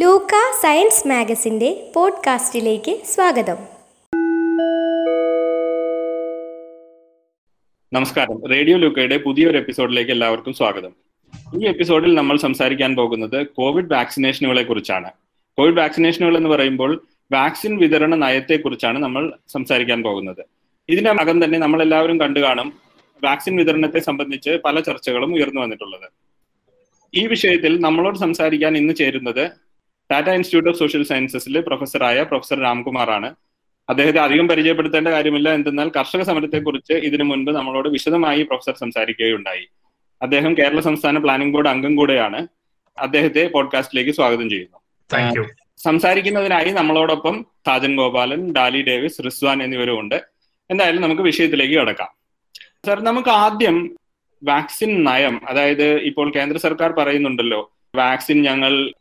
ലൂക്ക science മാഗസിന്റെ പോഡ്കാസ്റ്റിലേക്ക് സ്വാഗതം. നമസ്കാരം. Radio ലൂക്കയുടെ പുതിയൊരു എപ്പിസോഡിലേക്ക് എല്ലാവർക്കും സ്വാഗതം. ഈ എപ്പിസോഡിൽ നമ്മൾ സംസാരിക്കാൻ പോകുന്നത് കോവിഡ് വാക്സിനേഷനുകളെ കുറിച്ചാണ്. കോവിഡ് വാക്സിനേഷനുകൾ എന്ന് പറയുമ്പോൾ വാക്സിൻ വിതരണ നയത്തെക്കുറിച്ചാണ് നമ്മൾ സംസാരിക്കാൻ പോകുന്നത്. ഇതിനകം തന്നെ നമ്മൾ എല്ലാവരും കണ്ടു കാണും വാക്സിൻ വിതരണത്തെ സംബന്ധിച്ച് പല ചർച്ചകളും ഉയർന്നു വന്നിട്ടുള്ളത്. ഈ വിഷയത്തിൽ നമ്മളോട് സംസാരിക്കാൻ ഇന്ന് ചേരുന്നത് ടാറ്റ ഇൻസ്റ്റിറ്റ്യൂട്ട് ഓഫ് സോഷ്യൽ സയൻസസിലെ പ്രൊഫസറായ പ്രൊഫസർ രാംകുമാറാണ്. അദ്ദേഹത്തെ അധികം പരിചയപ്പെടുത്തേണ്ട കാര്യമില്ല. എന്തെന്നാൽ കർഷക സമരത്തെക്കുറിച്ച് ഇതിനു മുൻപ് നമ്മളോട് വിശദമായി പ്രൊഫസർ സംസാരിക്കുകയുണ്ടായി. അദ്ദേഹം കേരള സംസ്ഥാന പ്ലാനിംഗ് ബോർഡ് അംഗം കൂടെയാണ്. അദ്ദേഹത്തെ പോഡ്കാസ്റ്റിലേക്ക് സ്വാഗതം ചെയ്യുന്നു. സംസാരിക്കുന്നതിനായി നമ്മളോടൊപ്പം താജൻ ഗോപാലൻ ഡാലി ഡേവിസ് റിസ്വാൻ എന്നിവരും ഉണ്ട് എന്തായാലും നമുക്ക് വിഷയത്തിലേക്ക് കടക്കാം. സർ നമുക്ക് ആദ്യം വാക്സിൻ നയം അതായത് ഇപ്പോൾ കേന്ദ്ര സർക്കാർ പറയുന്നുണ്ടല്ലോ വാക്സിൻ ഞങ്ങൾ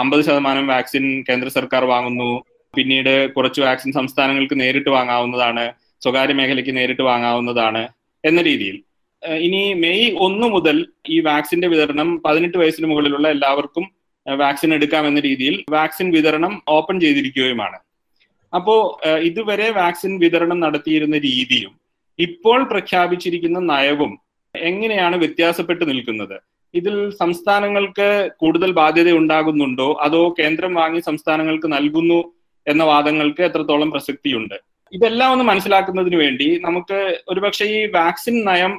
അമ്പത് ശതമാനം വാക്സിൻ കേന്ദ്ര സർക്കാർ വാങ്ങുന്നു. പിന്നീട് കുറച്ച് വാക്സിൻ സംസ്ഥാനങ്ങൾക്ക് നേരിട്ട് വാങ്ങാവുന്നതാണ്. സ്വകാര്യ മേഖലയ്ക്ക് നേരിട്ട് വാങ്ങാവുന്നതാണ് എന്ന രീതിയിൽ. ഇനി മെയ് ഒന്ന് മുതൽ ഈ വാക്സിന്റെ വിതരണം പതിനെട്ട് വയസ്സിന് മുകളിലുള്ള എല്ലാവർക്കും വാക്സിൻ എടുക്കാമെന്ന രീതിയിൽ വാക്സിൻ വിതരണം ഓപ്പൺ ചെയ്തിരിക്കുകയുമാണ്. അപ്പോ ഇതുവരെ വാക്സിൻ വിതരണം നടത്തിയിരുന്ന രീതിയും ഇപ്പോൾ പ്രഖ്യാപിച്ചിരിക്കുന്ന നയവും എങ്ങനെയാണ് വ്യത്യാസപ്പെട്ട് നിൽക്കുന്നത്? ഇതിൽ സംസ്ഥാനങ്ങൾക്ക് കൂടുതൽ ബാധ്യത ഉണ്ടാകുന്നുണ്ടോ? അതോ കേന്ദ്രം വാങ്ങി സംസ്ഥാനങ്ങൾക്ക് നൽകുന്നു എന്ന വാദങ്ങൾക്ക് എത്രത്തോളം പ്രസക്തിയുണ്ട്? ഇതെല്ലാം ഒന്ന് മനസ്സിലാക്കുന്നതിന് വേണ്ടി നമുക്ക് ഒരുപക്ഷെ ഈ വാക്സിൻ നയം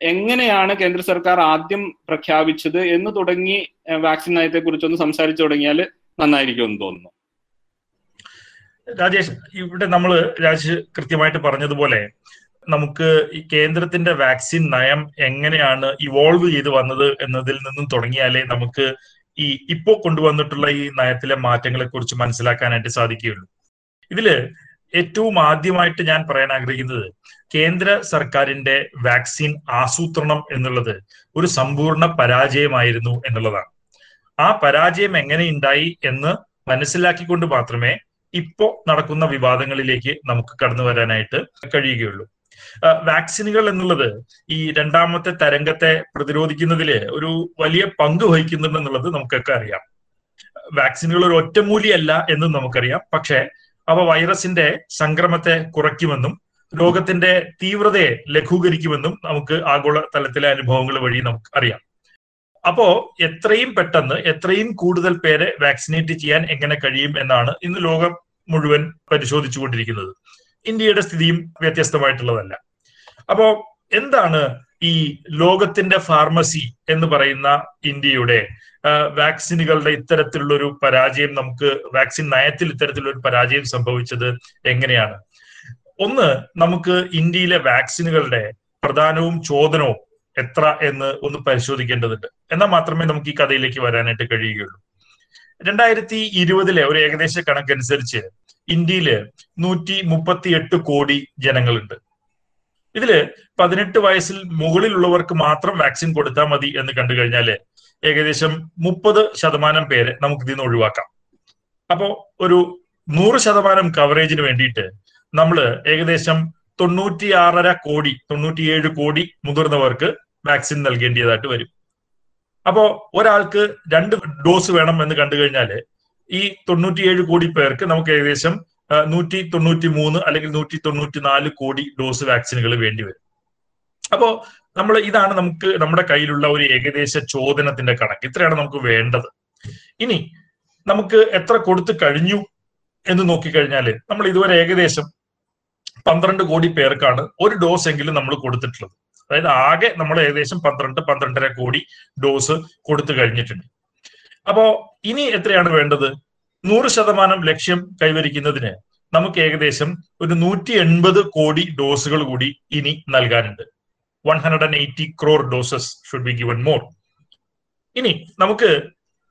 എങ്ങനെയാണ് കേന്ദ്ര സർക്കാർ ആദ്യം പ്രഖ്യാപിച്ചത് എന്ന് തുടങ്ങി വാക്സിൻ നയത്തെ കുറിച്ചൊന്ന് സംസാരിച്ചു തുടങ്ങിയാൽ നന്നായിരിക്കും എന്ന് തോന്നുന്നു. രാജേഷ് ഇവിടെ നമ്മൾ രാജേഷ് കൃത്യമായിട്ട് പറഞ്ഞതുപോലെ നമുക്ക് ഈ കേന്ദ്രത്തിന്റെ വാക്സിൻ നയം എങ്ങനെയാണ് ഇവോൾവ് ചെയ്ത് വന്നത് എന്നതിൽ നിന്നും തുടങ്ങിയാലേ നമുക്ക് ഈ ഇപ്പോ കൊണ്ടുവന്നിട്ടുള്ള ഈ നയത്തിലെ മാറ്റങ്ങളെ കുറിച്ച് മനസ്സിലാക്കാനായിട്ട് സാധിക്കുകയുള്ളൂ. ഇതിൽ ഏറ്റവും ആദ്യമായിട്ട് ഞാൻ പറയാൻ ആഗ്രഹിക്കുന്നത് കേന്ദ്ര സർക്കാരിന്റെ വാക്സിൻ ആസൂത്രണം എന്നുള്ളത് ഒരു സമ്പൂർണ പരാജയമായിരുന്നു എന്നുള്ളതാണ്. ആ പരാജയം എങ്ങനെ ഉണ്ടായി എന്ന് മനസ്സിലാക്കിക്കൊണ്ട് മാത്രമേ ഇപ്പോ നടക്കുന്ന വിവാദങ്ങളിലേക്ക് നമുക്ക് കടന്നു വരാനായിട്ട് കഴിയുകയുള്ളൂ. വാക്സിനുകൾ എന്നുള്ളത് ഈ രണ്ടാമത്തെ തരംഗത്തെ പ്രതിരോധിക്കുന്നതിൽ ഒരു വലിയ പങ്ക് വഹിക്കുന്നുണ്ടെന്നുള്ളത് നമുക്കൊക്കെ അറിയാം. വാക്സിനുകൾ ഒരു ഒറ്റമൂലിയല്ല എന്നും നമുക്കറിയാം. പക്ഷേ അവ വൈറസിന്റെ സംക്രമത്തെ കുറയ്ക്കുമെന്നും രോഗത്തിന്റെ തീവ്രതയെ ലഘൂകരിക്കുമെന്നും നമുക്ക് ആഗോള തലത്തിലെ അനുഭവങ്ങൾ വഴി നമുക്ക് അറിയാം. അപ്പോ എത്രയും പെട്ടെന്ന് എത്രയും കൂടുതൽ പേരെ വാക്സിനേറ്റ് ചെയ്യാൻ എങ്ങനെ കഴിയും എന്നാണ് ഇന്ന് ലോകം മുഴുവൻ പരിശോധിച്ചുകൊണ്ടിരിക്കുന്നത്. ഇന്ത്യയുടെ സ്ഥിതിയും വ്യത്യസ്തമായിട്ടുള്ളതല്ല. അപ്പോ എന്താണ് ഈ ലോകത്തിന്റെ ഫാർമസി എന്ന് പറയുന്ന ഇന്ത്യയുടെ വാക്സിനുകളുടെ ഇത്തരത്തിലുള്ള ഒരു പരാജയം നമുക്ക് വാക്സിൻ നയത്തിൽ ഇത്തരത്തിലുള്ള ഒരു പരാജയം സംഭവിച്ചത് എങ്ങനെയാണ്? ഒന്ന് നമുക്ക് ഇന്ത്യയിലെ വാക്സിനുകളുടെ പ്രധാനവും ചോദനവും എത്ര എന്ന് ഒന്ന് പരിശോധിക്കേണ്ടതുണ്ട്. എന്നാൽ മാത്രമേ നമുക്ക് ഈ കഥയിലേക്ക് വരാനായിട്ട് കഴിയുകയുള്ളൂ. രണ്ടായിരത്തി ഇരുപതിലെ ഒരു ഏകദേശ കണക്കനുസരിച്ച് ഇന്ത്യയിൽ നൂറ്റി മുപ്പത്തി എട്ട് കോടി ജനങ്ങളുണ്ട്. ഇതിൽ പതിനെട്ട് വയസ്സിൽ മുകളിലുള്ളവർക്ക് മാത്രം വാക്സിൻ കൊടുത്താൽ മതി എന്ന് കണ്ടു കഴിഞ്ഞാൽ ഏകദേശം മുപ്പത് ശതമാനം പേരെ നമുക്ക് ഇതിൽ നിന്ന് ഒഴിവാക്കാം. അപ്പോ ഒരു നൂറ് ശതമാനം കവറേജിന് വേണ്ടിയിട്ട് നമ്മൾ ഏകദേശം തൊണ്ണൂറ്റിയാറര കോടി തൊണ്ണൂറ്റിയേഴ് കോടി മുതിർന്നവർക്ക് വാക്സിൻ നൽകേണ്ടതായിട്ട് വരും. അപ്പോ ഒരാൾക്ക് രണ്ട് ഡോസ് വേണം എന്ന് കണ്ടു കഴിഞ്ഞാൽ ഈ തൊണ്ണൂറ്റിയേഴ് കോടി പേർക്ക് നമുക്ക് ഏകദേശം നൂറ്റി തൊണ്ണൂറ്റി മൂന്ന് അല്ലെങ്കിൽ നൂറ്റി തൊണ്ണൂറ്റി നാല് കോടി ഡോസ് വാക്സിനുകൾ വേണ്ടി വരും. അപ്പോ നമ്മൾ ഇതാണ് നമുക്ക് നമ്മുടെ കയ്യിലുള്ള ഒരു ഏകദേശ ചോദനത്തിന്റെ കണക്ക്. ഇത്രയാണ് നമുക്ക് വേണ്ടത്. ഇനി നമുക്ക് എത്ര കൊടുത്തു കഴിഞ്ഞു എന്ന് നോക്കിക്കഴിഞ്ഞാൽ നമ്മൾ ഇതുവരെ ഏകദേശം പന്ത്രണ്ട് കോടി പേർക്കാണ് ഒരു ഡോസ് എങ്കിലും നമ്മൾ കൊടുത്തിട്ടുള്ളത്. അതായത് ആകെ നമ്മൾ ഏകദേശം പന്ത്രണ്ട് പന്ത്രണ്ടര കോടി ഡോസ് കൊടുത്തു കഴിഞ്ഞിട്ടുണ്ട്. അപ്പോ ഇനി എത്രയാണ് വേണ്ടത്? നൂറ് ശതമാനം ലക്ഷ്യം കൈവരിക്കുന്നതിന് നമുക്ക് ഏകദേശം ഒരു നൂറ്റി എൺപത് കോടി ഡോസുകൾ കൂടി ഇനി നൽകാനുണ്ട്. One hundred and eighty crore doses should be given more ഇനി നമുക്ക്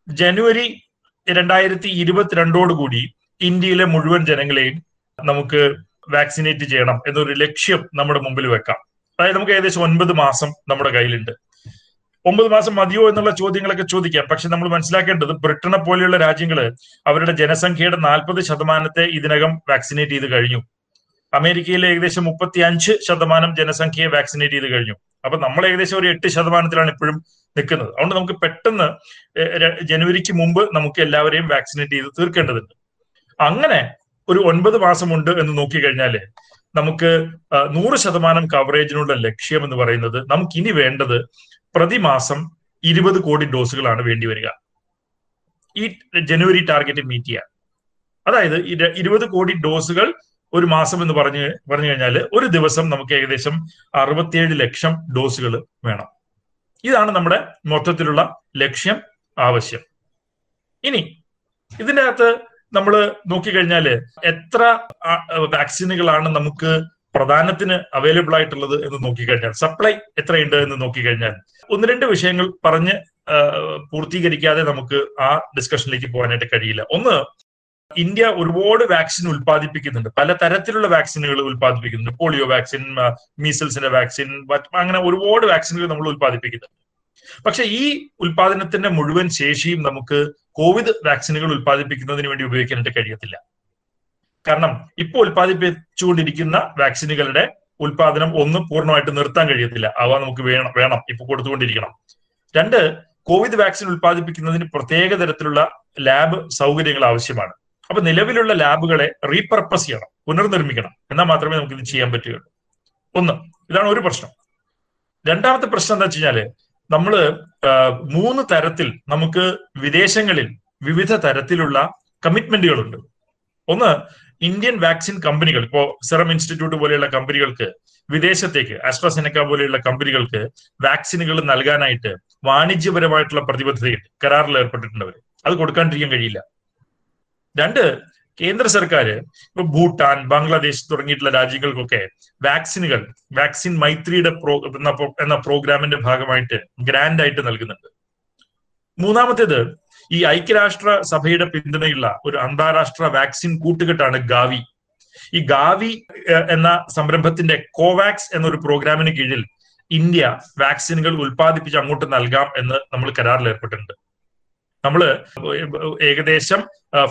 ജനുവരി രണ്ടായിരത്തി ഇരുപത്തിരണ്ടോടുകൂടി ഇന്ത്യയിലെ മുഴുവൻ ജനങ്ങളെയും നമുക്ക് വാക്സിനേറ്റ് ചെയ്യണം എന്നൊരു ലക്ഷ്യം നമ്മുടെ മുമ്പിൽ വെക്കാം. അതായത് നമുക്ക് ഏകദേശം ഒൻപത് മാസം നമ്മുടെ കയ്യിലുണ്ട്. ഒമ്പത് മാസം മതിയോ എന്നുള്ള ചോദ്യങ്ങളൊക്കെ ചോദിക്കാം. പക്ഷെ നമ്മൾ മനസ്സിലാക്കേണ്ടത് ബ്രിട്ടനെ പോലെയുള്ള രാജ്യങ്ങൾ അവരുടെ ജനസംഖ്യയുടെ നാൽപ്പത് ശതമാനത്തെ ഇതിനകം വാക്സിനേറ്റ് ചെയ്ത് കഴിഞ്ഞു. അമേരിക്കയിലെ ഏകദേശം മുപ്പത്തി അഞ്ച് ശതമാനം ജനസംഖ്യയെ വാക്സിനേറ്റ് ചെയ്ത് കഴിഞ്ഞു. അപ്പൊ നമ്മൾ ഏകദേശം ഒരു എട്ട് ശതമാനത്തിലാണ് ഇപ്പോഴും നിൽക്കുന്നത്. അതുകൊണ്ട് നമുക്ക് പെട്ടെന്ന് ജനുവരിക്ക് മുമ്പ് നമുക്ക് എല്ലാവരെയും വാക്സിനേറ്റ് ചെയ്ത് തീർക്കേണ്ടതുണ്ട്. അങ്ങനെ ഒരു ഒൻപത് മാസമുണ്ട് എന്ന് നോക്കിക്കഴിഞ്ഞാൽ നമുക്ക് നൂറ് ശതമാനം കവറേജിനുള്ള ലക്ഷ്യം എന്ന് പറയുന്നത് നമുക്ക് ഇനി വേണ്ടത് പ്രതിമാസം ഇരുപത് കോടി ഡോസുകളാണ് വേണ്ടി വരിക. ഈ ജനുവരി ടാർഗറ്റ് മീറ്റ് ചെയ്യാൻ. അതായത് ഇരുപത് കോടി ഡോസുകൾ ഒരു മാസം എന്ന് പറഞ്ഞു പറഞ്ഞു കഴിഞ്ഞാൽ ഒരു ദിവസം നമുക്ക് ഏകദേശം അറുപത്തിയേഴ് ലക്ഷം ഡോസുകൾ വേണം. ഇതാണ് നമ്മുടെ മൊത്തത്തിലുള്ള ലക്ഷ്യം ആവശ്യം. ഇനി ഇതിന്റെ അകത്ത് നമ്മൾ നോക്കിക്കഴിഞ്ഞാൽ എത്ര വാക്സിനുകളാണ് നമുക്ക് പ്രധാനത്തിന് അവൈലബിൾ ആയിട്ടുള്ളത് എന്ന് നോക്കിക്കഴിഞ്ഞാൽ സപ്ലൈ എത്രയുണ്ട് എന്ന് നോക്കിക്കഴിഞ്ഞാൽ ഒന്ന് രണ്ട് വിഷയങ്ങൾ പറഞ്ഞ് പൂർത്തീകരിക്കാതെ നമുക്ക് ആ ഡിസ്കഷനിലേക്ക് പോകാനായിട്ട് കഴിയില്ല. ഒന്ന് ഇന്ത്യ ഒരുപാട് വാക്സിൻ ഉൽപ്പാദിപ്പിക്കുന്നുണ്ട്. പല തരത്തിലുള്ള വാക്സിനുകൾ ഉൽപ്പാദിപ്പിക്കുന്നുണ്ട്. പോളിയോ വാക്സിൻ മീസൽസിന്റെ വാക്സിൻ അങ്ങനെ ഒരുപാട് വാക്സിനുകൾ നമ്മൾ ഉൽപ്പാദിപ്പിക്കുന്നുണ്ട്. പക്ഷെ ഈ ഉൽപാദനത്തിന്റെ മുഴുവൻ ശേഷിയും നമുക്ക് കോവിഡ് വാക്സിനുകൾ ഉൽപ്പാദിപ്പിക്കുന്നതിന് വേണ്ടി ഉപയോഗിക്കാനായിട്ട് കഴിയത്തില്ല. കാരണം ഇപ്പോൾ ഉൽപ്പാദിപ്പിച്ചുകൊണ്ടിരിക്കുന്ന വാക്സിനുകളുടെ ഉൽപാദനം ഒന്ന് പൂർണമായിട്ട് നിർത്താൻ കഴിയത്തില്ല. അവ നമുക്ക് വേണം വേണം ഇപ്പൊ കൊടുത്തുകൊണ്ടിരിക്കണം. രണ്ട് കോവിഡ് വാക്സിൻ ഉൽപ്പാദിപ്പിക്കുന്നതിന് പ്രത്യേക തരത്തിലുള്ള ലാബ് സൗകര്യങ്ങൾ ആവശ്യമാണ്. അപ്പൊ നിലവിലുള്ള ലാബുകളെ റീപർപ്പസ് ചെയ്യണം പുനർനിർമ്മിക്കണം എന്നാൽ മാത്രമേ നമുക്ക് ഇത് ചെയ്യാൻ പറ്റുകയുള്ളൂ. ഒന്ന് ഇതാണ് ഒരു പ്രശ്നം. രണ്ടാമത്തെ പ്രശ്നം എന്താ വെച്ച് കഴിഞ്ഞാൽ നമ്മൾ മൂന്ന് തരത്തിൽ നമുക്ക് വിദേശങ്ങളിൽ വിവിധ തരത്തിലുള്ള കമ്മിറ്റ്മെന്റുകളുണ്ട് ഒന്ന് ഇന്ത്യൻ വാക്സിൻ കമ്പനികൾ ഇപ്പോ സെറം ഇൻസ്റ്റിറ്റ്യൂട്ട് പോലെയുള്ള കമ്പനികൾക്ക് വിദേശത്തേക്ക് അസ്ട്രസെനക്ക പോലെയുള്ള കമ്പനികൾക്ക് വാക്സിനുകൾ നൽകാനായിട്ട് വാണിജ്യപരമായിട്ടുള്ള പ്രതിബദ്ധതയുണ്ട്. കരാറിൽ ഏർപ്പെട്ടിട്ടുണ്ട് അവർ അത് കൊടുക്കാണ്ടിരിക്കാൻ കഴിയില്ല. രണ്ട് കേന്ദ്ര സർക്കാർ ഇപ്പൊ ഭൂട്ടാൻ ബംഗ്ലാദേശ് തുടങ്ങിയിട്ടുള്ള രാജ്യങ്ങൾക്കൊക്കെ വാക്സിനുകൾ വാക്സിൻ മൈത്രിയുടെ പ്രോ എന്ന പ്രോഗ്രാമിന്റെ ഭാഗമായിട്ട് ഗ്രാൻഡ് ആയിട്ട് നൽകുന്നുണ്ട്. മൂന്നാമത്തേത് ഈ ഐക്യരാഷ്ട്ര സഭയുടെ പിന്തുണയുള്ള ഒരു അന്താരാഷ്ട്ര വാക്സിൻ കൂട്ടുകെട്ടാണ് ഗാവി. ഈ ഗാവി എന്ന സംരംഭത്തിന്റെ കോവാക്സ് എന്നൊരു പ്രോഗ്രാമിന് കീഴിൽ ഇന്ത്യ വാക്സിനുകൾ ഉൽപ്പാദിപ്പിച്ച് അങ്ങോട്ട് നൽകാം എന്ന് നമ്മൾ കരാറിൽ ഏർപ്പെട്ടിട്ടുണ്ട്. നമ്മൾ ഏകദേശം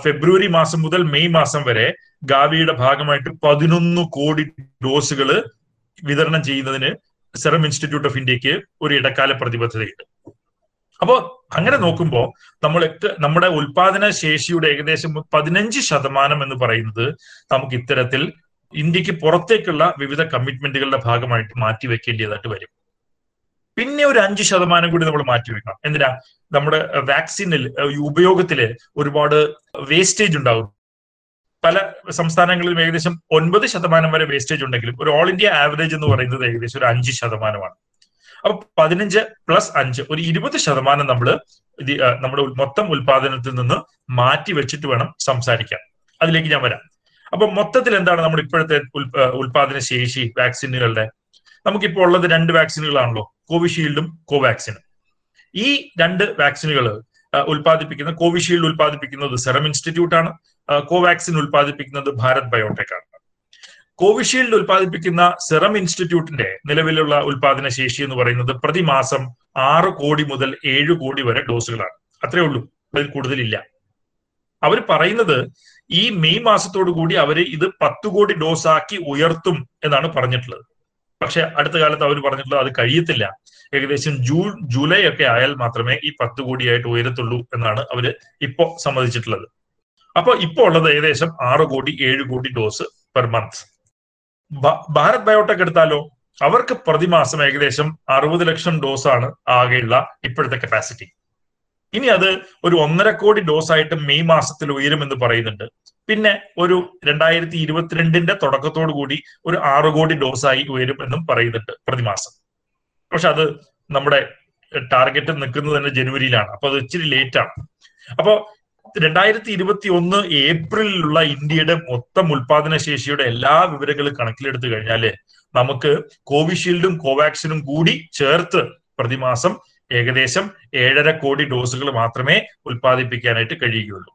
ഫെബ്രുവരി മാസം മുതൽ മെയ് മാസം വരെ ഗാവിയുടെ ഭാഗമായിട്ട് പതിനൊന്ന് കോടി ഡോസുകൾ വിതരണം ചെയ്യുന്നതിന് സെറം ഇൻസ്റ്റിറ്റ്യൂട്ട് ഓഫ് ഇന്ത്യയ്ക്ക് ഒരു ഇടക്കാല പ്രതിബദ്ധതയുണ്ട്. അപ്പോൾ അങ്ങനെ നോക്കുമ്പോൾ നമ്മൾ നമ്മുടെ ഉൽപാദന ശേഷിയുടെ ഏകദേശം പതിനഞ്ച് ശതമാനം എന്ന് പറയുന്നത് നമുക്ക് ഇത്തരത്തിൽ ഇന്ത്യയ്ക്ക് പുറത്തേക്കുള്ള വിവിധ കമ്മിറ്റ്മെന്റുകളുടെ ഭാഗമായിട്ട് മാറ്റി വെക്കേണ്ടതായിട്ട് വരും. പിന്നെ ഒരു അഞ്ച് ശതമാനം കൂടി നമ്മൾ മാറ്റിവെക്കണം എന്തിനാ? നമ്മുടെ വാക്സിനിൽ ഉപയോഗത്തിൽ ഒരുപാട് വേസ്റ്റേജ് ഉണ്ടാകും പല സംസ്ഥാനങ്ങളിലും ഏകദേശം ഒൻപത് ശതമാനം വരെ വേസ്റ്റേജ് ഉണ്ടെങ്കിലും ഒരു ഓൾ ഇന്ത്യ ആവറേജ് എന്ന് പറയുന്നത് ഏകദേശം ഒരു അഞ്ച് ശതമാനമാണ്. അപ്പൊ പതിനഞ്ച് പ്ലസ് അഞ്ച് ഒരു ഇരുപത് ശതമാനം നമ്മൾ നമ്മുടെ മൊത്തം ഉൽപാദനത്തിൽ നിന്ന് മാറ്റി വെച്ചിട്ട് വേണം സംസാരിക്കാൻ. അതിലേക്ക് ഞാൻ വരാം. അപ്പൊ മൊത്തത്തിൽ എന്താണ് നമ്മുടെ ഇപ്പോഴത്തെ ഉൽപാദന ശേഷി വാക്സിനുകളുടെ? നമുക്കിപ്പോൾ ഉള്ളത് രണ്ട് വാക്സിനുകളാണല്ലോ കോവിഷീൽഡും കോവാക്സിനും. ഈ രണ്ട് വാക്സിനുകൾ ഉൽപ്പാദിപ്പിക്കുന്ന കോവിഷീൽഡ് ഉൽപ്പാദിപ്പിക്കുന്നത് സെറം ഇൻസ്റ്റിറ്റ്യൂട്ട് ആണ് കോവാക്സിൻ ഉൽപ്പാദിപ്പിക്കുന്നത് ഭാരത് ബയോടെക് ആണ്. കോവിഷീൽഡ് ഉൽപ്പാദിപ്പിക്കുന്ന സെറം ഇൻസ്റ്റിറ്റ്യൂട്ടിന്റെ നിലവിലുള്ള ഉൽപാദന ശേഷി എന്ന് പറയുന്നത് പ്രതിമാസം ആറ് കോടി മുതൽ ഏഴ് കോടി വരെ ഡോസുകളാണ്. അത്രേ ഉള്ളൂ. അതിൽ കൂടുതലില്ല. അവർ പറയുന്നത് ഈ മെയ് മാസത്തോടു കൂടി അവർ ഇത് പത്ത് കോടി ഡോസ് ആക്കി ഉയർത്തും എന്നാണ് പറഞ്ഞിട്ടുള്ളത്. പക്ഷെ അടുത്ത കാലത്ത് അവർ പറഞ്ഞിട്ടുള്ളത് അത് കഴിയത്തില്ല. ഏകദേശം ജൂൺ ജൂലൈ ഒക്കെ ആയാൽ മാത്രമേ ഈ പത്ത് കോടിയായിട്ട് ഉയരത്തുള്ളൂ എന്നാണ് അവർ ഇപ്പോ സമ്മതിച്ചിട്ടുള്ളത്. അപ്പൊ ഇപ്പോ ഉള്ളത് ഏകദേശം ആറ് കോടി ഏഴ് കോടി dose per month. Bharat Biotech എടുത്താലോ? അവർക്ക് പ്രതിമാസം ഏകദേശം അറുപത് ലക്ഷം ഡോസ് ആണ് ആകെയുള്ള ഇപ്പോഴത്തെ കപ്പാസിറ്റി ഇനി അത് ഒരു ഒന്നര കോടി ഡോസ് ആയിട്ട് മെയ് മാസത്തിൽ ഉയരുമെന്ന് പറയുന്നുണ്ട്. പിന്നെ ഒരു രണ്ടായിരത്തി ഇരുപത്തിരണ്ടിന്റെ തുടക്കത്തോടു കൂടി ഒരു ആറ് കോടി ഡോസായി ഉയരും എന്നും പറയുന്നുണ്ട് പ്രതിമാസം. പക്ഷെ അത് നമ്മുടെ ടാർഗറ്റ് നിൽക്കുന്നത് തന്നെ ജനുവരിയിലാണ്. അപ്പൊ അത് ഇച്ചിരി ലേറ്റ് ആണ്. അപ്പോ രണ്ടായിരത്തി ഇരുപത്തി ഒന്ന് ഏപ്രിലിലുള്ള ഇന്ത്യയുടെ മൊത്തം ഉൽപാദന ശേഷിയുടെ എല്ലാ വിവരങ്ങളും കണക്കിലെടുത്തു കഴിഞ്ഞാൽ നമുക്ക് കോവിഷീൽഡും കോവാക്സിനും കൂടി ചേർത്ത് പ്രതിമാസം ഏകദേശം ഏഴര കോടി ഡോസുകൾ മാത്രമേ ഉൽപ്പാദിപ്പിക്കാനായിട്ട് കഴിയുകയുള്ളൂ.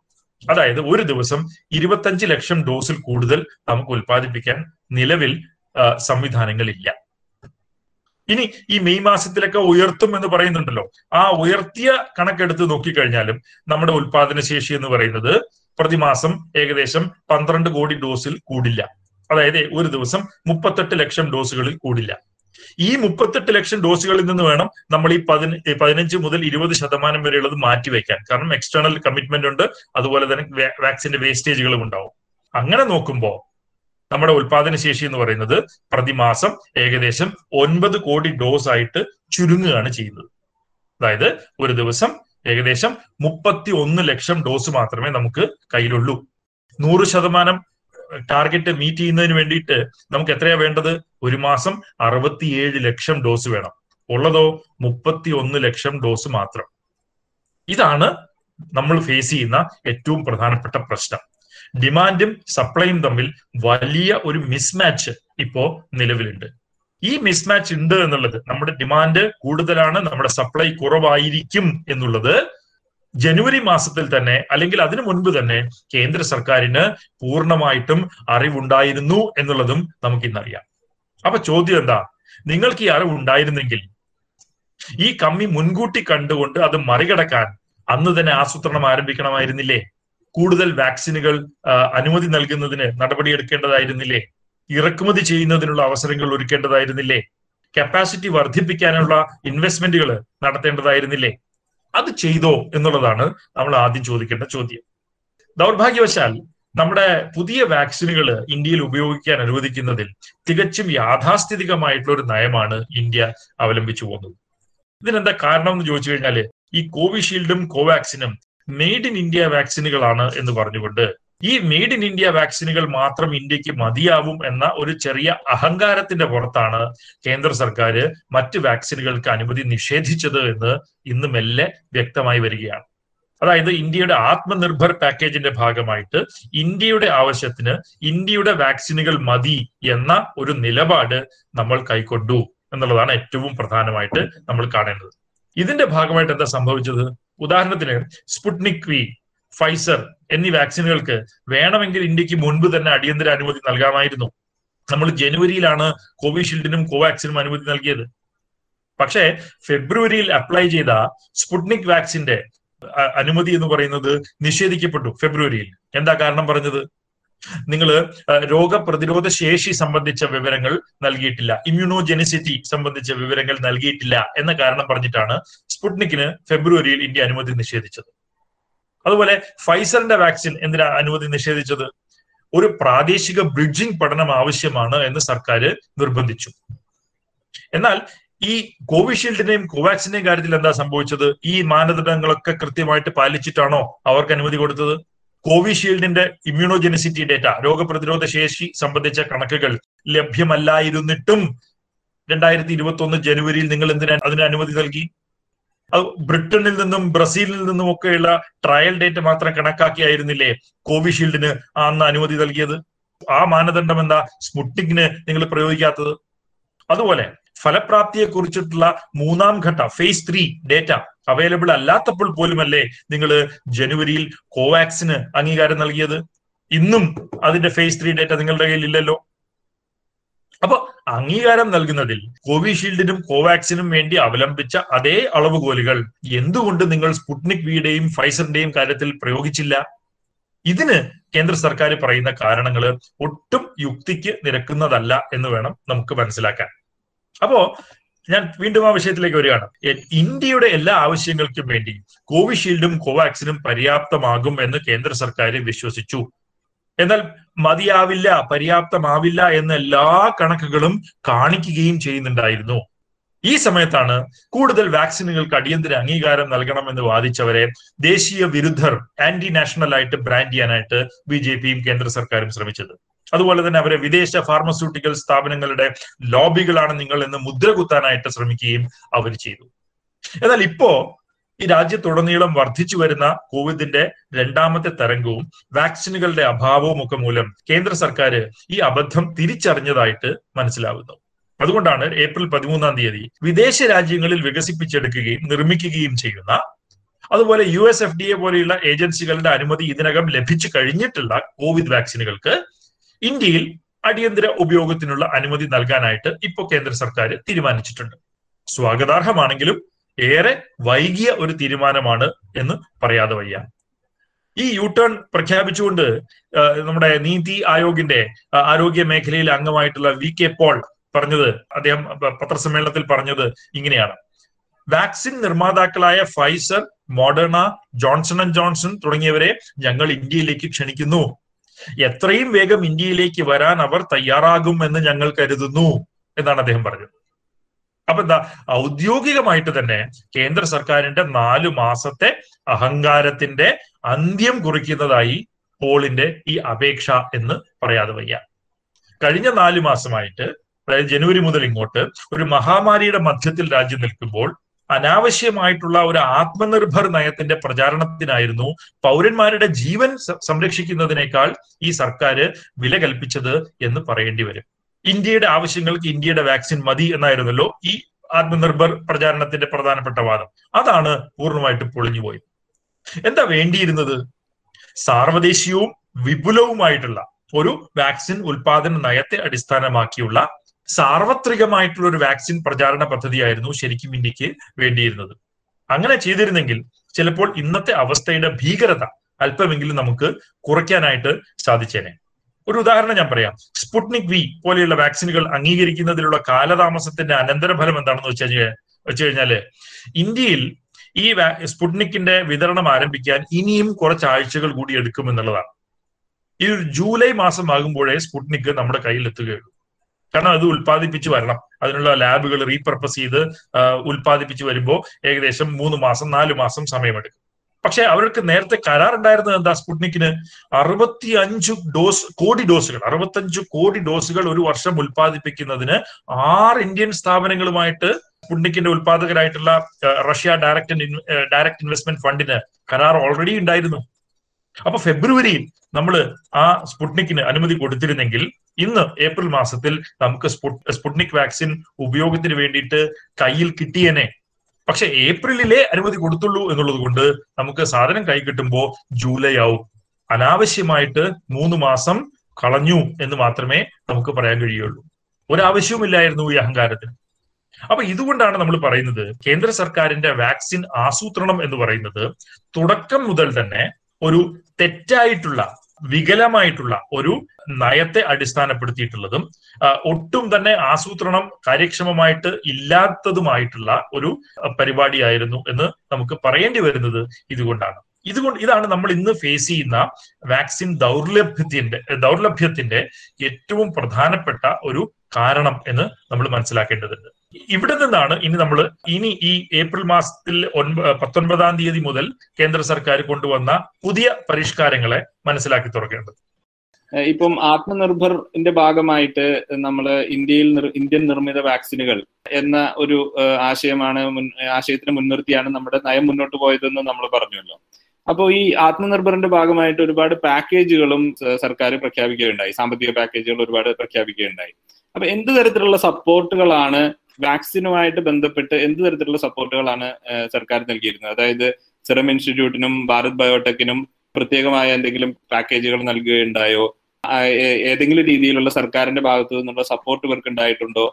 അതായത് ഒരു ദിവസം ഇരുപത്തഞ്ച് ലക്ഷം ഡോസിൽ കൂടുതൽ നമുക്ക് ഉൽപ്പാദിപ്പിക്കാൻ നിലവിൽ സംവിധാനങ്ങളില്ല. ഇനി ഈ മെയ് മാസത്തിലൊക്കെ ഉയർത്തും എന്ന് പറയുന്നുണ്ടല്ലോ. ആ ഉയർത്തിയ കണക്കെടുത്ത് നോക്കിക്കഴിഞ്ഞാലും നമ്മുടെ ഉൽപാദന ശേഷി എന്ന് പറയുന്നത് പ്രതിമാസം ഏകദേശം പന്ത്രണ്ട് കോടി ഡോസിൽ കൂടില്ല. അതായത് ഒരു ദിവസം മുപ്പത്തെട്ട് ലക്ഷം ഡോസുകളിൽ കൂടില്ല. ഈ മുപ്പത്തെട്ട് ലക്ഷം ഡോസുകളിൽ നിന്ന് വേണം നമ്മൾ ഈ പതിന പതിനഞ്ച് മുതൽ ഇരുപത് ശതമാനം വരെയുള്ളത് മാറ്റിവെക്കാൻ കാരണം എക്സ്റ്റേണൽ കമ്മിറ്റ്മെന്റ് ഉണ്ട് അതുപോലെ തന്നെ വാക്സിന്റെ വേസ്റ്റേജുകളും ഉണ്ടാവും. അങ്ങനെ നോക്കുമ്പോൾ നമ്മുടെ ഉൽപാദന ശേഷി എന്ന് പറയുന്നത് പ്രതിമാസം ഏകദേശം ഒൻപത് കോടി ഡോസ് ആയിട്ട് ചുരുങ്ങുകയാണ് ചെയ്യുന്നത്. അതായത് ഒരു ദിവസം ഏകദേശം മുപ്പത്തി ഒന്ന് ലക്ഷം ഡോസ് മാത്രമേ നമുക്ക് കയ്യിലുള്ളൂ. നൂറ് ശതമാനം ടാർഗറ്റ് മീറ്റ് ചെയ്യുന്നതിന് വേണ്ടിയിട്ട് നമുക്ക് എത്രയാ വേണ്ടത്? ഒരു മാസം അറുപത്തിയേഴ് ലക്ഷം ഡോസ് വേണം. ഉള്ളതോ മുപ്പത്തി ഒന്ന് ലക്ഷം ഡോസ് മാത്രം. ഇതാണ് നമ്മൾ ഫേസ് ചെയ്യുന്ന ഏറ്റവും പ്രധാനപ്പെട്ട പ്രശ്നം. ഡിമാൻഡും സപ്ലൈയും തമ്മിൽ വലിയ ഒരു മിസ്മാച്ച് ഇപ്പോ നിലവിലുണ്ട്. ഈ മിസ്മാച്ച് ഉണ്ട് എന്നുള്ളത് നമ്മുടെ ഡിമാൻഡ് കൂടുതലാണ് നമ്മുടെ സപ്ലൈ കുറവായിരിക്കും എന്നുള്ളത് ജനുവരി മാസത്തിൽ തന്നെ അല്ലെങ്കിൽ അതിനു മുൻപ് തന്നെ കേന്ദ്ര സർക്കാരിന് പൂർണമായിട്ടും അറിവുണ്ടായിരുന്നു എന്നുള്ളതും നമുക്ക് ഇന്നറിയാം അപ്പൊ ചോദ്യം എന്താ? നിങ്ങൾക്ക് ഈ അറിവുണ്ടായിരുന്നെങ്കിൽ ഈ കമ്മി മുൻകൂട്ടി കണ്ടുകൊണ്ട് അത് മറികടക്കാൻ അന്ന് തന്നെ ആസൂത്രണം ആരംഭിക്കണമായിരുന്നില്ലേ? കൂടുതൽ വാക്സിനുകൾ അനുമതി നൽകുന്നതിന് നടപടിയെടുക്കേണ്ടതായിരുന്നില്ലേ? ഇറക്കുമതി ചെയ്യുന്നതിനുള്ള അവസരങ്ങൾ ഒരുക്കേണ്ടതായിരുന്നില്ലേ? കപ്പാസിറ്റി വർദ്ധിപ്പിക്കാനുള്ള ഇൻവെസ്റ്റ്മെന്റുകൾ നടത്തേണ്ടതായിരുന്നില്ലേ? അത് ചെയ്തോ എന്നുള്ളതാണ് നമ്മൾ ആദ്യം ചോദിക്കേണ്ട ചോദ്യം. ദൗർഭാഗ്യവശാൽ നമ്മുടെ പുതിയ വാക്സിനുകൾ ഇന്ത്യയിൽ ഉപയോഗിക്കാൻ അനുവദിക്കുന്നതിൽ തികച്ചും യാഥാസ്ഥിതികമായിട്ടുള്ള ഒരു നയമാണ് ഇന്ത്യ അവലംബിച്ചു പോകുന്നത്. ഇതിനെന്താ കാരണം എന്ന് ചോദിച്ചു കഴിഞ്ഞാൽ ഈ കോവിഷീൽഡും കോവാക്സിനും മെയ്ഡ് ഇൻ ഇന്ത്യ വാക്സിനുകളാണ് എന്ന് പറഞ്ഞുകൊണ്ട് ഈ മെയ്ഡ് ഇൻ ഇന്ത്യ വാക്സിനുകൾ മാത്രം ഇന്ത്യയ്ക്ക് മതിയാവും എന്ന ഒരു ചെറിയ അഹങ്കാരത്തിന്റെ പുറത്താണ് കേന്ദ്ര സർക്കാർ മറ്റ് വാക്സിനുകൾക്ക് അനുമതി നിഷേധിച്ചത് എന്ന് ഇന്ന് മെല്ലെ വ്യക്തമായി വരികയാണ്. അതായത് ഇന്ത്യയുടെ ആത്മനിർഭർ പാക്കേജിന്റെ ഭാഗമായിട്ട് ഇന്ത്യയുടെ ആവശ്യത്തിന് ഇന്ത്യയുടെ വാക്സിനുകൾ മതി എന്ന ഒരു നിലപാട് നമ്മൾ കൈക്കൊണ്ടു എന്നുള്ളതാണ് ഏറ്റവും പ്രധാനമായിട്ട് നമ്മൾ കാണേണ്ടത്. ഇതിന്റെ ഭാഗമായിട്ട് എന്താ സംഭവിച്ചത്? ഉദാഹരണത്തിന് സ്പുട്നിക് വി ഫൈസർ എന്നീ വാക്സിനുകൾക്ക് വേണമെങ്കിൽ ഇന്ത്യയ്ക്ക് മുൻപ് തന്നെ അടിയന്തര അനുമതി നൽകാമായിരുന്നു. നമ്മൾ ജനുവരിയിലാണ് കോവിഷീൽഡിനും കോവാക്സിനും അനുമതി നൽകിയത്. പക്ഷേ ഫെബ്രുവരിയിൽ അപ്ലൈ ചെയ്ത സ്പുട്നിക് വാക്സിന്റെ അനുമതി എന്ന് പറയുന്നത് നിഷേധിക്കപ്പെട്ടു ഫെബ്രുവരിയിൽ. എന്താ കാരണം പറഞ്ഞത്? നിങ്ങൾ രോഗപ്രതിരോധ ശേഷി സംബന്ധിച്ച വിവരങ്ങൾ നൽകിയിട്ടില്ല. ഇമ്മ്യൂണോജെനിസിറ്റി സംബന്ധിച്ച വിവരങ്ങൾ നൽകിയിട്ടില്ല എന്ന കാരണം പറഞ്ഞിട്ടാണ് സ്പുട്നിക്കിന് ഫെബ്രുവരിയിൽ ഇന്ത്യ അനുമതി നിഷേധിച്ചത്. അതുപോലെ ഫൈസറിന്റെ വാക്സിൻ എന്തിനാ അനുമതി നിഷേധിച്ചത്? ഒരു പ്രാദേശിക ബ്രിഡ്ജിംഗ് പഠനം ആവശ്യമാണ് എന്ന് സർക്കാർ നിർബന്ധിച്ചു. എന്നാൽ ഈ കോവിഷീൽഡിന്റെയും കോവാക്സിന്റെയും കാര്യത്തിൽ എന്താ സംഭവിച്ചത്? ഈ മാനദണ്ഡങ്ങളൊക്കെ കൃത്യമായിട്ട് പാലിച്ചിട്ടാണോ അവർക്ക് അനുമതി കൊടുത്തത്? കോവിഷീൽഡിന്റെ ഇമ്മ്യൂണോജെനിസിറ്റി ഡേറ്റ രോഗപ്രതിരോധ ശേഷി സംബന്ധിച്ച കണക്കുകൾ ലഭ്യമല്ലായിരുന്നിട്ടും രണ്ടായിരത്തി ഇരുപത്തി ഒന്ന് ജനുവരിയിൽ നിങ്ങൾ എന്തിനാ അതിന് അനുമതി നൽകി? അത് ബ്രിട്ടനിൽ നിന്നും ബ്രസീലിൽ നിന്നും ഒക്കെയുള്ള ട്രയൽ ഡേറ്റ മാത്രം കണക്കാക്കിയായിരുന്നില്ലേ കോവിഷീൽഡിന് അന്ന് അനുമതി നൽകിയത്? ആ മാനദണ്ഡം എന്താ? സ്മുട്ടിങ്ങിന് നിങ്ങൾ പ്രയോഗിക്കാത്തത്? അതുപോലെ ഫലപ്രാപ്തിയെ കുറിച്ചിട്ടുള്ള മൂന്നാം ഘട്ട ഫേസ് ത്രീ ഡേറ്റ അവൈലബിൾ അല്ലാത്തപ്പോൾ പോലുമല്ലേ നിങ്ങൾ ജനുവരിയിൽ കോവാക്സിന് അംഗീകാരം നൽകിയത്? ഇന്നും അതിന്റെ ഫേസ് ത്രീ ഡേറ്റ നിങ്ങളുടെ കയ്യിൽ ഇല്ലല്ലോ അപ്പൊ അംഗീകാരം നൽകുന്നതിൽ കോവിഷീൽഡിനും കോവാക്സിനും വേണ്ടി അവലംബിച്ച അതേ അളവുകോലുകൾ എന്തുകൊണ്ട് നിങ്ങൾ സ്പുട്നിക് വിയുടെയും ഫൈസറിന്റെയും കാര്യത്തിൽ പ്രയോഗിച്ചില്ല? ഇതിന് കേന്ദ്ര സർക്കാർ പറയുന്ന കാരണങ്ങൾ ഒട്ടും യുക്തിക്ക് നിരക്കുന്നതല്ല എന്ന് വേണം നമുക്ക് മനസ്സിലാക്കാൻ. അപ്പോ ഞാൻ വീണ്ടും ആ വിഷയത്തിലേക്ക് വരികയാണ്. ഇന്ത്യയുടെ എല്ലാ ആവശ്യങ്ങൾക്കും വേണ്ടി കോവിഷീൽഡും കോവാക്സിനും പര്യാപ്തമാകും എന്ന് കേന്ദ്ര സർക്കാർ വിശ്വസിച്ചു. എന്നാൽ മതിയാവില്ല പര്യാപ്തമാവില്ല എന്ന എല്ലാ കണക്കുകളും കാണിക്കുകയും ചെയ്യുന്നുണ്ടായിരുന്നു. ഈ സമയത്താണ് കൂടുതൽ വാക്സിനുകൾക്ക് അടിയന്തര അംഗീകാരം നൽകണമെന്ന് വാദിച്ചവരെ ദേശീയ വിരുദ്ധർ ആന്റി നാഷണൽ ആയിട്ട് ബ്രാൻഡ് ചെയ്യാനായിട്ട് ബി ജെ പിയും കേന്ദ്ര സർക്കാരും ശ്രമിച്ചത്. അതുപോലെ തന്നെ അവരെ വിദേശ ഫാർമസ്യൂട്ടിക്കൽ സ്ഥാപനങ്ങളുടെ ലോബികളാണ് നിങ്ങൾ എന്ന് മുദ്ര കുത്താനായിട്ട് ശ്രമിക്കുകയും അവർ ചെയ്തു. എന്നാൽ ഇപ്പോ ഈ രാജ്യത്തുടനീളം വർദ്ധിച്ചു വരുന്ന കോവിഡിന്റെ രണ്ടാമത്തെ തരംഗവും വാക്സിനുകളുടെ അഭാവവും ഒക്കെ മൂലം കേന്ദ്ര സർക്കാർ ഈ അബദ്ധം തിരിച്ചറിഞ്ഞതായിട്ട് മനസ്സിലാവുന്നു. അതുകൊണ്ടാണ് ഏപ്രിൽ പതിമൂന്നാം തീയതി വിദേശ രാജ്യങ്ങളിൽ വികസിപ്പിച്ചെടുക്കുകയും നിർമ്മിക്കുകയും ചെയ്യുന്ന അതുപോലെ U S F D A പോലെയുള്ള ഏജൻസികളുടെ അനുമതി ഇതിനകം ലഭിച്ചു കഴിഞ്ഞിട്ടുള്ള കോവിഡ് വാക്സിനുകൾക്ക് ഇന്ത്യയിൽ അടിയന്തര ഉപയോഗത്തിനുള്ള അനുമതി നൽകാനായിട്ട് ഇപ്പോൾ കേന്ദ്ര സർക്കാർ തീരുമാനിച്ചിട്ടുണ്ട്. സ്വാഗതാർഹമാണെങ്കിലും ഏറെ വൈകിയ ഒരു തീരുമാനമാണ് എന്ന് പറയാതെ വയ്യ. ഈ യു ടേൺ പ്രഖ്യാപിച്ചുകൊണ്ട് നമ്മുടെ നീതി ആയോഗിന്റെ ആരോഗ്യ മേഖലയിലെ അംഗമായിട്ടുള്ള വി കെ പോൾ പറഞ്ഞത് അദ്ദേഹം പത്രസമ്മേളനത്തിൽ പറഞ്ഞത് ഇങ്ങനെയാണ്. Vaccine നിർമ്മാതാക്കളായ Pfizer Moderna Johnson and Johnson തുടങ്ങിയവരെ ഞങ്ങൾ ഇന്ത്യയിലേക്ക് ക്ഷണിക്കുന്നു. എത്രയും വേഗം ഇന്ത്യയിലേക്ക് വരാൻ അവർ തയ്യാറാകും എന്ന് ഞങ്ങൾ കരുതുന്നു എന്നാണ് അദ്ദേഹം പറഞ്ഞത്. അപ്പൊ എന്താ ഔദ്യോഗികമായിട്ട് തന്നെ കേന്ദ്ര സർക്കാരിന്റെ നാലു മാസത്തെ അഹങ്കാരത്തിന്റെ അന്ത്യം കുറിക്കുന്നതായി പോളിന്റെ ഈ അപേക്ഷ എന്ന് പറയാതെ വയ്യ. കഴിഞ്ഞ നാലു മാസമായിട്ട് അതായത് ജനുവരി മുതൽ ഇങ്ങോട്ട് ഒരു മഹാമാരിയുടെ മധ്യത്തിൽ രാജ്യം നിൽക്കുമ്പോൾ അനാവശ്യമായിട്ടുള്ള ഒരു ആത്മനിർഭർ നയത്തിന്റെ പ്രചാരണത്തിനായിരുന്നു പൗരന്മാരുടെ ജീവൻ സംരക്ഷിക്കുന്നതിനേക്കാൾ ഈ സർക്കാർ വില കൽപ്പിച്ചത് എന്ന് പറയേണ്ടി വരും. ഇന്ത്യയുടെ ആവശ്യങ്ങൾക്ക് ഇന്ത്യയുടെ വാക്സിൻ മതി എന്നായിരുന്നല്ലോ ഈ ആത്മനിർഭർ പ്രചാരണത്തിന്റെ പ്രധാനപ്പെട്ട വാദം. അതാണ് പൂർണമായിട്ട് പൊളിഞ്ഞുപോയി എന്താ വേണ്ടിയിരുന്നത്? സാർവദേശീയവും വിപുലവുമായിട്ടുള്ള ഒരു വാക്സിൻ ഉൽപാദന നയത്തെ അടിസ്ഥാനമാക്കിയുള്ള സാർവത്രികമായിട്ടുള്ള ഒരു വാക്സിൻ പ്രചാരണ പദ്ധതിയായിരുന്നു ശരിക്കും ഇന്ത്യയ്ക്ക് വേണ്ടിയിരുന്നത്. അങ്ങനെ ചെയ്തിരുന്നെങ്കിൽ ചിലപ്പോൾ ഇന്നത്തെ അവസ്ഥയുടെ ഭീകരത അല്പമെങ്കിലും നമുക്ക് കുറയ്ക്കാനായിട്ട് സാധിച്ചേനെ. ഒരു ഉദാഹരണം ഞാൻ പറയാം. സ്പുട്നിക് വി പോലെയുള്ള വാക്സിനുകൾ അംഗീകരിക്കുന്നതിലുള്ള കാലതാമസത്തിന്റെ അനന്തരഫലം എന്താണെന്ന് വെച്ച് കഴിഞ്ഞാൽ വെച്ച് കഴിഞ്ഞാൽ ഇന്ത്യയിൽ ഈ സ്പുട്നിക്കിന്റെ വിതരണം ആരംഭിക്കാൻ ഇനിയും കുറച്ച് ആഴ്ചകൾ കൂടി എടുക്കുമെന്നുള്ളതാണ്. ഈ ജൂലൈ മാസം ആകുമ്പോഴേ സ്പുട്നിക് നമ്മുടെ കയ്യിൽ എത്തുകയുള്ളൂ കാരണം അത് ഉൽപ്പാദിപ്പിച്ച് വരണം. അതിനുള്ള ലാബുകൾ റീപർപ്പസ് ചെയ്ത് ഉൽപ്പാദിപ്പിച്ച് വരുമ്പോൾ ഏകദേശം മൂന്ന് മാസം നാല് മാസം സമയമെടുക്കും. പക്ഷെ അവർക്ക് നേരത്തെ കരാർ ഉണ്ടായിരുന്നത് എന്താ സ്പുട്നിക്കിന്? അറുപത്തി അഞ്ചു ഡോസ് കോടി ഡോസുകൾ അറുപത്തഞ്ചു കോടി ഡോസുകൾ ഒരു വർഷം ഉൽപ്പാദിപ്പിക്കുന്നതിന് ആറ് ഇന്ത്യൻ സ്ഥാപനങ്ങളുമായിട്ട് സ്പുട്നിക്കിന്റെ ഉൽപാദകരായിട്ടുള്ള റഷ്യ ഡയറക്ട് ഡയറക്ട് ഇൻവെസ്റ്റ്മെന്റ് ഫണ്ടിന് കരാർ ഓൾറെഡി ഉണ്ടായിരുന്നു. അപ്പൊ ഫെബ്രുവരിയിൽ നമ്മൾ ആ സ്പുട്നിക്കിന് അനുമതി കൊടുത്തിരുന്നെങ്കിൽ ഇന്ന് ഏപ്രിൽ മാസത്തിൽ നമുക്ക് സ്പുട്നിക് വാക്സിൻ ഉപയോഗത്തിന് വേണ്ടിയിട്ട് കയ്യിൽ കിട്ടിയനെ. പക്ഷെ ഏപ്രിലിലെ അനുമതി കൊടുത്തുള്ളൂ എന്നുള്ളത് കൊണ്ട് നമുക്ക് സാധനം കൈ കിട്ടുമ്പോൾ ജൂലൈ ആവും. അനാവശ്യമായിട്ട് മൂന്ന് മാസം കളഞ്ഞു എന്ന് മാത്രമേ നമുക്ക് പറയാൻ കഴിയുള്ളൂ. ഒരാവശ്യവുമില്ലായിരുന്നു ഈ അഹങ്കാരത്തിന്. അപ്പൊ ഇതുകൊണ്ടാണ് നമ്മൾ പറയുന്നത് കേന്ദ്ര സർക്കാരിന്റെ വാക്സിൻ ആസൂത്രണം എന്ന് പറയുന്നത് തുടക്കം മുതൽ തന്നെ ഒരു തെറ്റായിട്ടുള്ള വികലമായിട്ടുള്ള ഒരു നയത്തെ അടിസ്ഥാനപ്പെടുത്തിയിട്ടുള്ളതും ഒട്ടും തന്നെ ആസൂത്രണം കാര്യക്ഷമമായിട്ട് ഇല്ലാത്തതുമായിട്ടുള്ള ഒരു പരിപാടിയായിരുന്നു എന്ന് നമുക്ക് പറയേണ്ടി വരുന്നത് ഇതുകൊണ്ടാണ്. ഇതുകൊണ്ട് ഇതാണ് നമ്മൾ ഇന്ന് ഫേസ് ചെയ്യുന്ന വാക്സിൻ ദൗർലഭ്യത്തിന്റെ ദൗർലഭ്യത്തിന്റെ ഏറ്റവും പ്രധാനപ്പെട്ട ഒരു കാരണം എന്ന് നമ്മൾ മനസ്സിലാക്കേണ്ടതുണ്ട്. ഇവിടെ നിന്നാണ് ഇനി നമ്മൾ ഇനി ഈ ഏപ്രിൽ മാസത്തിൽ ഒൻപ പത്തൊൻപതാം തീയതി മുതൽ കേന്ദ്ര സർക്കാർ കൊണ്ടുവന്ന പുതിയ പരിഷ്കാരങ്ങളെ മനസ്സിലാക്കി തുറക്കേണ്ടത് ഇപ്പം ആത്മനിർഭറിന്റെ ഭാഗമായിട്ട് നമ്മൾ ഇന്ത്യയിൽ ഇന്ത്യൻ നിർമ്മിത വാക്സിനുകൾ എന്ന ഒരു ആശയമാണ് ആശയത്തിന് മുൻനിർത്തിയാണ് നമ്മുടെ നയം മുന്നോട്ട് പോയതെന്ന് നമ്മൾ പറഞ്ഞല്ലോ. അപ്പോൾ ഈ ആത്മനിർഭറിന്റെ ഭാഗമായിട്ട് ഒരുപാട് പാക്കേജുകളും സർക്കാർ പ്രഖ്യാപിക്കുകയുണ്ടായി. സാമ്പത്തിക പാക്കേജുകൾ ഒരുപാട് പ്രഖ്യാപിക്കുകയുണ്ടായി. അപ്പൊ എന്ത് തരത്തിലുള്ള സപ്പോർട്ടുകളാണ് വാക്സിനുമായിട്ട് ബന്ധപ്പെട്ട് എന്ത് തരത്തിലുള്ള സപ്പോർട്ടുകളാണ് സർക്കാർ നൽകിയിരുന്നത്? അതായത് സിറം ഇൻസ്റ്റിറ്റ്യൂട്ടിനും ഭാരത് ബയോടെക്കിനും പ്രത്യേകമായ എന്തെങ്കിലും പാക്കേജുകൾ നൽകുകയുണ്ടായോ? ഏതെങ്കിലും രീതിയിലുള്ള സർക്കാരിന്റെ ഭാഗത്തു നിന്നുള്ള സപ്പോർട്ട് ഇവർക്ക് ഉണ്ടായിട്ടുണ്ടോ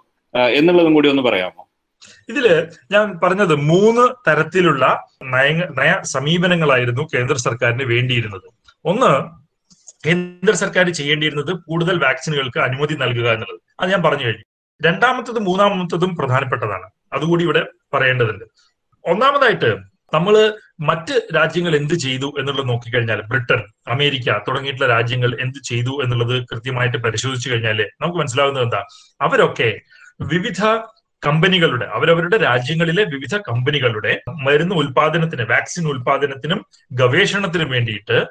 എന്നുള്ളതും കൂടി ഒന്ന് പറയാമോ? ഇതിൽ ഞാൻ പറഞ്ഞത് മൂന്ന് തരത്തിലുള്ള നയ നയ സമീപനങ്ങളായിരുന്നു കേന്ദ്ര സർക്കാരിന് വേണ്ടിയിരുന്നത്. ഒന്ന് കേന്ദ്ര സർക്കാർ ചെയ്യേണ്ടിയിരുന്നത് കൂടുതൽ വാക്സിനുകൾക്ക് അനുമതി നൽകുക എന്നുള്ളത്. അത് ഞാൻ പറഞ്ഞു കഴിഞ്ഞു. രണ്ടാമത്തതും മൂന്നാമത്തതും പ്രധാനപ്പെട്ടതാണ്. അതുകൂടി ഇവിടെ പറയേണ്ടതുണ്ട്. ഒന്നാമതായിട്ട് നമ്മൾ മറ്റ് രാജ്യങ്ങൾ എന്ത് ചെയ്തു എന്നുള്ളത് നോക്കിക്കഴിഞ്ഞാൽ ബ്രിട്ടൻ അമേരിക്ക തുടങ്ങിയിട്ടുള്ള രാജ്യങ്ങൾ എന്ത് ചെയ്തു എന്നുള്ളത് കൃത്യമായിട്ട് പരിശോധിച്ചു കഴിഞ്ഞാൽ നമുക്ക് മനസ്സിലാവുന്നത് എന്താ? അവരൊക്കെ വിവിധ കമ്പനികളുടെ അവരവരുടെ രാജ്യങ്ങളിലെ വിവിധ കമ്പനികളുടെ മരുന്ന് ഉൽപാദനത്തിന് വാക്സിൻ ഉൽപാദനത്തിനും ഗവേഷണത്തിനും വേണ്ടിയിട്ട്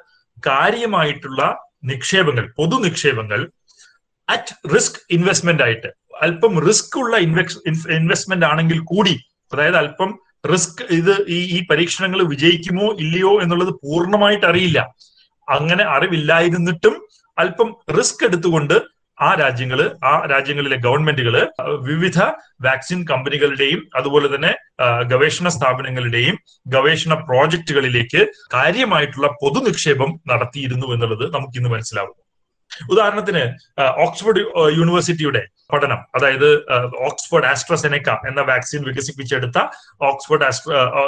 കാര്യമായിട്ടുള്ള നിക്ഷേപങ്ങൾ പൊതു നിക്ഷേപങ്ങൾ അറ്റ് റിസ്ക് ഇൻവെസ്റ്റ്മെന്റ് ആയിട്ട് അല്പം റിസ്ക് ഉള്ള ഇൻവെസ്റ്റ്മെന്റ് ആണെങ്കിൽ കൂടി അതായത് അല്പം റിസ്ക് ഇത് ഈ ഈ പരീക്ഷണങ്ങൾ വിജയിക്കുമോ ഇല്ലയോ എന്നുള്ളത് പൂർണമായിട്ട് അറിയില്ല. അങ്ങനെ അറിവില്ലായിരുന്നിട്ടും അല്പം റിസ്ക് എടുത്തുകൊണ്ട് ആ രാജ്യങ്ങൾ ആ രാജ്യങ്ങളിലെ ഗവൺമെന്റുകൾ വിവിധ വാക്സിൻ കമ്പനികളുടെയും അതുപോലെ തന്നെ ഗവേഷണ സ്ഥാപനങ്ങളുടെയും ഗവേഷണ പ്രോജക്റ്റുകളിലേക്ക് കാര്യമായിട്ടുള്ള പൊതു നിക്ഷേപം നടത്തിയിരുന്നു എന്നുള്ളത് നമുക്ക് ഇന്ന് ഉദാഹരണത്തിന് ഓക്സ്ഫോർഡ് യൂണിവേഴ്സിറ്റിയുടെ പഠനം അതായത് ഓക്സ്ഫോർഡ് ആസ്ട്രസെനക്ക എന്ന വാക്സിൻ വികസിപ്പിച്ചെടുത്ത ഓക്സ്ഫോർഡ്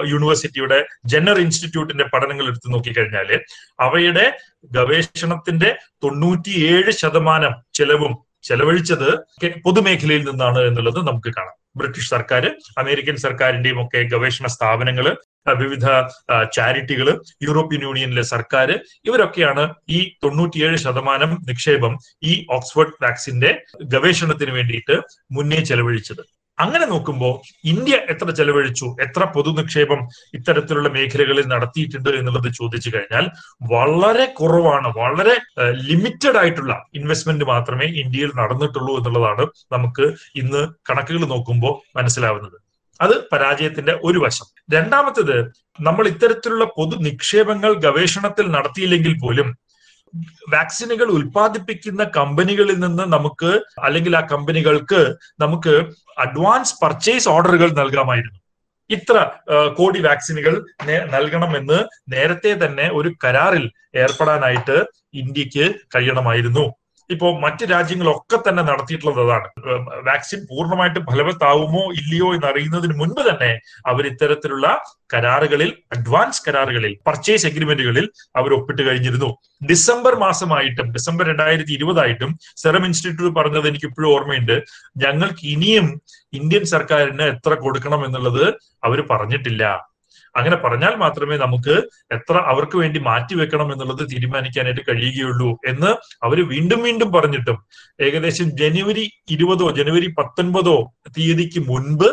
യൂണിവേഴ്സിറ്റിയുടെ ജനറൽ ഇൻസ്റ്റിറ്റ്യൂട്ടിന്റെ പഠനങ്ങൾ എടുത്തു നോക്കിക്കഴിഞ്ഞാൽ അവയുടെ ഗവേഷണത്തിന്റെ തൊണ്ണൂറ്റിയേഴ് ശതമാനം ചെലവും ചെലവഴിച്ചത് പൊതുമേഖലയിൽ നിന്നാണ് എന്നുള്ളത് നമുക്ക് കാണാം. ബ്രിട്ടീഷ് സർക്കാർ അമേരിക്കൻ സർക്കാരിന്റെയും ഒക്കെ ഗവേഷണ സ്ഥാപനങ്ങൾ വിവിധ ചാരിറ്റികൾ യൂറോപ്യൻ യൂണിയനിലെ സർക്കാർ ഇവരൊക്കെയാണ് ഈ തൊണ്ണൂറ്റിയേഴ് ശതമാനം നിക്ഷേപം ഈ ഓക്സ്ഫോർഡ് വാക്സിന്റെ ഗവേഷണത്തിന് വേണ്ടിയിട്ട് മുന്നേ ചെലവഴിച്ചത്. അങ്ങനെ നോക്കുമ്പോൾ ഇന്ത്യ എത്ര ചെലവഴിച്ചു? എത്ര പൊതു നിക്ഷേപം ഇത്തരത്തിലുള്ള മേഖലകളിൽ നടത്തിയിട്ടുണ്ട് എന്നുള്ളത് ചോദിച്ചു കഴിഞ്ഞാൽ വളരെ കുറവാണ്. വളരെ ലിമിറ്റഡ് ആയിട്ടുള്ള ഇൻവെസ്റ്റ്മെന്റ് മാത്രമേ ഇന്ത്യയിൽ നടന്നിട്ടുള്ളൂ എന്നുള്ളതാണ് നമുക്ക് ഇന്ന് കണക്കുകൾ നോക്കുമ്പോൾ മനസ്സിലാവുന്നത്. അത് പരാജയത്തിന്റെ ഒരു വശം. രണ്ടാമത്തേത് നമ്മൾ ഇത്തരത്തിലുള്ള പൊതു നിക്ഷേപങ്ങൾ ഗവേഷണത്തിൽ നടത്തിയില്ലെങ്കിൽ പോലും വാക്സിനുകൾ ഉൽപ്പാദിപ്പിക്കുന്ന കമ്പനികളിൽ നിന്ന് നമുക്ക് അല്ലെങ്കിൽ ആ കമ്പനികൾക്ക് നമുക്ക് അഡ്വാൻസ് പർച്ചേസ് ഓർഡറുകൾ നൽകാമായിരുന്നു. ഇത്ര കോടി വാക്സിനുകൾ നൽകണമെന്ന് നേരത്തെ തന്നെ ഒരു കരാറിൽ ഏർപ്പെടാനായിട്ട് ഇന്ത്യയ്ക്ക് കഴിയണമായിരുന്നു. ഇപ്പോ മറ്റ് രാജ്യങ്ങളൊക്കെ തന്നെ നടത്തിയിട്ടുള്ളത് അതാണ്. വാക്സിൻ പൂർണമായിട്ട് ഫലവത്താവുമോ ഇല്ലയോ എന്ന് അറിയുന്നതിന് മുൻപ് തന്നെ അവർ ഇത്തരത്തിലുള്ള കരാറുകളിൽ അഡ്വാൻസ് കരാറുകളിൽ പർച്ചേസ് എഗ്രിമെന്റുകളിൽ അവർ ഒപ്പിട്ട് കഴിഞ്ഞിരുന്നു. ഡിസംബർ മാസമായിട്ടും ഡിസംബർ രണ്ടായിരത്തി ഇരുപതായിട്ടും സെറം ഇൻസ്റ്റിറ്റ്യൂട്ട് പറഞ്ഞത് എനിക്ക് ഇപ്പോഴും ഓർമ്മയുണ്ട്. ഞങ്ങൾക്ക് ഇനിയും ഇന്ത്യൻ സർക്കാരിന് എത്ര കൊടുക്കണം എന്നുള്ളത് അവർ പറഞ്ഞിട്ടില്ല. അങ്ങനെ പറഞ്ഞാൽ മാത്രമേ നമുക്ക് എത്ര അവർക്ക് വേണ്ടി മാറ്റിവെക്കണം എന്നുള്ളത് തീരുമാനിക്കാനായിട്ട് കഴിയുകയുള്ളൂ എന്ന് അവർ വീണ്ടും വീണ്ടും പറഞ്ഞിട്ടും. ഏകദേശം ജനുവരി ഇരുപതോ ജനുവരി പത്തൊൻപതോ തീയതിക്ക് മുൻപ്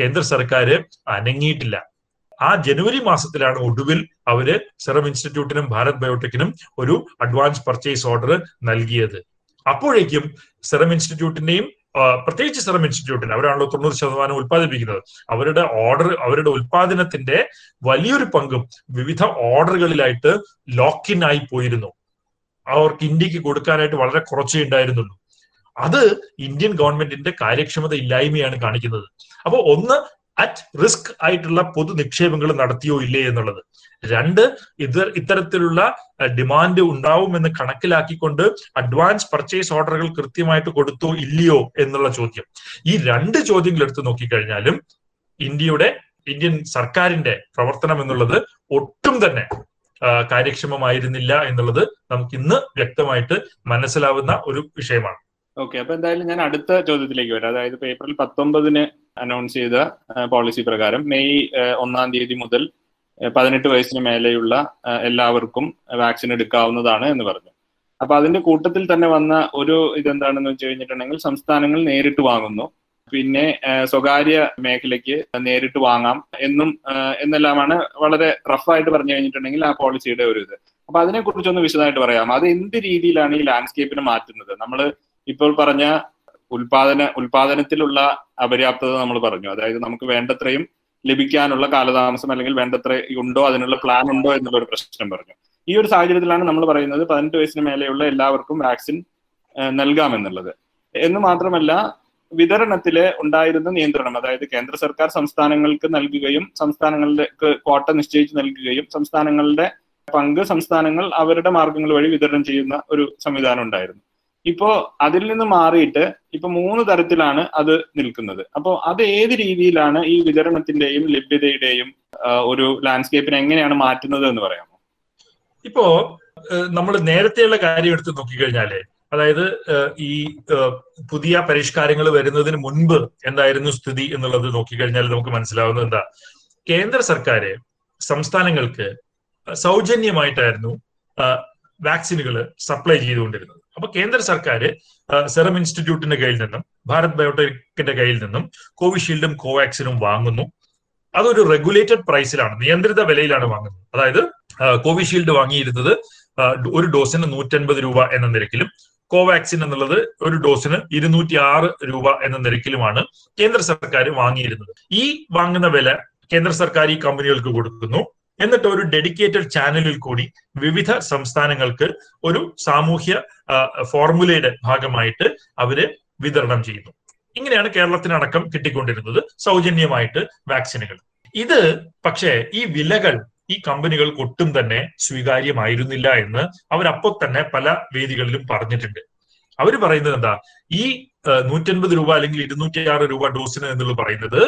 കേന്ദ്ര സർക്കാർ അനങ്ങിയിട്ടില്ല. ആ ജനുവരി മാസത്തിലാണ് ഒടുവിൽ അവർ സെറം ഇൻസ്റ്റിറ്റ്യൂട്ടിനും ഭാരത് ബയോടെക്കിനും ഒരു അഡ്വാൻസ് പർച്ചേസ് ഓർഡർ നൽകിയത്. അപ്പോഴേക്കും സെറം ഇൻസ്റ്റിറ്റ്യൂട്ടിന്റെയും പ്രത്യേകിച്ച് സെറം ഇൻസ്റ്റിറ്റ്യൂട്ടിൽ അവരാണല്ലോ തൊണ്ണൂറ് ശതമാനം ഉൽപ്പാദിപ്പിക്കുന്നത്. അവരുടെ ഓർഡർ അവരുടെ ഉൽപാദനത്തിന്റെ വലിയൊരു പങ്കും വിവിധ ഓർഡറുകളിലായിട്ട് ലോക്കിൻ ആയി പോയിരുന്നു. അവർക്ക് ഇന്ത്യയ്ക്ക് കൊടുക്കാനായിട്ട് വളരെ കുറച്ചേ ഉണ്ടായിരുന്നുള്ളൂ. അത് ഇന്ത്യൻ ഗവൺമെന്റിന്റെ കാര്യക്ഷമത ഇല്ലായ്മയാണ് കാണിക്കുന്നത്. അപ്പോൾ ഒന്ന് അറ്റ് റിസ്ക് ആയിട്ടുള്ള പൊതു നിക്ഷേപങ്ങൾ നടത്തിയോ ഇല്ലേ എന്നുള്ളത്. രണ്ട് ഇത് ഇത്തരത്തിലുള്ള ഡിമാൻഡ് ഉണ്ടാവുമെന്ന് കണക്കിലാക്കിക്കൊണ്ട് അഡ്വാൻസ് പർച്ചേസ് ഓർഡറുകൾ കൃത്യമായിട്ട് കൊടുത്തോ ഇല്ലയോ എന്നുള്ള ചോദ്യം. ഈ രണ്ട് ചോദ്യങ്ങൾ എടുത്തു നോക്കിക്കഴിഞ്ഞാലും ഇന്ത്യയുടെ ഇന്ത്യൻ സർക്കാരിന്റെ പ്രവർത്തനം എന്നുള്ളത് ഒട്ടും തന്നെ കാര്യക്ഷമമായിരുന്നില്ല എന്നുള്ളത് നമുക്ക് ഇന്ന് വ്യക്തമായിട്ട് മനസ്സിലാവുന്ന ഒരു വിഷയമാണ്. ഓക്കെ അപ്പൊ എന്തായാലും ഞാൻ അടുത്ത ചോദ്യത്തിലേക്ക് വരാം. അതായത് ഇപ്പൊ ഏപ്രിൽ പത്തൊമ്പതിന് അനൗൺസ് ചെയ്ത പോളിസി പ്രകാരം മെയ് ഒന്നാം തീയതി മുതൽ പതിനെട്ട് വയസ്സിന് മേലെയുള്ള എല്ലാവർക്കും വാക്സിൻ എടുക്കാവുന്നതാണ് എന്ന് പറഞ്ഞു. അപ്പൊ അതിന്റെ കൂട്ടത്തിൽ തന്നെ വന്ന ഒരു ഇതെന്താണെന്ന് വെച്ച് കഴിഞ്ഞിട്ടുണ്ടെങ്കിൽ സംസ്ഥാനങ്ങൾ നേരിട്ട് വാങ്ങുന്നു. പിന്നെ സ്വകാര്യ മേഖലയ്ക്ക് നേരിട്ട് വാങ്ങാം എന്നും എന്നെല്ലാമാണ് വളരെ റഫായിട്ട് പറഞ്ഞു കഴിഞ്ഞിട്ടുണ്ടെങ്കിൽ ആ പോളിസിയുടെ ഒരു ഇത്. അപ്പൊ അതിനെ കുറിച്ചൊന്ന് വിശദമായിട്ട് പറയാം. അത് എന്ത് രീതിയിലാണ് ഈ ലാൻഡ്സ്കേപ്പിനെ മാറ്റുന്നത്? നമ്മൾ ഇപ്പോൾ പറഞ്ഞ ഉൽപാദന ഉൽപാദനത്തിലുള്ള അപര്യാപ്തത നമ്മൾ പറഞ്ഞു. അതായത് നമുക്ക് വേണ്ടത്രയും ലഭിക്കാനുള്ള കാലതാമസം അല്ലെങ്കിൽ വേണ്ടത്ര ഉണ്ടോ അതിനുള്ള പ്ലാൻ ഉണ്ടോ എന്നുള്ള ഒരു പ്രശ്നം പറഞ്ഞു. ഈ ഒരു സാഹചര്യത്തിലാണ് നമ്മൾ പറയുന്നത് പതിനെട്ട് വയസ്സിന് മേലെയുള്ള എല്ലാവർക്കും വാക്സിൻ നൽകാമെന്നുള്ളത്. എന്ന് മാത്രമല്ല വിതരണത്തിലെ ഉണ്ടായിരുന്ന നിയന്ത്രണം അതായത് കേന്ദ്ര സർക്കാർ സംസ്ഥാനങ്ങൾക്ക് നൽകുകയും സംസ്ഥാനങ്ങളുടെ കോട്ട നിശ്ചയിച്ച് നൽകുകയും സംസ്ഥാനങ്ങളുടെ പങ്ക് സംസ്ഥാനങ്ങൾ അവരുടെ മാർഗങ്ങൾ വഴി വിതരണം ചെയ്യുന്ന ഒരു സംവിധാനം ഉണ്ടായിരുന്നു. ഇപ്പോ അതിൽ നിന്ന് മാറിയിട്ട് ഇപ്പൊ മൂന്ന് തരത്തിലാണ് അത് നിൽക്കുന്നത്. അപ്പോൾ അത് ഏത് രീതിയിലാണ് ഈ വിതരണത്തിന്റെയും ലഭ്യതയുടെയും ഒരു ലാൻഡ്സ്കേപ്പിനെ എങ്ങനെയാണ് മാറ്റുന്നത് എന്ന് പറയാമോ? ഇപ്പോ നമ്മൾ നേരത്തെയുള്ള കാര്യം എടുത്ത് നോക്കിക്കഴിഞ്ഞാൽ അതായത് ഈ പുതിയ പരിഷ്കാരങ്ങൾ വരുന്നതിന് മുൻപ് എന്തായിരുന്നു സ്ഥിതി എന്നുള്ളത് നോക്കിക്കഴിഞ്ഞാൽ നമുക്ക് മനസ്സിലാവുന്നത് എന്താ? കേന്ദ്ര സർക്കാർ സംസ്ഥാനങ്ങൾക്ക് സൗജന്യമായിട്ടായിരുന്നു വാക്സിനുകൾ സപ്ലൈ ചെയ്തുകൊണ്ടിരുന്നത്. അപ്പൊ കേന്ദ്ര സർക്കാർ സെറം ഇൻസ്റ്റിറ്റ്യൂട്ടിന്റെ കയ്യിൽ നിന്നും ഭാരത് ബയോടെക്കിന്റെ കയ്യിൽ നിന്നും കോവിഷീൽഡും കോവാക്സിനും വാങ്ങുന്നു. അതൊരു റെഗുലേറ്റഡ് പ്രൈസിലാണ് നിയന്ത്രിത വിലയിലാണ് വാങ്ങുന്നത്. അതായത് കോവിഷീൽഡ് വാങ്ങിയിരുന്നത് ഒരു ഡോസിന് നൂറ്റൻപത് രൂപ എന്ന നിരക്കിലും കോവാക്സിൻ എന്നുള്ളത് ഒരു ഡോസിന് ഇരുന്നൂറ്റി ആറ് രൂപ എന്ന നിരക്കിലുമാണ് കേന്ദ്ര സർക്കാർ വാങ്ങിയിരുന്നത്. ഈ വാങ്ങുന്ന വില കേന്ദ്ര സർക്കാർ ഈ കമ്പനികൾക്ക് കൊടുക്കുന്നു. എന്നിട്ട് ഒരു ഡെഡിക്കേറ്റഡ് ചാനലിൽ കൂടി വിവിധ സംസ്ഥാനങ്ങൾക്ക് ഒരു സാമൂഹ്യ ഫോർമുലയുടെ ഭാഗമായിട്ട് അവർ വിതരണം ചെയ്യുന്നു. ഇങ്ങനെയാണ് കേരളത്തിനടക്കം കിട്ടിക്കൊണ്ടിരുന്നത് സൗജന്യമായിട്ട് വാക്സിനുകൾ. ഇത് പക്ഷേ ഈ വിലകൾ ഈ കമ്പനികൾക്ക് ഒട്ടും തന്നെ സ്വീകാര്യമായിരുന്നില്ല എന്ന് അവരപ്പോൾ തന്നെ പല വേദികളിലും പറഞ്ഞിട്ടുണ്ട്. അവർ പറയുന്നത് എന്താ? ഈ നൂറ്റൻപത് രൂപ അല്ലെങ്കിൽ ഇരുന്നൂറ്റി ആറ് രൂപ ഡോസിന് എന്നുള്ളത് പറയുന്നത്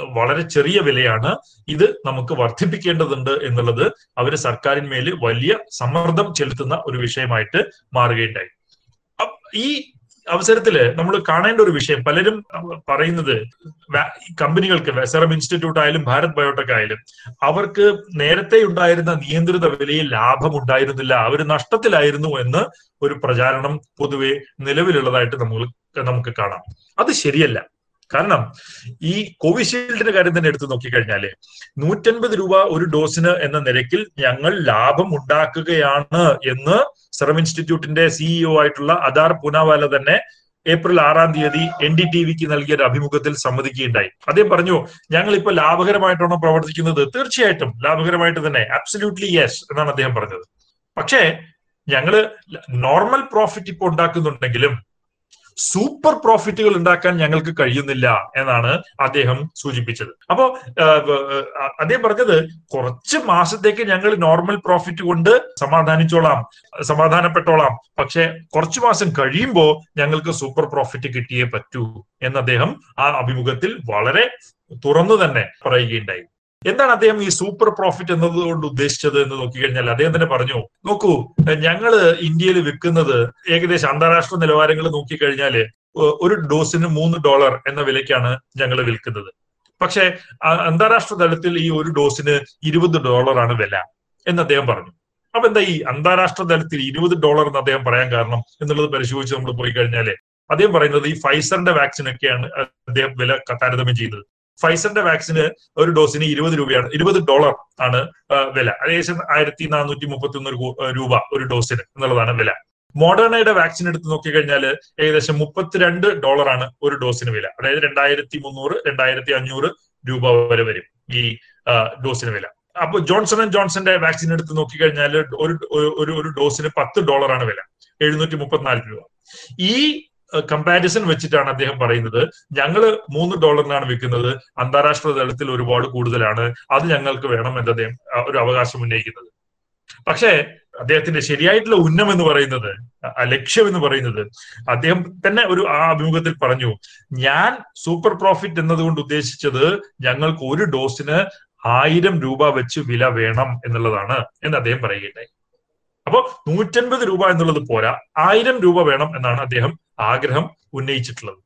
വളരെ ചെറിയ വിലയാണ് ഇത് നമുക്ക് വർദ്ധിപ്പിക്കേണ്ടതുണ്ട് എന്നുള്ളത് അവർ സർക്കാരിന്മേൽ വലിയ സമ്മർദ്ദം ചെലുത്തുന്ന ഒരു വിഷയമായിട്ട് മാറുകയുണ്ടായി. ഈ അവസരത്തിൽ നമ്മൾ കാണേണ്ട ഒരു വിഷയം പലരും പറയുന്നത് കമ്പനികൾക്ക് സെറം ഇൻസ്റ്റിറ്റ്യൂട്ട് ആയാലും ഭാരത് ബയോടെക് ആയാലും അവർക്ക് നേരത്തെ ഉണ്ടായിരുന്ന നിയന്ത്രിത വിലയിൽ ലാഭം ഉണ്ടായിരുന്നില്ല അവർ നഷ്ടത്തിലായിരുന്നു എന്ന് ഒരു പ്രചാരണം പൊതുവെ നിലവിലുള്ളതായിട്ട് നമ്മൾ നമുക്ക് കാണാം. അത് ശരിയല്ല. കാരണം ഈ കോവിഷീൽഡിന്റെ കാര്യം തന്നെ എടുത്തു നോക്കിക്കഴിഞ്ഞാൽ നൂറ്റൻപത് രൂപ ഒരു ഡോസിന് എന്ന നിരക്കിൽ ഞങ്ങൾ ലാഭം ഉണ്ടാക്കുകയാണ് എന്ന് സെറം ഇൻസ്റ്റിറ്റ്യൂട്ടിന്റെ സിഇഒ ആയിട്ടുള്ള അദാർ പുനാവാല തന്നെ ഏപ്രിൽ ആറാം തീയതി എൻ ഡി ടി വിക്ക് നൽകിയ ഒരു അഭിമുഖത്തിൽ സമ്മതിക്കുകയുണ്ടായി. അദ്ദേഹം പറഞ്ഞു ഞങ്ങൾ ഇപ്പൊ ലാഭകരമായിട്ടാണോ പ്രവർത്തിക്കുന്നത്? തീർച്ചയായിട്ടും ലാഭകരമായിട്ട് തന്നെ. അബ്സല്യൂട്ട്ലി യെസ് എന്നാണ് അദ്ദേഹം പറഞ്ഞത്. പക്ഷേ ഞങ്ങൾ നോർമൽ പ്രോഫിറ്റ് ഇപ്പൊ ഉണ്ടാക്കുന്നുണ്ടെങ്കിലും സൂപ്പർ പ്രോഫിറ്റുകൾ ഉണ്ടാക്കാൻ ഞങ്ങൾക്ക് കഴിയുന്നില്ല എന്നാണ് അദ്ദേഹം സൂചിപ്പിച്ചത്. അപ്പോ അദ്ദേഹം പറഞ്ഞത് കുറച്ച് മാസത്തേക്ക് ഞങ്ങൾ നോർമൽ പ്രോഫിറ്റ് കൊണ്ട് സമാധാനിച്ചോളാം സമാധാനപ്പെട്ടോളാം. പക്ഷെ കുറച്ചു മാസം കഴിയുമ്പോൾ ഞങ്ങൾക്ക് സൂപ്പർ പ്രോഫിറ്റ് കിട്ടിയേ പറ്റൂ എന്ന് അദ്ദേഹം ആ അഭിമുഖത്തിൽ വളരെ തുറന്നു തന്നെ പറയുകയുണ്ടായി. എന്താണ് അദ്ദേഹം ഈ സൂപ്പർ പ്രോഫിറ്റ് എന്നതുകൊണ്ട് ഉദ്ദേശിച്ചത് എന്ന് നോക്കിക്കഴിഞ്ഞാൽ അദ്ദേഹം തന്നെ പറഞ്ഞു നോക്കൂ ഞങ്ങൾ ഇന്ത്യയിൽ വിൽക്കുന്നത് ഏകദേശം അന്താരാഷ്ട്ര നിലവാരങ്ങൾ നോക്കിക്കഴിഞ്ഞാൽ ഒരു ഡോസിന് മൂന്ന് ഡോളർ എന്ന വിലയ്ക്കാണ് ഞങ്ങൾ വിൽക്കുന്നത്. പക്ഷേ അന്താരാഷ്ട്ര തലത്തിൽ ഈ ഒരു ഡോസിന് ഇരുപത് ഡോളറാണ് വില എന്ന് അദ്ദേഹം പറഞ്ഞു. അപ്പൊ എന്താ ഈ അന്താരാഷ്ട്ര തലത്തിൽ ഇരുപത് ഡോളർ എന്ന് അദ്ദേഹം പറയാൻ കാരണം എന്നുള്ളത് പരിശോധിച്ച് നമ്മൾ പോയി കഴിഞ്ഞാൽ അദ്ദേഹം പറയുന്നത് ഈ ഫൈസറിന്റെ വാക്സിൻ ഒക്കെയാണ് അദ്ദേഹം വില താരതമ്യം ചെയ്യുന്നത്. ഫൈസറിന്റെ വാക്സിന് ഒരു ഡോസിന് ഇരുപത് രൂപയാണ് ഇരുപത് ഡോളർ ആണ് വില. ഏകദേശം ആയിരത്തി നാനൂറ്റി മുപ്പത്തി ഒന്ന് രൂപ ഒരു ഡോസിന് എന്നുള്ളതാണ് വില. മോഡേണയുടെ വാക്സിൻ എടുത്ത് നോക്കിക്കഴിഞ്ഞാൽ ഏകദേശം മുപ്പത്തിരണ്ട് ഡോളറാണ് ഒരു ഡോസിന് വില. അതായത് രണ്ടായിരത്തി മുന്നൂറ് രണ്ടായിരത്തി അഞ്ഞൂറ് രൂപ വരെ വരും ഈ ഡോസിന് വില. അപ്പൊ ജോൺസൺ ആൻഡ് ജോൺസന്റെ വാക്സിൻ എടുത്ത് നോക്കിക്കഴിഞ്ഞാൽ ഒരു ഒരു ഡോസിന് പത്ത് ഡോളറാണ് വില എഴുന്നൂറ്റി മുപ്പത്തിനാല് രൂപ. ഈ കമ്പാരിസൺ വെച്ചിട്ടാണ് അദ്ദേഹം പറയുന്നത്. ഞങ്ങൾ മൂന്ന് ഡോളറിനാണ് വിൽക്കുന്നത്. അന്താരാഷ്ട്ര തലത്തിൽ ഒരുപാട് കൂടുതലാണ്. അത് ഞങ്ങൾക്ക് വേണം എന്ന് അദ്ദേഹം ഒരു അവകാശം ഉന്നയിക്കുന്നത്. പക്ഷേ അദ്ദേഹത്തിന്റെ ശരിയായിട്ടുള്ള ഉന്നം എന്ന് പറയുന്നത് ലക്ഷ്യം എന്ന് പറയുന്നത് അദ്ദേഹം തന്നെ ഒരു ആ അഭിമുഖത്തിൽ പറഞ്ഞു ഞാൻ സൂപ്പർ പ്രോഫിറ്റ് എന്നതുകൊണ്ട് ഉദ്ദേശിച്ചത് ഞങ്ങൾക്ക് ഒരു ഡോസിന് ആയിരം രൂപ വെച്ച് വില വേണം എന്നുള്ളതാണ് എന്ന് അദ്ദേഹം പറയുകയുണ്ടായി. അപ്പോ നൂറ്റൻപത് രൂപ എന്നുള്ളത് പോരാ. ആയിരം രൂപ വേണം എന്നാണ് അദ്ദേഹം ആഗ്രഹം ഉന്നയിച്ചിട്ടുള്ളത്.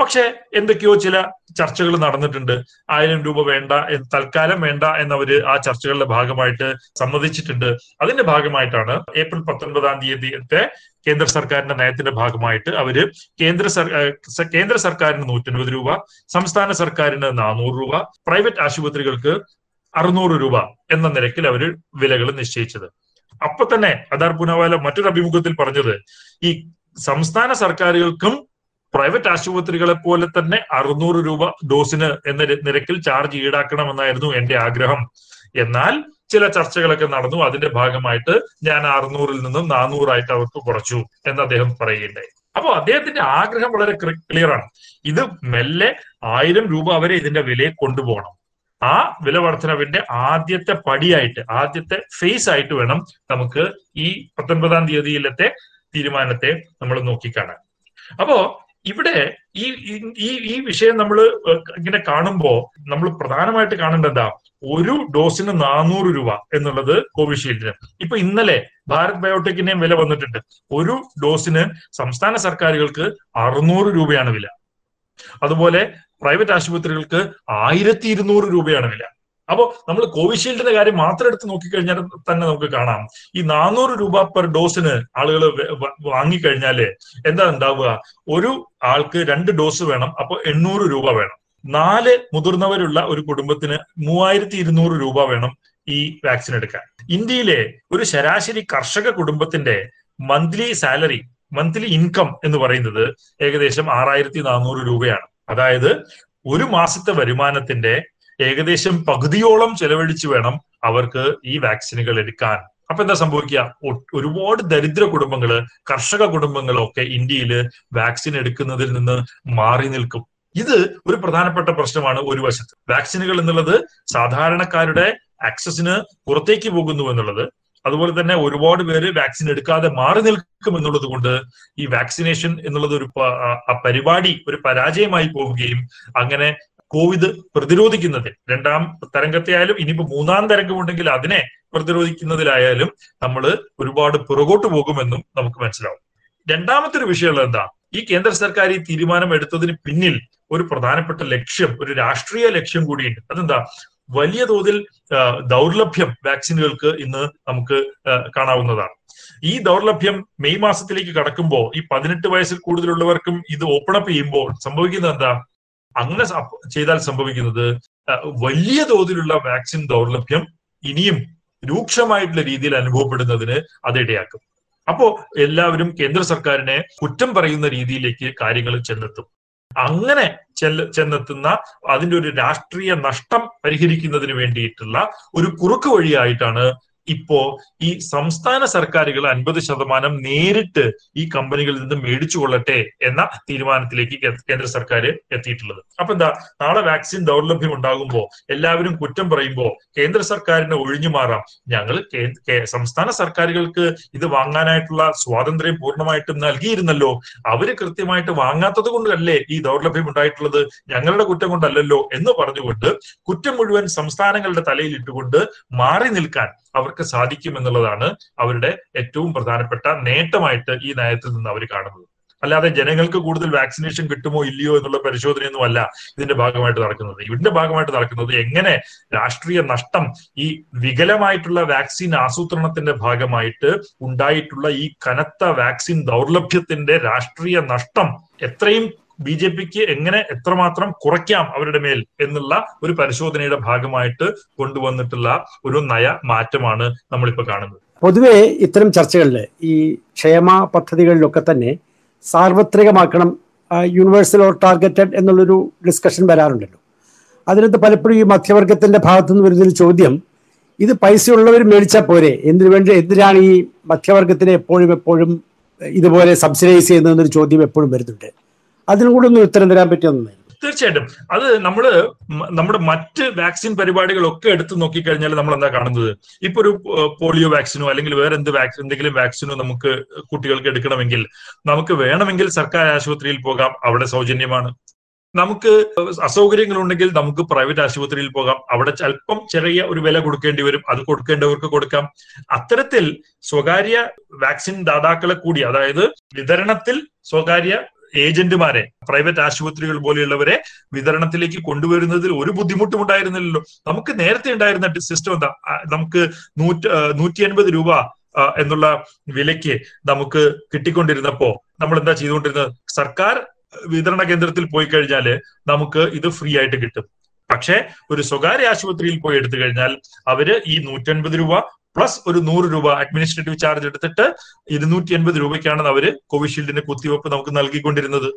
പക്ഷെ എന്തൊക്കെയോ ചില ചർച്ചകൾ നടന്നിട്ടുണ്ട്. ആയിരം രൂപ വേണ്ട തൽക്കാലം വേണ്ട എന്നവര് ആ ചർച്ചകളുടെ ഭാഗമായിട്ട് സമ്മതിച്ചിട്ടുണ്ട്. അതിന്റെ ഭാഗമായിട്ടാണ് ഏപ്രിൽ പത്തൊൻപതാം തീയതിയത്തെ കേന്ദ്ര സർക്കാരിന്റെ നയത്തിന്റെ ഭാഗമായിട്ട് അവർ കേന്ദ്ര കേന്ദ്ര സർക്കാരിന് നൂറ്റൻപത് രൂപ സംസ്ഥാന സർക്കാരിന് നാനൂറ് രൂപ പ്രൈവറ്റ് ആശുപത്രികൾക്ക് അറുന്നൂറ് രൂപ എന്ന നിരക്കിൽ അവർ വിലകൾ നിശ്ചയിച്ചത്. അപ്പൊ തന്നെ അദാർ പുനവാല മറ്റൊരു അഭിമുഖത്തിൽ പറഞ്ഞത് ഈ സംസ്ഥാന സർക്കാരുകൾക്കും പ്രൈവറ്റ് ആശുപത്രികളെ പോലെ തന്നെ അറുന്നൂറ് രൂപ ഡോസിന് എന്ന നിരക്കിൽ ചാർജ് ഈടാക്കണമെന്നായിരുന്നു എന്റെ ആഗ്രഹം. എന്നാൽ ചില ചർച്ചകളൊക്കെ നടന്നു. അതിന്റെ ഭാഗമായിട്ട് ഞാൻ അറുന്നൂറിൽ നിന്നും നാനൂറായിട്ട് അവർക്ക് കുറച്ചു എന്ന് അദ്ദേഹം പറയുകയുണ്ടായി. അപ്പോൾ അദ്ദേഹത്തിന്റെ ആഗ്രഹം വളരെ ക്ലിയർ ആണ്. ഇത് മെല്ലെ ആയിരം രൂപ വരെ ഇതിന്റെ വിലയെ കൊണ്ടുപോകണം. ആ വില വർധനവിന്റെ ആദ്യത്തെ പടിയായിട്ട് ആദ്യത്തെ ഫേസ് ആയിട്ട് വേണം നമുക്ക് ഈ പത്തൊൻപതാം തീയതിയിലത്തെ തീരുമാനത്തെ നമ്മൾ നോക്കിക്കാണാൻ. അപ്പോ ഇവിടെ ഈ ഈ ഈ വിഷയം നമ്മൾ ഇങ്ങനെ കാണുമ്പോൾ നമ്മൾ പ്രധാനമായിട്ട് കാണേണ്ട എന്താ? ഒരു ഡോസിന് നാനൂറ് രൂപ എന്നുള്ളത് കോവിഷീൽഡിന്. ഇപ്പൊ ഇന്നലെ ഭാരത് ബയോടെക്കിന്റെയും വില വന്നിട്ടുണ്ട്. ഒരു ഡോസിന് സംസ്ഥാന സർക്കാരുകൾക്ക് അറുന്നൂറ് രൂപയാണ് വില. അതുപോലെ പ്രൈവറ്റ് ആശുപത്രികൾക്ക് ആയിരത്തി ഇരുന്നൂറ് രൂപയാണ് വില. അപ്പോൾ നമ്മൾ കോവിഷീൽഡിന്റെ കാര്യം മാത്രം എടുത്ത് നോക്കിക്കഴിഞ്ഞാൽ തന്നെ നമുക്ക് കാണാം. ഈ നാനൂറ് രൂപ പെർ ഡോസിന് ആളുകൾ വാങ്ങിക്കഴിഞ്ഞാൽ എന്താ ഉണ്ടാവുക? ഒരു ആൾക്ക് രണ്ട് ഡോസ് വേണം അപ്പൊ എണ്ണൂറ് രൂപ വേണം. നാല് മുതിർന്നവരുള്ള ഒരു കുടുംബത്തിന് മൂവായിരത്തി ഇരുന്നൂറ് രൂപ വേണം ഈ വാക്സിൻ എടുക്കാൻ. ഇന്ത്യയിലെ ഒരു ശരാശരി കർഷക കുടുംബത്തിന്റെ മന്ത്ലി സാലറി മന്ത്ലി ഇൻകം എന്ന് പറയുന്നത് ഏകദേശം ആറായിരത്തി നാനൂറ് രൂപയാണ്. അതായത് ഒരു മാസത്തെ വരുമാനത്തിന്റെ ഏകദേശം പകുതിയോളം ചെലവഴിച്ച് വേണം അവർക്ക് ഈ വാക്സിനുകൾ എടുക്കാൻ. അപ്പൊ എന്താ സംഭവിക്കുക? ഒരുപാട് ദരിദ്ര കുടുംബങ്ങൾ കർഷക കുടുംബങ്ങളൊക്കെ ഇന്ത്യയിൽ വാക്സിൻ എടുക്കുന്നതിൽ നിന്ന് മാറി നിൽക്കും. ഇത് ഒരു പ്രധാനപ്പെട്ട പ്രശ്നമാണ് ഒരു വശത്ത്. വാക്സിനുകൾ എന്നുള്ളത് സാധാരണക്കാരുടെ ആക്സസിന് പുറത്തേക്ക് പോകുന്നു എന്നുള്ളത് അതുപോലെ തന്നെ ഒരുപാട് പേര് വാക്സിൻ എടുക്കാതെ മാറി നിൽക്കും എന്നുള്ളത് കൊണ്ട് ഈ വാക്സിനേഷൻ എന്നുള്ളത് ഒരു പരിപാടി ഒരു പരാജയമായി പോവുകയും അങ്ങനെ കോവിഡ് പ്രതിരോധിക്കുന്നതിൽ രണ്ടാം തരംഗത്തെ ആയാലും ഇനിയിപ്പോ മൂന്നാം തരംഗമുണ്ടെങ്കിൽ അതിനെ പ്രതിരോധിക്കുന്നതിലായാലും നമ്മൾ ഒരുപാട് പുറകോട്ട് പോകുമെന്നും നമുക്ക് മനസ്സിലാവും. രണ്ടാമത്തെ ഒരു വിഷയമുള്ളത് എന്താ? ഈ കേന്ദ്ര സർക്കാർ ഈ തീരുമാനം എടുത്തതിന് പിന്നിൽ ഒരു പ്രധാനപ്പെട്ട ലക്ഷ്യം ഒരു രാഷ്ട്രീയ ലക്ഷ്യം കൂടിയുണ്ട്. അതെന്താ? വലിയ തോതിൽ ദൗർലഭ്യം വാക്സിനുകൾക്ക് ഇന്ന് നമുക്ക് കാണാവുന്നതാണ്. ഈ ദൗർലഭ്യം മെയ് മാസത്തിലേക്ക് കടക്കുമ്പോൾ ഈ പതിനെട്ട് വയസ്സിൽ കൂടുതലുള്ളവർക്കും ഇത് ഓപ്പൺ അപ്പ് ചെയ്യുമ്പോൾ സംഭവിക്കുന്നത് എന്താ? അങ്ങനെ ചെയ്താൽ സംഭവിക്കുന്നത് വലിയ തോതിലുള്ള വാക്സിൻ ദൗർലഭ്യം ഇനിയും രൂക്ഷമായിട്ടുള്ള രീതിയിൽ അനുഭവപ്പെടുന്നതിന് അത് ഇടയാക്കും. അപ്പോ എല്ലാവരും കേന്ദ്ര സർക്കാരിനെ കുറ്റം പറയുന്ന രീതിയിലേക്ക് കാര്യങ്ങൾ ചെന്നെത്തും. അങ്ങനെ ചെല്ല ചെന്നെത്തുന്ന അതിന്റെ ഒരു രാഷ്ട്രീയ നഷ്ടം പരിഹരിക്കുന്നതിന് വേണ്ടിയിട്ടുള്ള ഒരു കുറുക്ക് വഴിയായിട്ടാണ് ഇപ്പോ ഈ സംസ്ഥാന സർക്കാരുകൾ അൻപത് ശതമാനം നേരിട്ട് ഈ കമ്പനികളിൽ നിന്ന് മേടിച്ചു കൊള്ളട്ടെ എന്ന തീരുമാനത്തിലേക്ക് കേന്ദ്ര സർക്കാർ എത്തിയിട്ടുള്ളത്. അപ്പൊ എന്താ നാളെ വാക്സിൻ ദൗർലഭ്യം ഉണ്ടാകുമ്പോൾ എല്ലാവരും കുറ്റം പറയുമ്പോൾ കേന്ദ്ര സർക്കാരിനെ ഒഴിഞ്ഞു മാറാം. ഞങ്ങൾ സംസ്ഥാന സർക്കാരുകൾക്ക് ഇത് വാങ്ങാനായിട്ടുള്ള സ്വാതന്ത്ര്യം പൂർണമായിട്ടും നൽകിയിരുന്നല്ലോ. അവർ കൃത്യമായിട്ട് വാങ്ങാത്തത് കൊണ്ടല്ലേ ഈ ദൗർലഭ്യം ഉണ്ടായിട്ടുള്ളത്? ഞങ്ങളുടെ കുറ്റം കൊണ്ടല്ലല്ലോ എന്ന് പറഞ്ഞുകൊണ്ട് കുറ്റം മുഴുവൻ സംസ്ഥാനങ്ങളുടെ തലയിൽ ഇട്ടുകൊണ്ട് മാറി നിൽക്കാൻ അവർക്ക് സാധിക്കും എന്നുള്ളതാണ് അവരുടെ ഏറ്റവും പ്രധാനപ്പെട്ട നേട്ടമായിട്ട് ഈ നയത്തിൽ നിന്ന് അവർ കാണുന്നത്. അല്ലാതെ ജനങ്ങൾക്ക് കൂടുതൽ വാക്സിനേഷൻ കിട്ടുമോ ഇല്ലയോ എന്നുള്ള പരിശോധനയൊന്നും അല്ല ഇതിന്റെ ഭാഗമായിട്ട് നടക്കുന്നത്. ഇതിന്റെ ഭാഗമായിട്ട് നടക്കുന്നത് എങ്ങനെ രാഷ്ട്രീയ നഷ്ടം ഈ വികലമായിട്ടുള്ള വാക്സിൻ ആസൂത്രണത്തിന്റെ ഭാഗമായിട്ട് ഉണ്ടായിട്ടുള്ള ഈ കനത്ത വാക്സിൻ ദൗർലഭ്യത്തിന്റെ രാഷ്ട്രീയ നഷ്ടം എത്രയും ബി ജെ പിക്ക് എങ്ങനെ എത്രമാത്രം കുറയ്ക്കാം അവരുടെ മേൽ എന്നുള്ള ഒരു പരിശോധനയുടെ ഭാഗമായിട്ട് കൊണ്ടുവന്നിട്ടുള്ള ഒരു നയ മാറ്റമാണ് നമ്മളിപ്പോ കാണുന്നത്. പൊതുവെ ഇത്തരം ചർച്ചകളിൽ ഈ ക്ഷേമ പദ്ധതികളിലൊക്കെ തന്നെ സാർവത്രികമാക്കണം യൂണിവേഴ്സൽ ഓർ ടാർഗറ്റഡ് എന്നുള്ളൊരു ഡിസ്കഷൻ വരാറുണ്ടല്ലോ. അതിനകത്ത് പലപ്പോഴും ഈ മധ്യവർഗത്തിന്റെ ഭാഗത്തു നിന്ന് വരുന്നൊരു ചോദ്യം ഇത് പൈസയുള്ളവർ മേടിച്ചാൽ പോരെ? എന്തിനു വേണ്ടി എന്തിനാണ് ഈ മധ്യവർഗത്തിനെ എപ്പോഴും എപ്പോഴും ഇതുപോലെ സബ്സിഡൈസ് ചെയ്യുന്നതെന്നൊരു ചോദ്യം എപ്പോഴും വരുന്നുണ്ട്. അതിനും കൂടെ ഒന്ന് ഉത്തരം തരാൻ പറ്റുമെന്ന് തീർച്ചയായിട്ടും. അത് നമ്മൾ നമ്മുടെ മറ്റ് വാക്സിൻ പരിപാടികളൊക്കെ എടുത്തു നോക്കിക്കഴിഞ്ഞാൽ നമ്മൾ എന്താ കാണുന്നത്? ഇപ്പൊ ഒരു പോളിയോ വാക്സിനോ അല്ലെങ്കിൽ വേറെ എന്ത് വാക്സിൻ എന്തെങ്കിലും വാക്സിനോ നമുക്ക് കുട്ടികൾക്ക് എടുക്കണമെങ്കിൽ നമുക്ക് വേണമെങ്കിൽ സർക്കാർ ആശുപത്രിയിൽ പോകാം അവിടെ സൗജന്യമാണ്. നമുക്ക് അസൗകര്യങ്ങൾ ഉണ്ടെങ്കിൽ നമുക്ക് പ്രൈവറ്റ് ആശുപത്രിയിൽ പോകാം. അവിടെ അല്പം ചെറിയ ഒരു വില കൊടുക്കേണ്ടി വരും അത് കൊടുക്കേണ്ടവർക്ക് കൊടുക്കാം. അത്തരത്തിൽ സ്വകാര്യ വാക്സിൻ ദാതാക്കളെ കൂടി അതായത് വിതരണത്തിൽ സ്വകാര്യ ഏജന്റുമാരെ പ്രൈവറ്റ് ആശുപത്രികൾ പോലെയുള്ളവരെ വിതരണത്തിലേക്ക് കൊണ്ടുവരുന്നതിൽ ഒരു ബുദ്ധിമുട്ടും ഉണ്ടായിരുന്നില്ലല്ലോ. നമുക്ക് നേരത്തെ ഉണ്ടായിരുന്ന സിസ്റ്റം എന്താ? നമുക്ക് നൂറ്റ നൂറ്റി അൻപത് രൂപ എന്നുള്ള വിലയ്ക്ക് നമുക്ക് കിട്ടിക്കൊണ്ടിരുന്നപ്പോ നമ്മൾ എന്താ ചെയ്തുകൊണ്ടിരുന്നത്? സർക്കാർ വിതരണ കേന്ദ്രത്തിൽ പോയി കഴിഞ്ഞാൽ നമുക്ക് ഇത് ഫ്രീ ആയിട്ട് കിട്ടും. പക്ഷേ ഒരു സ്വകാര്യ ആശുപത്രിയിൽ പോയി എടുത്തു കഴിഞ്ഞാൽ അവർ ഈ നൂറ്റൻപത് രൂപ പ്ലസ് ഒരു നൂറ് രൂപ അഡ്മിനിസ്ട്രേറ്റീവ് ചാർജ് എടുത്തിട്ട് ഇരുന്നൂറ്റി എൺപത് രൂപയ്ക്കാണ് അവർ കോവിഷീൽഡിന്റെ കുത്തിവെപ്പ് നമുക്ക് നൽകിക്കൊണ്ടിരുന്നത്.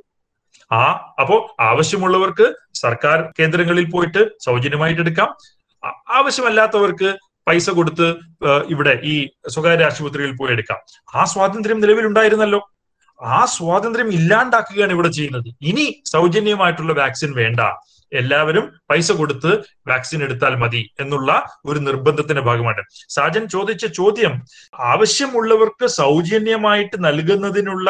ആ അപ്പോ ആവശ്യമുള്ളവർക്ക് സർക്കാർ കേന്ദ്രങ്ങളിൽ പോയിട്ട് സൗജന്യമായിട്ട് എടുക്കാം. ആവശ്യമല്ലാത്തവർക്ക് പൈസ കൊടുത്ത് ഇവിടെ ഈ സ്വകാര്യ ആശുപത്രിയിൽ പോയി എടുക്കാം. ആ സ്വാതന്ത്ര്യം നിലവിലുണ്ടായിരുന്നല്ലോ ആ സ്വാതന്ത്ര്യം ഇല്ലാണ്ടാക്കുകയാണ് ഇവിടെ ചെയ്യുന്നത്. ഇനി സൗജന്യമായിട്ടുള്ള വാക്സിൻ വേണ്ട. എല്ലാവരും പൈസ കൊടുത്ത് വാക്സിൻ എടുത്താൽ മതി എന്നുള്ള ഒരു നിർബന്ധത്തിന്റെ ഭാഗമാണ് സാജൻ ചോദിച്ച ചോദ്യം ആവശ്യമുള്ളവർക്ക് സൗജന്യമായിട്ട് നൽകുന്നതിനുള്ള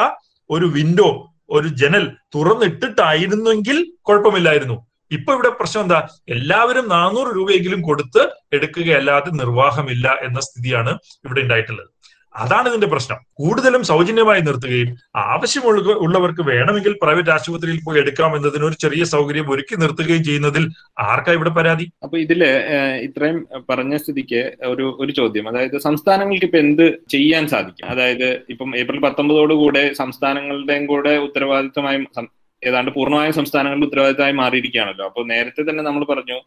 ഒരു വിൻഡോ ഒരു ജനൽ തുറന്നിട്ടിട്ടായിരുന്നെങ്കിൽ കുഴപ്പമില്ലായിരുന്നു. ഇപ്പൊ ഇവിടെ പ്രശ്നം എന്താ? എല്ലാവരും നാനൂറ് രൂപയെങ്കിലും കൊടുത്ത് എടുക്കുകയല്ലാതെ നിർവാഹമില്ല എന്ന സ്ഥിതിയാണ് ഇവിടെ ഉണ്ടായിട്ടുള്ളത്. അതാണ് ഇതിന്റെ പ്രശ്നം. കൂടുതലും സൗജന്യമായി നിർത്തുകയും ആവശ്യമുള്ള ഉള്ളവർക്ക് വേണമെങ്കിൽ പ്രൈവറ്റ് ആശുപത്രിയിൽ പോയി എടുക്കാം എന്നതിന് ഒരു ചെറിയ സൗകര്യം ഒരുക്കി നിർത്തുകയും ചെയ്യുന്നതിൽ ആർക്കാ ഇവിടെ പരാതി? അപ്പൊ ഇതിൽ ഇത്രയും പറഞ്ഞ സ്ഥിതിക്ക് ഒരു ഒരു ചോദ്യം. അതായത് സംസ്ഥാനങ്ങൾക്ക് ഇപ്പൊ എന്ത് ചെയ്യാൻ സാധിക്കും? അതായത് ഇപ്പം ഏപ്രിൽ പത്തൊമ്പതോടുകൂടെ സംസ്ഥാനങ്ങളുടെയും കൂടെ ഉത്തരവാദിത്തമായി ഏതാണ്ട് പൂർണമായും സംസ്ഥാനങ്ങളുടെ ഉത്തരവാദിത്തമായി മാറിയിരിക്കുകയാണല്ലോ. അപ്പോൾ നേരത്തെ തന്നെ നമ്മൾ പറഞ്ഞു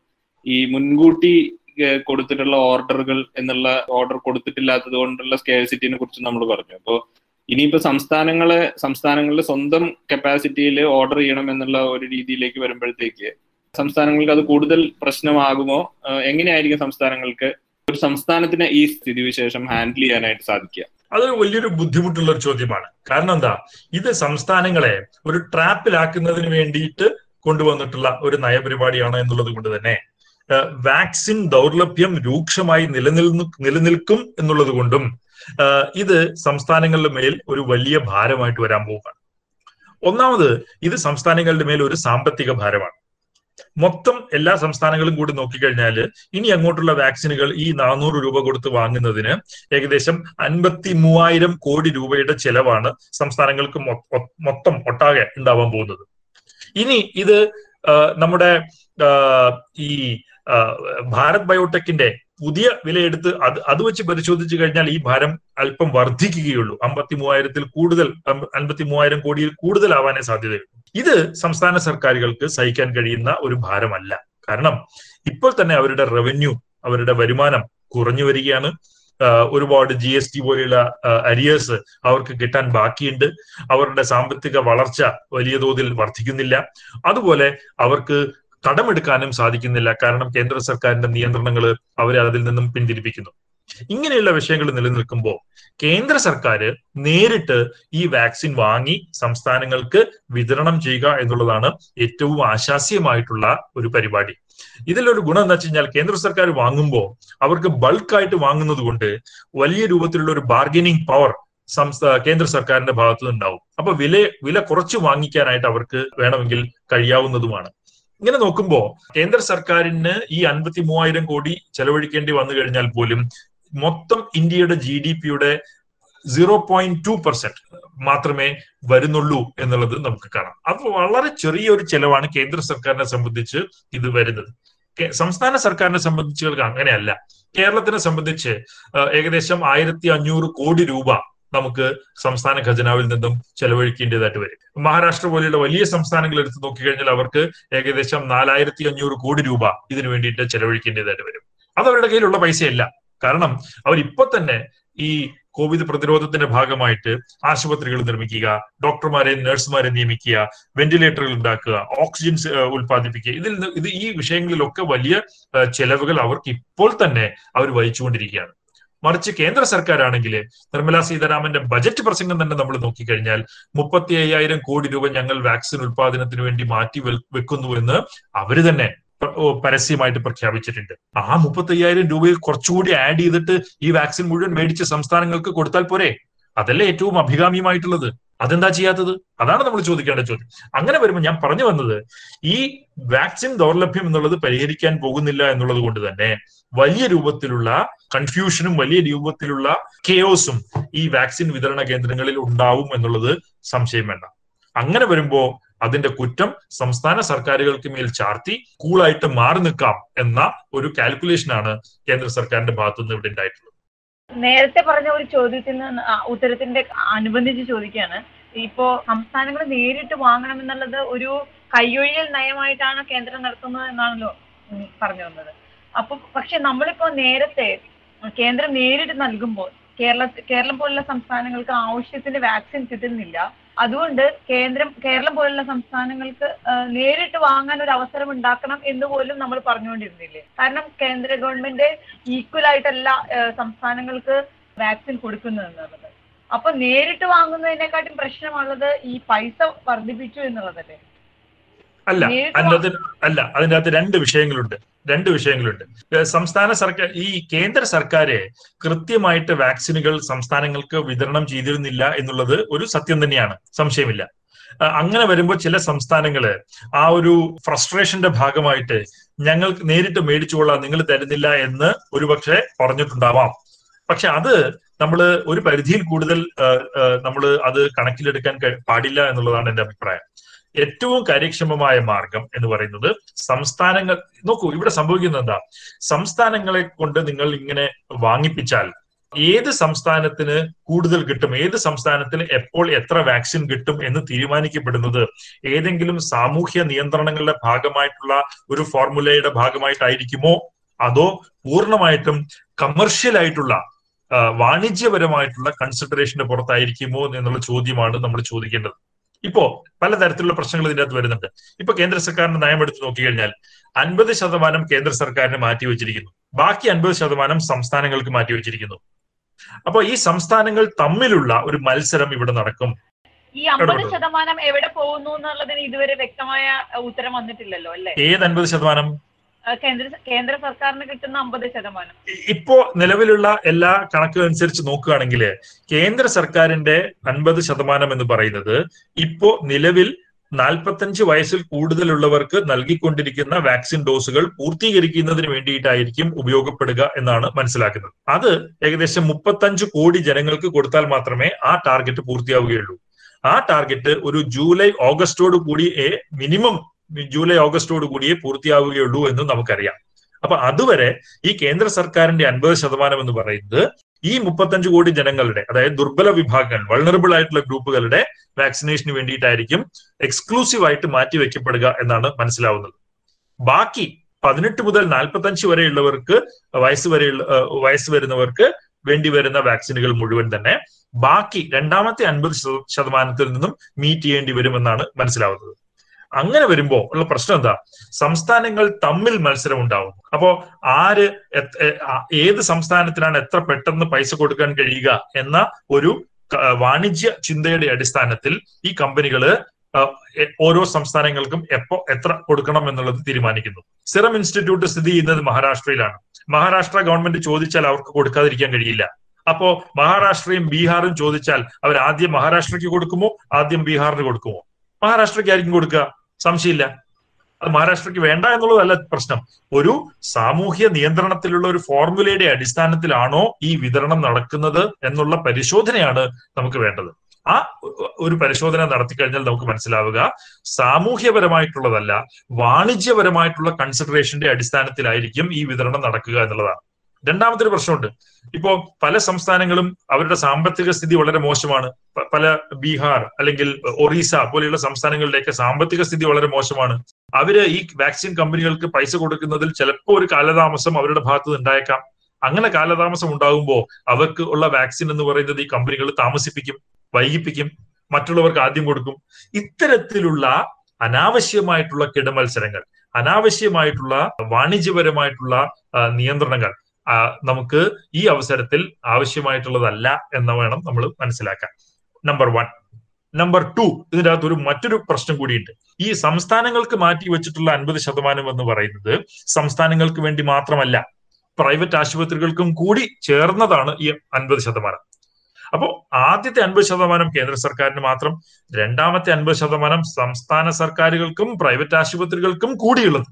ഈ മുൻകൂട്ടി കൊടുത്തിട്ടുള്ള ഓർഡറുകൾ എന്നുള്ള ഓർഡർ കൊടുത്തിട്ടില്ലാത്തത് കൊണ്ടുള്ള സ്കേഴ്സിറ്റിനെ കുറിച്ച് നമ്മൾ പറഞ്ഞു. അപ്പോൾ ഇനിയിപ്പോ സംസ്ഥാനങ്ങളെ സംസ്ഥാനങ്ങളുടെ സ്വന്തം കപ്പാസിറ്റിയിൽ ഓർഡർ ചെയ്യണം എന്നുള്ള ഒരു രീതിയിലേക്ക് വരുമ്പോഴത്തേക്ക് സംസ്ഥാനങ്ങൾക്ക് അത് കൂടുതൽ പ്രശ്നമാകുമോ? എങ്ങനെയായിരിക്കും സംസ്ഥാനങ്ങൾക്ക് ഒരു സംസ്ഥാനത്തിന് ഈ സ്ഥിതിവിശേഷം ഹാൻഡിൽ ചെയ്യാനായിട്ട് സാധിക്കുക? അതൊരു വലിയൊരു ബുദ്ധിമുട്ടുള്ള ഒരു ചോദ്യമാണ്. കാരണം എന്താ? ഇത് സംസ്ഥാനങ്ങളെ ഒരു ട്രാപ്പിലാക്കുന്നതിന് വേണ്ടിയിട്ട് കൊണ്ടുവന്നിട്ടുള്ള ഒരു നയപരിപാടിയാണ് എന്നുള്ളത് കൊണ്ട് തന്നെ വാക്സിൻ ദൗർലഭ്യം രൂക്ഷമായി നിലനിൽന്നു നിലനിൽക്കും എന്നുള്ളത് കൊണ്ടും ഇത് സംസ്ഥാനങ്ങളുടെ മേൽ ഒരു വലിയ ഭാരമായിട്ട് വരാൻ പോവുകയാണ്. ഒന്നാമത് ഇത് സംസ്ഥാനങ്ങളുടെ മേൽ ഒരു സാമ്പത്തിക ഭാരമാണ്. മൊത്തം എല്ലാ സംസ്ഥാനങ്ങളും കൂടി നോക്കിക്കഴിഞ്ഞാൽ ഇനി അങ്ങോട്ടുള്ള വാക്സിനുകൾ ഈ നാനൂറ് രൂപ കൊടുത്ത് വാങ്ങുന്നതിന് ഏകദേശം അൻപത്തി മൂവായിരം കോടി രൂപയുടെ ചെലവാണ് സംസ്ഥാനങ്ങൾക്ക് മൊത്തം ഒട്ടാകെ ഉണ്ടാവാൻ പോകുന്നത്. ഇനി ഇത് നമ്മുടെ ഈ ഭാരത് ബയോടെക്കിന്റെ പുതിയ വിലയെടുത്ത് അത് അത് വെച്ച് പരിശോധിച്ചു കഴിഞ്ഞാൽ ഈ ഭാരം അല്പം വർദ്ധിക്കുകയുള്ളൂ. അമ്പത്തി മൂവായിരത്തിൽ കൂടുതൽ അൻപത്തി മൂവായിരം കോടിയിൽ കൂടുതലാവാനേ സാധ്യതയുള്ളൂ. ഇത് സംസ്ഥാന സർക്കാരുകൾക്ക് സഹിക്കാൻ കഴിയുന്ന ഒരു ഭാരമല്ല. കാരണം ഇപ്പോൾ തന്നെ അവരുടെ റവന്യൂ അവരുടെ വരുമാനം കുറഞ്ഞു വരികയാണ്. ഒരുപാട് ജി എസ് ടി പോലെയുള്ള അരിയേഴ്സ് അവർക്ക് കിട്ടാൻ ബാക്കിയുണ്ട്. അവരുടെ സാമ്പത്തിക വളർച്ച വലിയ തോതിൽ വർദ്ധിക്കുന്നില്ല. അതുപോലെ അവർക്ക് കടമെടുക്കാനും സാധിക്കുന്നില്ല. കാരണം കേന്ദ്ര സർക്കാരിന്റെ നിയന്ത്രണങ്ങൾ അവരെ അതിൽ നിന്നും പിന്തിരിപ്പിക്കുന്നു. ഇങ്ങനെയുള്ള വിഷയങ്ങൾ നിലനിൽക്കുമ്പോൾ കേന്ദ്ര സർക്കാർ നേരിട്ട് ഈ വാക്സിൻ വാങ്ങി സംസ്ഥാനങ്ങൾക്ക് വിതരണം ചെയ്യുക എന്നുള്ളതാണ് ഏറ്റവും ആശാസ്യമായിട്ടുള്ള ഒരു പരിപാടി. ഇതിലൊരു ഗുണം എന്താ വെച്ച് കഴിഞ്ഞാൽ കേന്ദ്ര സർക്കാർ വാങ്ങുമ്പോൾ അവർക്ക് ബൾക്കായിട്ട് വാങ്ങുന്നത് കൊണ്ട് വലിയ രൂപത്തിലുള്ള ഒരു ബാർഗനിങ് പവർ സംസ്ഥാന കേന്ദ്ര സർക്കാരിന്റെ ഭാഗത്തുനിന്നുണ്ടാവും. അപ്പൊ വില വില കുറച്ച് വാങ്ങിക്കാനായിട്ട് അവർക്ക് വേണമെങ്കിൽ കഴിയാവുന്നതുമാണ്. ഇങ്ങനെ നോക്കുമ്പോൾ കേന്ദ്ര സർക്കാരിന് ഈ അൻപത്തി മൂവായിരം കോടി ചെലവഴിക്കേണ്ടി വന്നു കഴിഞ്ഞാൽ പോലും മൊത്തം ഇന്ത്യയുടെ ജി ഡി പിയുടെ സീറോ പോയിന്റ് ടു പെർസെന്റ് മാത്രമേ വരുന്നുള്ളൂ എന്നുള്ളത് നമുക്ക് കാണാം. അത് വളരെ ചെറിയൊരു ചെലവാണ് കേന്ദ്ര സർക്കാരിനെ സംബന്ധിച്ച് ഇത് വരുന്നത്. സംസ്ഥാന സർക്കാരിനെ സംബന്ധിച്ച് അങ്ങനെയല്ല. കേരളത്തിനെ സംബന്ധിച്ച് ഏകദേശം ആയിരത്തി അഞ്ഞൂറ് കോടി രൂപ നമുക്ക് സംസ്ഥാന ഖജനാവിൽ നിന്നും ചെലവഴിക്കേണ്ടതായിട്ട് വരും. മഹാരാഷ്ട്ര പോലെയുള്ള വലിയ സംസ്ഥാനങ്ങൾ എടുത്ത് നോക്കിക്കഴിഞ്ഞാൽ അവർക്ക് ഏകദേശം നാലായിരത്തി അഞ്ഞൂറ് കോടി രൂപ ഇതിനു വേണ്ടിയിട്ട് ചെലവഴിക്കേണ്ടതായിട്ട് വരും. അത് അവരുടെ കയ്യിലുള്ള പൈസയല്ല. കാരണം അവർ ഇപ്പൊ തന്നെ ഈ കോവിഡ് പ്രതിരോധത്തിന്റെ ഭാഗമായിട്ട് ആശുപത്രികൾ നിർമ്മിക്കുക ഡോക്ടർമാരെ നഴ്സുമാരെ നിയമിക്കുക വെന്റിലേറ്ററുകൾ ഉണ്ടാക്കുക ഓക്സിജൻ ഉൽപ്പാദിപ്പിക്കുക. ഇതിൽ ഇത് ഈ വിഷയങ്ങളിലൊക്കെ വലിയ ചെലവുകൾ അവർക്ക് ഇപ്പോൾ തന്നെ അവർ വഹിച്ചുകൊണ്ടിരിക്കുകയാണ്. മറിച്ച് കേന്ദ്ര സർക്കാരാണെങ്കിൽ നിർമ്മലാ സീതാരാമന്റെ ബജറ്റ് പ്രസംഗം തന്നെ നമ്മൾ നോക്കിക്കഴിഞ്ഞാൽ മുപ്പത്തി അയ്യായിരം കോടി രൂപ ഞങ്ങൾ വാക്സിൻ ഉൽപാദനത്തിന് വേണ്ടി മാറ്റി വെക്കുന്നു എന്ന് അവർ തന്നെ പരസ്യമായിട്ട് പ്രഖ്യാപിച്ചിട്ടുണ്ട്. ആ മുപ്പത്തി അയ്യായിരം രൂപയിൽ കുറച്ചുകൂടി ആഡ് ചെയ്തിട്ട് ഈ വാക്സിൻ മുഴുവൻ മേടിച്ച് സംസ്ഥാനങ്ങൾക്ക് കൊടുത്താൽ പോരെ? അതല്ലേ ഏറ്റവും അഭികാമ്യമായിട്ടുള്ളത്. അതെന്താ ചെയ്യാത്തത്? അതാണ് നമ്മൾ ചോദിക്കേണ്ട ചോദ്യം. അങ്ങനെ വരുമ്പോൾ ഞാൻ പറഞ്ഞു വന്നത് ഈ വാക്സിൻ ദൗർലഭ്യം എന്നുള്ളത് പരിഹരിക്കാൻ പോകുന്നില്ല എന്നുള്ളത് കൊണ്ട് തന്നെ വലിയ രൂപത്തിലുള്ള കൺഫ്യൂഷനും വലിയ രൂപത്തിലുള്ള കെയോസും ഈ വാക്സിൻ വിതരണ കേന്ദ്രങ്ങളിൽ ഉണ്ടാവും എന്നുള്ളത് സംശയം വേണ്ട. അങ്ങനെ വരുമ്പോ അതിന്റെ കുറ്റം സംസ്ഥാന സർക്കാരുകൾക്ക് മേൽ ചാർത്തി കൂളായിട്ട് മാറി നിൽക്കാം എന്ന ഒരു കാൽക്കുലേഷനാണ് കേന്ദ്ര സർക്കാരിന്റെ ഭാഗത്തുനിന്ന് ഇവിടെ ഉണ്ടായിട്ടുള്ളത്. നേരത്തെ പറഞ്ഞ ഒരു ചോദ്യത്തിന് ഉത്തരത്തിന്റെ അനുബന്ധിച്ച് ചോദിക്കുകയാണ്. ഇപ്പോ സംസ്ഥാനങ്ങൾ നേരിട്ട് വാങ്ങണം എന്നുള്ളത് ഒരു കയ്യൊഴിയൽ നയമായിട്ടാണ് കേന്ദ്രം നടത്തുന്നത് എന്നാണല്ലോ പറഞ്ഞു വന്നത്. അപ്പൊ പക്ഷെ നമ്മളിപ്പോ നേരത്തെ കേന്ദ്രം നേരിട്ട് നൽകുമ്പോൾ കേരള കേരളം പോലുള്ള സംസ്ഥാനങ്ങൾക്ക് ആവശ്യത്തിന് വാക്സിൻ കിട്ടുന്നില്ല. അതുകൊണ്ട് കേന്ദ്രം കേരളം പോലുള്ള സംസ്ഥാനങ്ങൾക്ക് നേരിട്ട് വാങ്ങാൻ ഒരു അവസരം ഉണ്ടാക്കണം എന്ന് പോലും നമ്മൾ പറഞ്ഞുകൊണ്ടിരുന്നില്ലേ? കാരണം കേന്ദ്ര ഗവൺമെന്റ് ഈക്വൽ ആയിട്ടല്ല സംസ്ഥാനങ്ങൾക്ക് വാക്സിൻ കൊടുക്കുന്നതെന്നുള്ളത് അപ്പൊ നേരിട്ട് വാങ്ങുന്നതിനെക്കാട്ടും പ്രശ്നമുള്ളത് ഈ പൈസ വർദ്ധിപ്പിച്ചു എന്നുള്ളതല്ലേ? അല്ല അതിനകത്ത് അല്ല അതിനകത്ത് രണ്ട് വിഷയങ്ങളുണ്ട്. രണ്ട് വിഷയങ്ങളുണ്ട്. സംസ്ഥാന സർക്കാർ ഈ കേന്ദ്ര സർക്കാര് കൃത്യമായിട്ട് വാക്സിനുകൾ സംസ്ഥാനങ്ങൾക്ക് വിതരണം ചെയ്തിരുന്നില്ല എന്നുള്ളത് ഒരു സത്യം തന്നെയാണ്. സംശയമില്ല. അങ്ങനെ വരുമ്പോൾ ചില സംസ്ഥാനങ്ങൾ ആ ഒരു ഫ്രസ്ട്രേഷന്റെ ഭാഗമായിട്ട് ഞങ്ങൾക്ക് നേരിട്ട് മേടിച്ചുകൊള്ളാം നിങ്ങൾ തരുന്നില്ല എന്ന് ഒരുപക്ഷെ പറഞ്ഞിട്ടുണ്ടാവാം. പക്ഷെ അത് നമ്മൾ ഒരു പരിധിയിൽ കൂടുതൽ നമ്മൾ അത് കണക്കിലെടുക്കാൻ പാടില്ല എന്നുള്ളതാണ് എന്റെ അഭിപ്രായം. ഏറ്റവും കാര്യക്ഷമമായ മാർഗം എന്ന് പറയുന്നത് സംസ്ഥാനങ്ങൾ നോക്കൂ ഇവിടെ സംഭവിക്കുന്നത് എന്താ? സംസ്ഥാനങ്ങളെ കൊണ്ട് നിങ്ങൾ ഇങ്ങനെ വാങ്ങിപ്പിച്ചാൽ ഏത് സംസ്ഥാനത്തിന് കൂടുതൽ കിട്ടും? ഏത് സംസ്ഥാനത്തിന് എപ്പോൾ എത്ര വാക്സിൻ കിട്ടും എന്ന് തീരുമാനിക്കപ്പെടുന്നത്? ഏതെങ്കിലും സാമൂഹ്യ നിയന്ത്രണങ്ങളുടെ ഭാഗമായിട്ടുള്ള ഒരു ഫോർമുലയുടെ ഭാഗമായിട്ടായിരിക്കുമോ? അതോ പൂർണമായിട്ടും കമേഴ്ഷ്യൽ ആയിട്ടുള്ള വാണിജ്യപരമായിട്ടുള്ള കൺസിഡറേഷന്റെ പുറത്തായിരിക്കുമോ എന്നുള്ള ചോദ്യമാണ് നമ്മൾ ചോദിക്കേണ്ടത്. ഇപ്പോ പലതരത്തിലുള്ള പ്രശ്നങ്ങൾ ഇതിന്റെ അകത്ത് വരുന്നുണ്ട്. ഇപ്പൊ കേന്ദ്ര സർക്കാരിന്റെ നയം എടുത്ത് നോക്കിക്കഴിഞ്ഞാൽ അൻപത് ശതമാനം കേന്ദ്ര സർക്കാരിന് മാറ്റിവെച്ചിരിക്കുന്നു ബാക്കി അൻപത് ശതമാനം സംസ്ഥാനങ്ങൾക്ക് മാറ്റി വെച്ചിരിക്കുന്നു. അപ്പൊ ഈ സംസ്ഥാനങ്ങൾ തമ്മിലുള്ള ഒരു മത്സരം ഇവിടെ നടക്കും. ഈ അമ്പത് ശതമാനം എവിടെ പോകുന്നു എന്നുള്ളതിന് ഇതുവരെ വ്യക്തമായ ഉത്തരം വന്നിട്ടില്ലല്ലോ അല്ലെ? ഏത് അൻപത് ശതമാനം? കേന്ദ്ര കേന്ദ്ര സർക്കാരിന് കിട്ടുന്ന അമ്പത് ശതമാനം. ഇപ്പോ നിലവിലുള്ള എല്ലാ കണക്കും അനുസരിച്ച് നോക്കുകയാണെങ്കിൽ കേന്ദ്ര സർക്കാരിന്റെ അൻപത് ശതമാനം എന്ന് പറയുന്നത് ഇപ്പോ നിലവിൽ നാൽപ്പത്തഞ്ച് വയസ്സിൽ കൂടുതലുള്ളവർക്ക് നൽകിക്കൊണ്ടിരിക്കുന്ന വാക്സിൻ ഡോസുകൾ പൂർത്തീകരിക്കുന്നതിന് വേണ്ടിയിട്ടായിരിക്കും ഉപയോഗപ്പെടുക എന്നാണ് മനസ്സിലാക്കുന്നത്. അത് ഏകദേശം മുപ്പത്തഞ്ച് കോടി ജനങ്ങൾക്ക് കൊടുത്താൽ മാത്രമേ ആ ടാർഗറ്റ് പൂർത്തിയാവുകയുള്ളൂ. ആ ടാർഗറ്റ് ഒരു ജൂലൈ ഓഗസ്റ്റോട് കൂടി മിനിമം ജൂലൈ ഓഗസ്റ്റോട് കൂടിയേ പൂർത്തിയാവുകയുള്ളൂ എന്ന് നമുക്കറിയാം. അപ്പൊ അതുവരെ ഈ കേന്ദ്ര സർക്കാരിന്റെ അൻപത് ശതമാനം എന്ന് പറയുന്നത് ഈ മുപ്പത്തഞ്ച് കോടി ജനങ്ങളുടെ അതായത് ദുർബല വിഭാഗങ്ങൾ വൾണറബിൾ ആയിട്ടുള്ള ഗ്രൂപ്പുകളുടെ വാക്സിനേഷന് വേണ്ടിയിട്ടായിരിക്കും എക്സ്ക്ലൂസീവ് ആയിട്ട് മാറ്റി വെക്കപ്പെടുക എന്നാണ് മനസ്സിലാവുന്നത്. ബാക്കി പതിനെട്ട് മുതൽ നാൽപ്പത്തഞ്ച് വരെയുള്ളവർക്ക് വയസ്സ് വരെയുള്ള വയസ്സ് വരുന്നവർക്ക് വേണ്ടി വരുന്ന വാക്സിനുകൾ മുഴുവൻ തന്നെ ബാക്കി രണ്ടാമത്തെ അൻപത് ശതമാനത്തിൽ നിന്നും മീറ്റ് ചെയ്യേണ്ടി വരുമെന്നാണ് മനസ്സിലാവുന്നത്. അങ്ങനെ വരുമ്പോ ഉള്ള പ്രശ്നം എന്താ? സംസ്ഥാനങ്ങൾ തമ്മിൽ മത്സരം ഉണ്ടാവുന്നു. അപ്പോ ആര് ഏത് സംസ്ഥാനത്തിനാണ് എത്ര പെട്ടെന്ന് പൈസ കൊടുക്കാൻ കഴിയുക എന്ന ഒരു വാണിജ്യ ചിന്തയുടെ അടിസ്ഥാനത്തിൽ ഈ കമ്പനികൾ ഓരോ സംസ്ഥാനങ്ങൾക്കും എപ്പോ എത്ര കൊടുക്കണം എന്നുള്ളത് തീരുമാനിക്കുന്നു. സിറം ഇൻസ്റ്റിറ്റ്യൂട്ട് സ്ഥിതി ചെയ്യുന്നത് മഹാരാഷ്ട്രയിലാണ്. മഹാരാഷ്ട്ര ഗവൺമെന്റ് ചോദിച്ചാൽ അവർക്ക് കൊടുക്കാതിരിക്കാൻ കഴിയില്ല. അപ്പോ മഹാരാഷ്ട്രയും ബീഹാറും ചോദിച്ചാൽ അവർ ആദ്യം മഹാരാഷ്ട്രയ്ക്ക് കൊടുക്കുമോ? ആദ്യം ബീഹാറിന് കൊടുക്കുമോ? മഹാരാഷ്ട്രയ്ക്ക് ആയിരിക്കും കൊടുക്കുക. സംശയമില്ല. അത് മഹാരാഷ്ട്രയ്ക്ക് വേണ്ട എന്നുള്ളതല്ല പ്രശ്നം. ഒരു സാമൂഹ്യ നിയന്ത്രണത്തിലുള്ള ഒരു ഫോർമുലയുടെ അടിസ്ഥാനത്തിലാണോ ഈ വിതരണം നടക്കുന്നത് എന്നുള്ള പരിശോധനയാണ് നമുക്ക് വേണ്ടത്. ആ ഒരു പരിശോധന നടത്തി കഴിഞ്ഞാൽ നമുക്ക് മനസ്സിലാവുക സാമൂഹ്യപരമായിട്ടുള്ളതല്ല വാണിജ്യപരമായിട്ടുള്ള കൺസിഡറേഷന്റെ അടിസ്ഥാനത്തിലായിരിക്കും ഈ വിതരണം നടക്കുക എന്നുള്ളതാണ്. രണ്ടാമത്തെ ഒരു പ്രശ്നമുണ്ട്. ഇപ്പോ പല സംസ്ഥാനങ്ങളും അവരുടെ സാമ്പത്തിക സ്ഥിതി വളരെ മോശമാണ്. പല ബീഹാർ അല്ലെങ്കിൽ ഒറീസ പോലെയുള്ള സംസ്ഥാനങ്ങളിലേക്ക് സാമ്പത്തിക സ്ഥിതി വളരെ മോശമാണ്. അവർ ഈ വാക്സിൻ കമ്പനികൾക്ക് പൈസ കൊടുക്കുന്നതിൽ ചിലപ്പോൾ ഒരു കാലതാമസം അവരുടെ ഭാഗത്ത് ഉണ്ടായേക്കാം. അങ്ങനെ കാലതാമസം ഉണ്ടാകുമ്പോൾ അവർക്ക് ഉള്ള വാക്സിൻ എന്ന് പറയുന്നത് ഈ കമ്പനികൾ താമസിപ്പിക്കും വൈകിപ്പിക്കും മറ്റുള്ളവർക്ക് ആദ്യം കൊടുക്കും. ഇത്തരത്തിലുള്ള അനാവശ്യമായിട്ടുള്ള കിടമത്സരങ്ങൾ അനാവശ്യമായിട്ടുള്ള വാണിജ്യപരമായിട്ടുള്ള നിയന്ത്രണങ്ങൾ നമുക്ക് ഈ അവസരത്തിൽ ആവശ്യമായിട്ടുള്ളതല്ല എന്ന് വേണം നമ്മൾ മനസ്സിലാക്കാൻ. നമ്പർ വൺ നമ്പർ ടു ഇതിന്റെ അകത്ത് ഒരു മറ്റൊരു പ്രശ്നം കൂടിയുണ്ട്. ഈ സംസ്ഥാനങ്ങൾക്ക് മാറ്റി വെച്ചിട്ടുള്ള അൻപത് ശതമാനം എന്ന് പറയുന്നത് സംസ്ഥാനങ്ങൾക്ക് വേണ്ടി മാത്രമല്ല പ്രൈവറ്റ് ആശുപത്രികൾക്കും കൂടി ചേർന്നതാണ് ഈ അൻപത് ശതമാനം. അപ്പോൾ ആദ്യത്തെ അൻപത് ശതമാനം കേന്ദ്ര സർക്കാരിന് മാത്രം രണ്ടാമത്തെ അൻപത് ശതമാനം സംസ്ഥാന സർക്കാരുകൾക്കും പ്രൈവറ്റ് ആശുപത്രികൾക്കും കൂടിയുള്ളത്.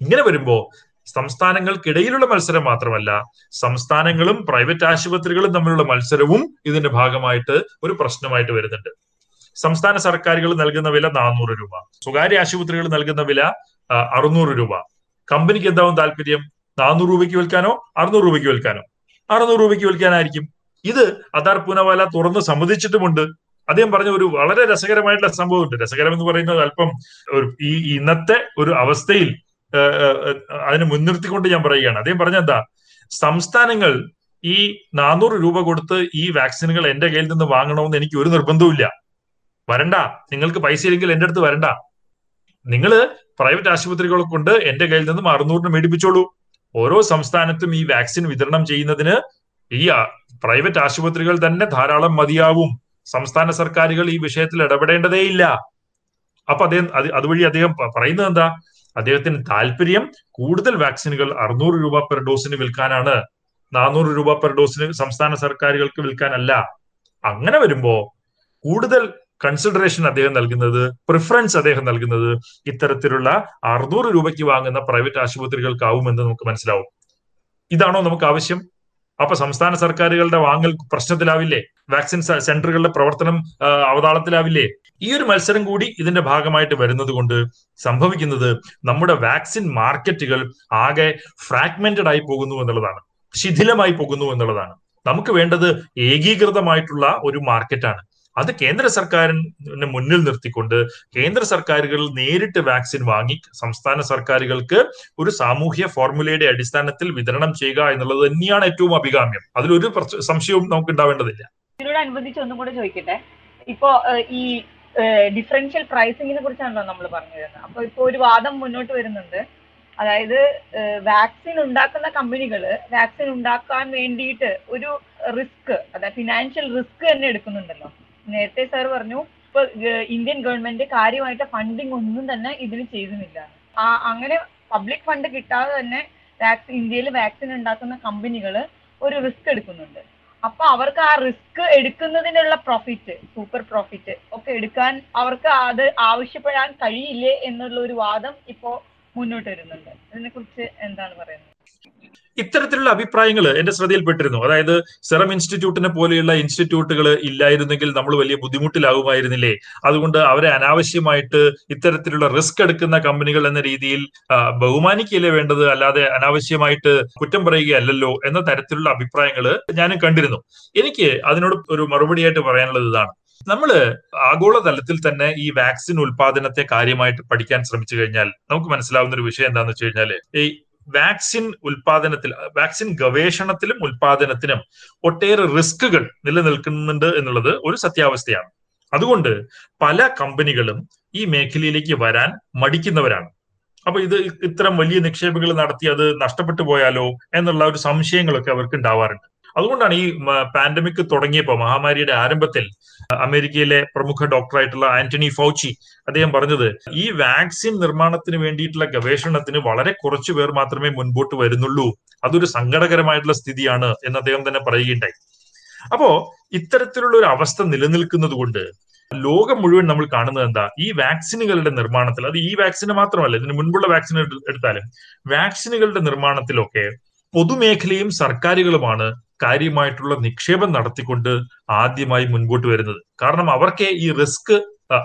ഇങ്ങനെ വരുമ്പോ സംസ്ഥാനങ്ങൾക്കിടയിലുള്ള മത്സരം മാത്രമല്ല സംസ്ഥാനങ്ങളും പ്രൈവറ്റ് ആശുപത്രികളും തമ്മിലുള്ള മത്സരവും ഇതിന്റെ ഭാഗമായിട്ട് ഒരു പ്രശ്നമായിട്ട് വരുന്നുണ്ട്. സംസ്ഥാന സർക്കാരുകൾ നൽകുന്ന വില നാനൂറ് രൂപ സ്വകാര്യ ആശുപത്രികൾ നൽകുന്ന വില അറുന്നൂറ് രൂപ. കമ്പനിക്ക് എന്താവും താല്പര്യം? നാനൂറ് രൂപയ്ക്ക് വിൽക്കാനോ? അറുന്നൂറ് രൂപയ്ക്ക് വിൽക്കാനോ? അറുന്നൂറ് രൂപയ്ക്ക് വിൽക്കാനായിരിക്കും. ഇത് അദാർ പൂനവാല തുറന്ന് സമ്മതിച്ചിട്ടുമുണ്ട്. അദ്ദേഹം പറഞ്ഞ ഒരു വളരെ രസകരമായിട്ടുള്ള സംഭവമുണ്ട്. രസകരം എന്ന് പറയുന്നത് അല്പം ഈ ഇന്നത്തെ ഒരു അവസ്ഥയിൽ അതിനെ മുൻനിർത്തിക്കൊണ്ട് ഞാൻ പറയുകയാണ്. അദ്ദേഹം പറഞ്ഞ എന്താ? സംസ്ഥാനങ്ങൾ ഈ നാനൂറ് രൂപ കൊടുത്ത് ഈ വാക്സിനുകൾ എന്റെ കയ്യിൽ നിന്ന് വാങ്ങണമെന്ന് എനിക്ക് ഒരു നിർബന്ധവുമില്ല വരണ്ട. നിങ്ങൾക്ക് പൈസ ഇല്ലെങ്കിൽ എന്റെ അടുത്ത് വരണ്ട. നിങ്ങൾ പ്രൈവറ്റ് ആശുപത്രികളെ കൊണ്ട് എന്റെ കയ്യിൽ നിന്നും അറുന്നൂറിന് മേടിപ്പിച്ചോളൂ. ഓരോ സംസ്ഥാനത്തും ഈ വാക്സിൻ വിതരണം ചെയ്യുന്നതിന് ഈ പ്രൈവറ്റ് ആശുപത്രികൾ തന്നെ ധാരാളം മതിയാവും. സംസ്ഥാന സർക്കാരുകൾ ഈ വിഷയത്തിൽ ഇടപെടേണ്ടതേയില്ല. അപ്പൊ അദ്ദേഹം അത് അതുവഴി അദ്ദേഹം പറയുന്നത് എന്താ? അദ്ദേഹത്തിന് താല്പര്യം കൂടുതൽ വാക്സിനുകൾ അറുന്നൂറ് രൂപ പെർ ഡോസിന് വിൽക്കാനാണ്. നാനൂറ് രൂപ പെർ ഡോസിന് സംസ്ഥാന സർക്കാരുകൾക്ക് വിൽക്കാനല്ല. അങ്ങനെ വരുമ്പോ കൂടുതൽ കൺസിഡറേഷൻ അദ്ദേഹം നൽകുന്നത് പ്രിഫറൻസ് അദ്ദേഹം നൽകുന്നത് ഇത്തരത്തിലുള്ള അറുന്നൂറ് രൂപയ്ക്ക് വാങ്ങുന്ന പ്രൈവറ്റ് ആശുപത്രികൾക്കാവുമെന്ന് നമുക്ക് മനസ്സിലാവും. ഇതാണോ നമുക്ക് ആവശ്യം? അപ്പൊ സംസ്ഥാന സർക്കാരുകളുടെ വാങ്ങൽ പ്രശ്നത്തിലാവില്ലേ? വാക്സിൻ സെന്ററുകളുടെ പ്രവർത്തനം അവതാളത്തിലാവില്ലേ? ഈ ഒരു മത്സരം കൂടി ഇതിന്റെ ഭാഗമായിട്ട് വരുന്നത് കൊണ്ട് സംഭവിക്കുന്നത് നമ്മുടെ വാക്സിൻ മാർക്കറ്റുകൾ ആകെ ഫ്രാഗ്മെന്റഡ് ആയി പോകുന്നു എന്നുള്ളതാണ്. ശിഥിലമായി പോകുന്നു എന്നുള്ളതാണ്. നമുക്ക് വേണ്ടത് ഏകീകൃതമായിട്ടുള്ള ഒരു മാർക്കറ്റാണ് അത് കേന്ദ്ര സർക്കാരിനെ മുന്നിൽ നിർത്തിക്കൊണ്ട് കേന്ദ്ര സർക്കാരുകൾ നേരിട്ട് വാക്സിൻ വാങ്ങി സംസ്ഥാന സർക്കാരുകൾക്ക് ഒരു സാമൂഹ്യ ഫോർമുലയുടെ അടിസ്ഥാനത്തിൽ വിതരണം ചെയ്യുക എന്നുള്ളത് തന്നെയാണ് ഏറ്റവും അഭികാമ്യം. അതിലൊരു സംശയവും നമുക്ക് ഉണ്ടാവേണ്ടതില്ല ഇതിനോടനുബന്ധിച്ച് ഒന്നും കൂടെ ചോദിക്കട്ടെ? ഇപ്പോ ഈ ഡിഫറൻഷ്യൽ പ്രൈസിങ്ങിനെ കുറിച്ചാണല്ലോ നമ്മൾ പറഞ്ഞു വരുന്നത്. അപ്പൊ ഇപ്പൊ ഒരു വാദം മുന്നോട്ട് വരുന്നുണ്ട്. അതായത് വാക്സിൻ ഉണ്ടാക്കുന്ന കമ്പനികൾ വാക്സിൻ ഉണ്ടാക്കാൻ വേണ്ടിയിട്ട് ഒരു റിസ്ക് അതായത് ഫിനാൻഷ്യൽ റിസ്ക് തന്നെ എടുക്കുന്നുണ്ടല്ലോ. നേരത്തെ സാർ പറഞ്ഞു ഇപ്പൊ ഇന്ത്യൻ ഗവൺമെന്റ് കാര്യമായിട്ട് ഫണ്ടിങ് ഒന്നും തന്നെ ഇതിന് ചെയ്തുന്നില്ല ആ അങ്ങനെ പബ്ലിക് ഫണ്ട് കിട്ടാതെ തന്നെ വാക്സിൻ ഇന്ത്യയിൽ വാക്സിൻ ഉണ്ടാക്കുന്ന കമ്പനികൾ ഒരു റിസ്ക് എടുക്കുന്നുണ്ട്. അപ്പൊ അവർക്ക് ആ റിസ്ക് എടുക്കുന്നതിനുള്ള പ്രോഫിറ്റ് സൂപ്പർ പ്രോഫിറ്റ് ഒക്കെ എടുക്കാൻ അവർക്ക് അത് ആവശ്യപ്പെടാൻ കഴിയില്ലേ എന്നുള്ള ഒരു വാദം ഇപ്പോ മുന്നോട്ട് വരുന്നുണ്ട്. ഇതിനെ കുറിച്ച് എന്താണ് പറയുന്നത്? ഇത്തരത്തിലുള്ള അഭിപ്രായങ്ങൾ എന്റെ ശ്രദ്ധയിൽപ്പെട്ടിരുന്നു. അതായത് സെറം ഇൻസ്റ്റിറ്റ്യൂട്ടിനെ പോലെയുള്ള ഇൻസ്റ്റിറ്റ്യൂട്ടുകൾ ഇല്ലായിരുന്നെങ്കിൽ നമ്മൾ വലിയ ബുദ്ധിമുട്ടിലാകുമായിരുന്നില്ലേ? അതുകൊണ്ട് അവരെ അനാവശ്യമായിട്ട് ഇത്തരത്തിലുള്ള റിസ്ക് എടുക്കുന്ന കമ്പനികൾ എന്ന രീതിയിൽ ബഹുമാനിക്കുകയല്ലേ വേണ്ടത്? അല്ലാതെ അനാവശ്യമായിട്ട് കുറ്റം പറയുകയല്ലല്ലോ എന്ന തരത്തിലുള്ള അഭിപ്രായങ്ങൾ ഞാനും കണ്ടിരുന്നു. എനിക്ക് അതിനോട് ഒരു മറുപടിയായിട്ട് പറയാനുള്ളത് ഇതാണ്. നമ്മൾ ആഗോളതലത്തിൽ തന്നെ ഈ വാക്സിൻ ഉൽപാദനത്തെ കാര്യമായിട്ട് പഠിക്കാൻ ശ്രമിച്ചു കഴിഞ്ഞാൽ നമുക്ക് മനസ്സിലാവുന്ന ഒരു വിഷയം എന്താണെന്ന് വെച്ച് ഈ വാക്സിൻ ഉൽപാദനത്തിൽ വാക്സിൻ ഗവേഷണത്തിലും ഉൽപാദനത്തിനും ഒട്ടേറെ റിസ്കുകൾ നിലനിൽക്കുന്നുണ്ട് എന്നുള്ളത് ഒരു സത്യാവസ്ഥയാണ്. അതുകൊണ്ട് പല കമ്പനികളും ഈ മേഖലയിലേക്ക് വരാൻ മടിക്കുന്നവരാണ്. അപ്പൊ ഇത് ഇത്തരം വലിയ നിക്ഷേപങ്ങൾ നടത്തി അത് നഷ്ടപ്പെട്ടു പോയാലോ എന്നുള്ള ഒരു സംശയങ്ങളൊക്കെ അവർക്ക് ഉണ്ടാവാറുണ്ട് അതുകൊണ്ടാണ് ഈ പാൻഡമിക് തുടങ്ങിയപ്പോൾ മഹാമാരിയുടെ ആരംഭത്തിൽ അമേരിക്കയിലെ പ്രമുഖ ഡോക്ടറായിട്ടുള്ള ആന്റണി ഫൗച്ചി അദ്ദേഹം പറഞ്ഞത് ഈ വാക്സിൻ നിർമ്മാണത്തിന് വേണ്ടിയിട്ടുള്ള ഗവേഷണത്തിന് വളരെ കുറച്ചു പേർ മാത്രമേ മുൻപോട്ട് വരുന്നുള്ളൂ. അതൊരു സങ്കടകരമായിട്ടുള്ള സ്ഥിതിയാണ് എന്ന് അദ്ദേഹം തന്നെ പറയുകയുണ്ടായി. അപ്പോ ഇത്തരത്തിലുള്ള ഒരു അവസ്ഥ നിലനിൽക്കുന്നത് കൊണ്ട് ലോകം മുഴുവൻ നമ്മൾ കാണുന്നത് എന്താ? ഈ വാക്സിനുകളുടെ നിർമ്മാണത്തിൽ അത് ഈ വാക്സിന് മാത്രമല്ല ഇതിന് മുൻപുള്ള വാക്സിൻ എടുത്താലും വാക്സിനുകളുടെ നിർമ്മാണത്തിലൊക്കെ പൊതുമേഖലയും സർക്കാരുകളുമാണ് കാര്യമായിട്ടുള്ള നിക്ഷേപം നടത്തിക്കൊണ്ട് ആദ്യമായി മുൻപോട്ട് വരുന്നത്. കാരണം അവർക്കേ ഈ റിസ്ക്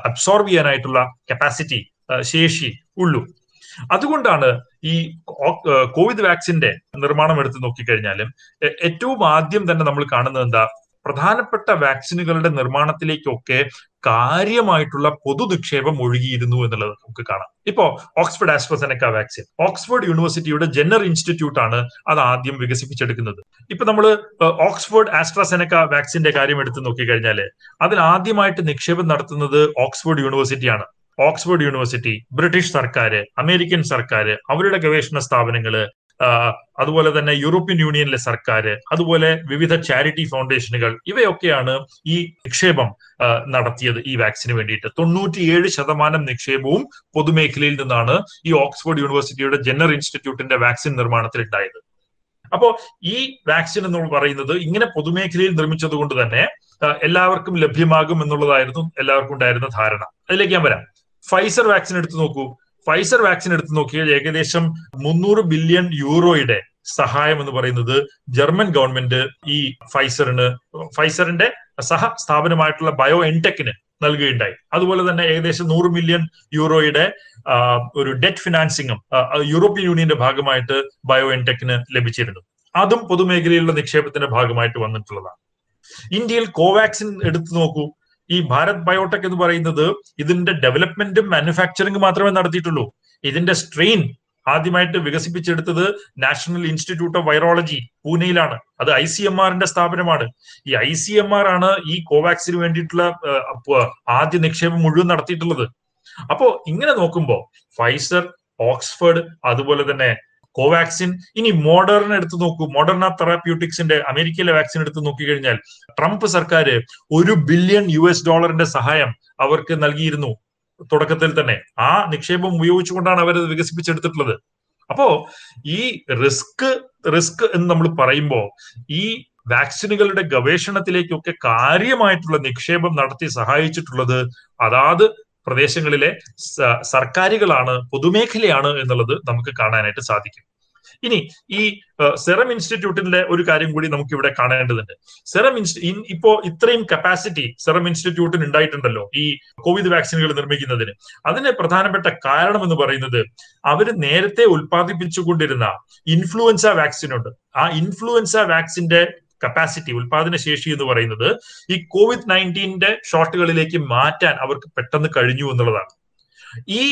അബ്സോർബ് ചെയ്യാനായിട്ടുള്ള കപ്പാസിറ്റി ശേഷി ഉള്ളൂ. അതുകൊണ്ടാണ് ഈ കോവിഡ് വാക്സിന്റെ നിർമ്മാണം എടുത്ത് നോക്കിക്കഴിഞ്ഞാലും ഏറ്റവും ആദ്യം തന്നെ നമ്മൾ കാണുന്നത് എന്താ? പ്രധാനപ്പെട്ട വാക്സിനുകളുടെ നിർമ്മാണത്തിലേക്കൊക്കെ കാര്യമായിട്ടുള്ള പൊതു നിക്ഷേപം ഒഴുകിയിരുന്നു എന്നുള്ളത് നമുക്ക് കാണാം. ഇപ്പോ ഓക്സ്ഫോർഡ് ആസ്ട്രസെനക്ക വാക്സിൻ. ഓക്സ്ഫോർഡ് യൂണിവേഴ്സിറ്റിയുടെ ജെന്നർ ഇൻസ്റ്റിറ്റ്യൂട്ട് ആണ് അത് ആദ്യം വികസിപ്പിച്ചെടുക്കുന്നത്. ഇപ്പൊ നമ്മൾ ഓക്സ്ഫോർഡ് ആസ്ട്രസെനക്ക വാക്സിന്റെ കാര്യം എടുത്ത് നോക്കിക്കഴിഞ്ഞാൽ അതിൽ ആദ്യമായിട്ട് നിക്ഷേപം നടത്തുന്നത് ഓക്സ്ഫോർഡ് യൂണിവേഴ്സിറ്റിയാണ്. ഓക്സ്ഫോർഡ് യൂണിവേഴ്സിറ്റി ബ്രിട്ടീഷ് സർക്കാർ അമേരിക്കൻ സർക്കാർ അവരുടെ ഗവേഷണ സ്ഥാപനങ്ങൾ അതുപോലെ തന്നെ യൂറോപ്യൻ യൂണിയനിലെ സർക്കാർ അതുപോലെ വിവിധ ചാരിറ്റി ഫൗണ്ടേഷനുകൾ ഇവയൊക്കെയാണ് ഈ നിക്ഷേപം നടത്തിയത് ഈ വാക്സിന് വേണ്ടിയിട്ട്. തൊണ്ണൂറ്റിയേഴ് ശതമാനം നിക്ഷേപവും പൊതുമേഖലയിൽ നിന്നാണ് ഈ ഓക്സ്ഫോർഡ് യൂണിവേഴ്സിറ്റിയുടെ ജെന്നർ ഇൻസ്റ്റിറ്റ്യൂട്ടിന്റെ വാക്സിൻ നിർമ്മാണത്തിൽ ഉണ്ടായത് അപ്പോ ഈ വാക്സിൻ എന്ന് പറയുന്നത് ഇങ്ങനെ പൊതുമേഖലയിൽ നിർമ്മിച്ചത് കൊണ്ട് തന്നെ എല്ലാവർക്കും ലഭ്യമാകും എന്നുള്ളതായിരുന്നു എല്ലാവർക്കും ഉണ്ടായിരുന്ന ധാരണ. അതിലേക്ക് ഞാൻ വരാം. ഫൈസർ വാക്സിൻ എടുത്തു നോക്കൂ. ഫൈസർ വാക്സിൻ എടുത്ത് നോക്കിയാൽ ഏകദേശം മുന്നൂറ് ബില്യൺ യൂറോയുടെ സഹായം എന്ന് പറയുന്നത് ജർമ്മൻ ഗവൺമെന്റ് ഈ ഫൈസറിന് ഫൈസറിന്റെ സഹ സ്ഥാപനമായിട്ടുള്ള ബയോ എൻടെക്കിന് നൽകുകയുണ്ടായി. അതുപോലെ തന്നെ ഏകദേശം നൂറ് മില്യൺ യൂറോയുടെ ഒരു ഡെറ്റ് ഫിനാൻസിങ്ങും യൂറോപ്യൻ യൂണിയന്റെ ഭാഗമായിട്ട് ബയോ എൻടെക്കിന് ലഭിച്ചിരുന്നു. അതും പൊതുമേഖലയിലുള്ള നിക്ഷേപത്തിന്റെ ഭാഗമായിട്ട് വന്നിട്ടുള്ളതാണ്. ഇന്ത്യയിൽ കോവാക്സിൻ എടുത്തു നോക്കൂ. ഈ ഭാരത് ബയോടെക് എന്ന് പറയുന്നത് ഇതിന്റെ ഡെവലപ്മെന്റും മാനുഫാക്ചറിംഗ് മാത്രമേ നടത്തിയിട്ടുള്ളൂ. ഇതിന്റെ സ്ട്രെയിൻ ആദ്യമായിട്ട് വികസിപ്പിച്ചെടുത്തത് നാഷണൽ ഇൻസ്റ്റിറ്റ്യൂട്ട് ഓഫ് വൈറോളജി പൂനെയിലാണ്. അത് ഐ സി എം ആറിന്റെ സ്ഥാപനമാണ്. ഈ ഐ സി എം ആർ ആണ് ഈ കോവാക്സിന് വേണ്ടിയിട്ടുള്ള ആദ്യ നിക്ഷേപം മുഴുവൻ നടത്തിയിട്ടുള്ളത്. അപ്പോ ഇങ്ങനെ നോക്കുമ്പോൾ ഫൈസർ ഓക്സ്ഫോർഡ് അതുപോലെ തന്നെ കോവാക്സിൻ. ഇനി മോഡേൺ എടുത്ത് നോക്കൂ. മോഡേണ തെറാപ്യൂട്ടിക്സിന്റെ അമേരിക്കയിലെ വാക്സിൻ എടുത്ത് നോക്കിക്കഴിഞ്ഞാൽ ട്രംപ് സർക്കാർ ഒരു ബില്യൺ യു എസ് ഡോളറിന്റെ സഹായം അവർക്ക് നൽകിയിരുന്നു തുടക്കത്തിൽ തന്നെ. ആ നിക്ഷേപം ഉപയോഗിച്ചുകൊണ്ടാണ് അവരത് വികസിപ്പിച്ചെടുത്തിട്ടുള്ളത്. അപ്പോ ഈ റിസ്ക് റിസ്ക് എന്ന് നമ്മൾ പറയുമ്പോൾ ഈ വാക്സിനുകളുടെ ഗവേഷണത്തിലേക്കൊക്കെ കാര്യമായിട്ടുള്ള നിക്ഷേപം നടത്തി സഹായിച്ചിട്ടുള്ളത് അതാത് പ്രദേശങ്ങളിലെ സർക്കാരുകളാണ് പൊതുമേഖലയാണ് എന്നുള്ളത് നമുക്ക് കാണാനായിട്ട് സാധിക്കും. ഇനി ഈ സെറം ഇൻസ്റ്റിറ്റ്യൂട്ടിന്റെ ഒരു കാര്യം കൂടി നമുക്ക് ഇവിടെ കാണേണ്ടതുണ്ട്. സെറം ഇൻസ്റ്റി ഇപ്പോ ഇത്രയും കപ്പാസിറ്റി സെറം ഇൻസ്റ്റിറ്റ്യൂട്ടിന് ഉണ്ടായിട്ടുണ്ടല്ലോ ഈ കോവിഡ് വാക്സിനുകൾ നിർമ്മിക്കുന്നതിന്. അതിന് പ്രധാനപ്പെട്ട കാരണം എന്ന് പറയുന്നത് അവർ നേരത്തെ ഉൽപ്പാദിപ്പിച്ചുകൊണ്ടിരുന്ന ഇൻഫ്ലുവൻസ വാക്സിൻ ഉണ്ട്. ആ ഇൻഫ്ലുവൻസ വാക്സിന്റെ കപ്പാസിറ്റി ഉൽപാദന ശേഷി എന്ന് പറയുന്നത് ഈ കോവിഡ് നയന്റീന്റെ ഷോട്ടുകളിലേക്ക് മാറ്റാൻ അവർക്ക് പെട്ടെന്ന് കഴിഞ്ഞു എന്നുള്ളതാണ്. ഈ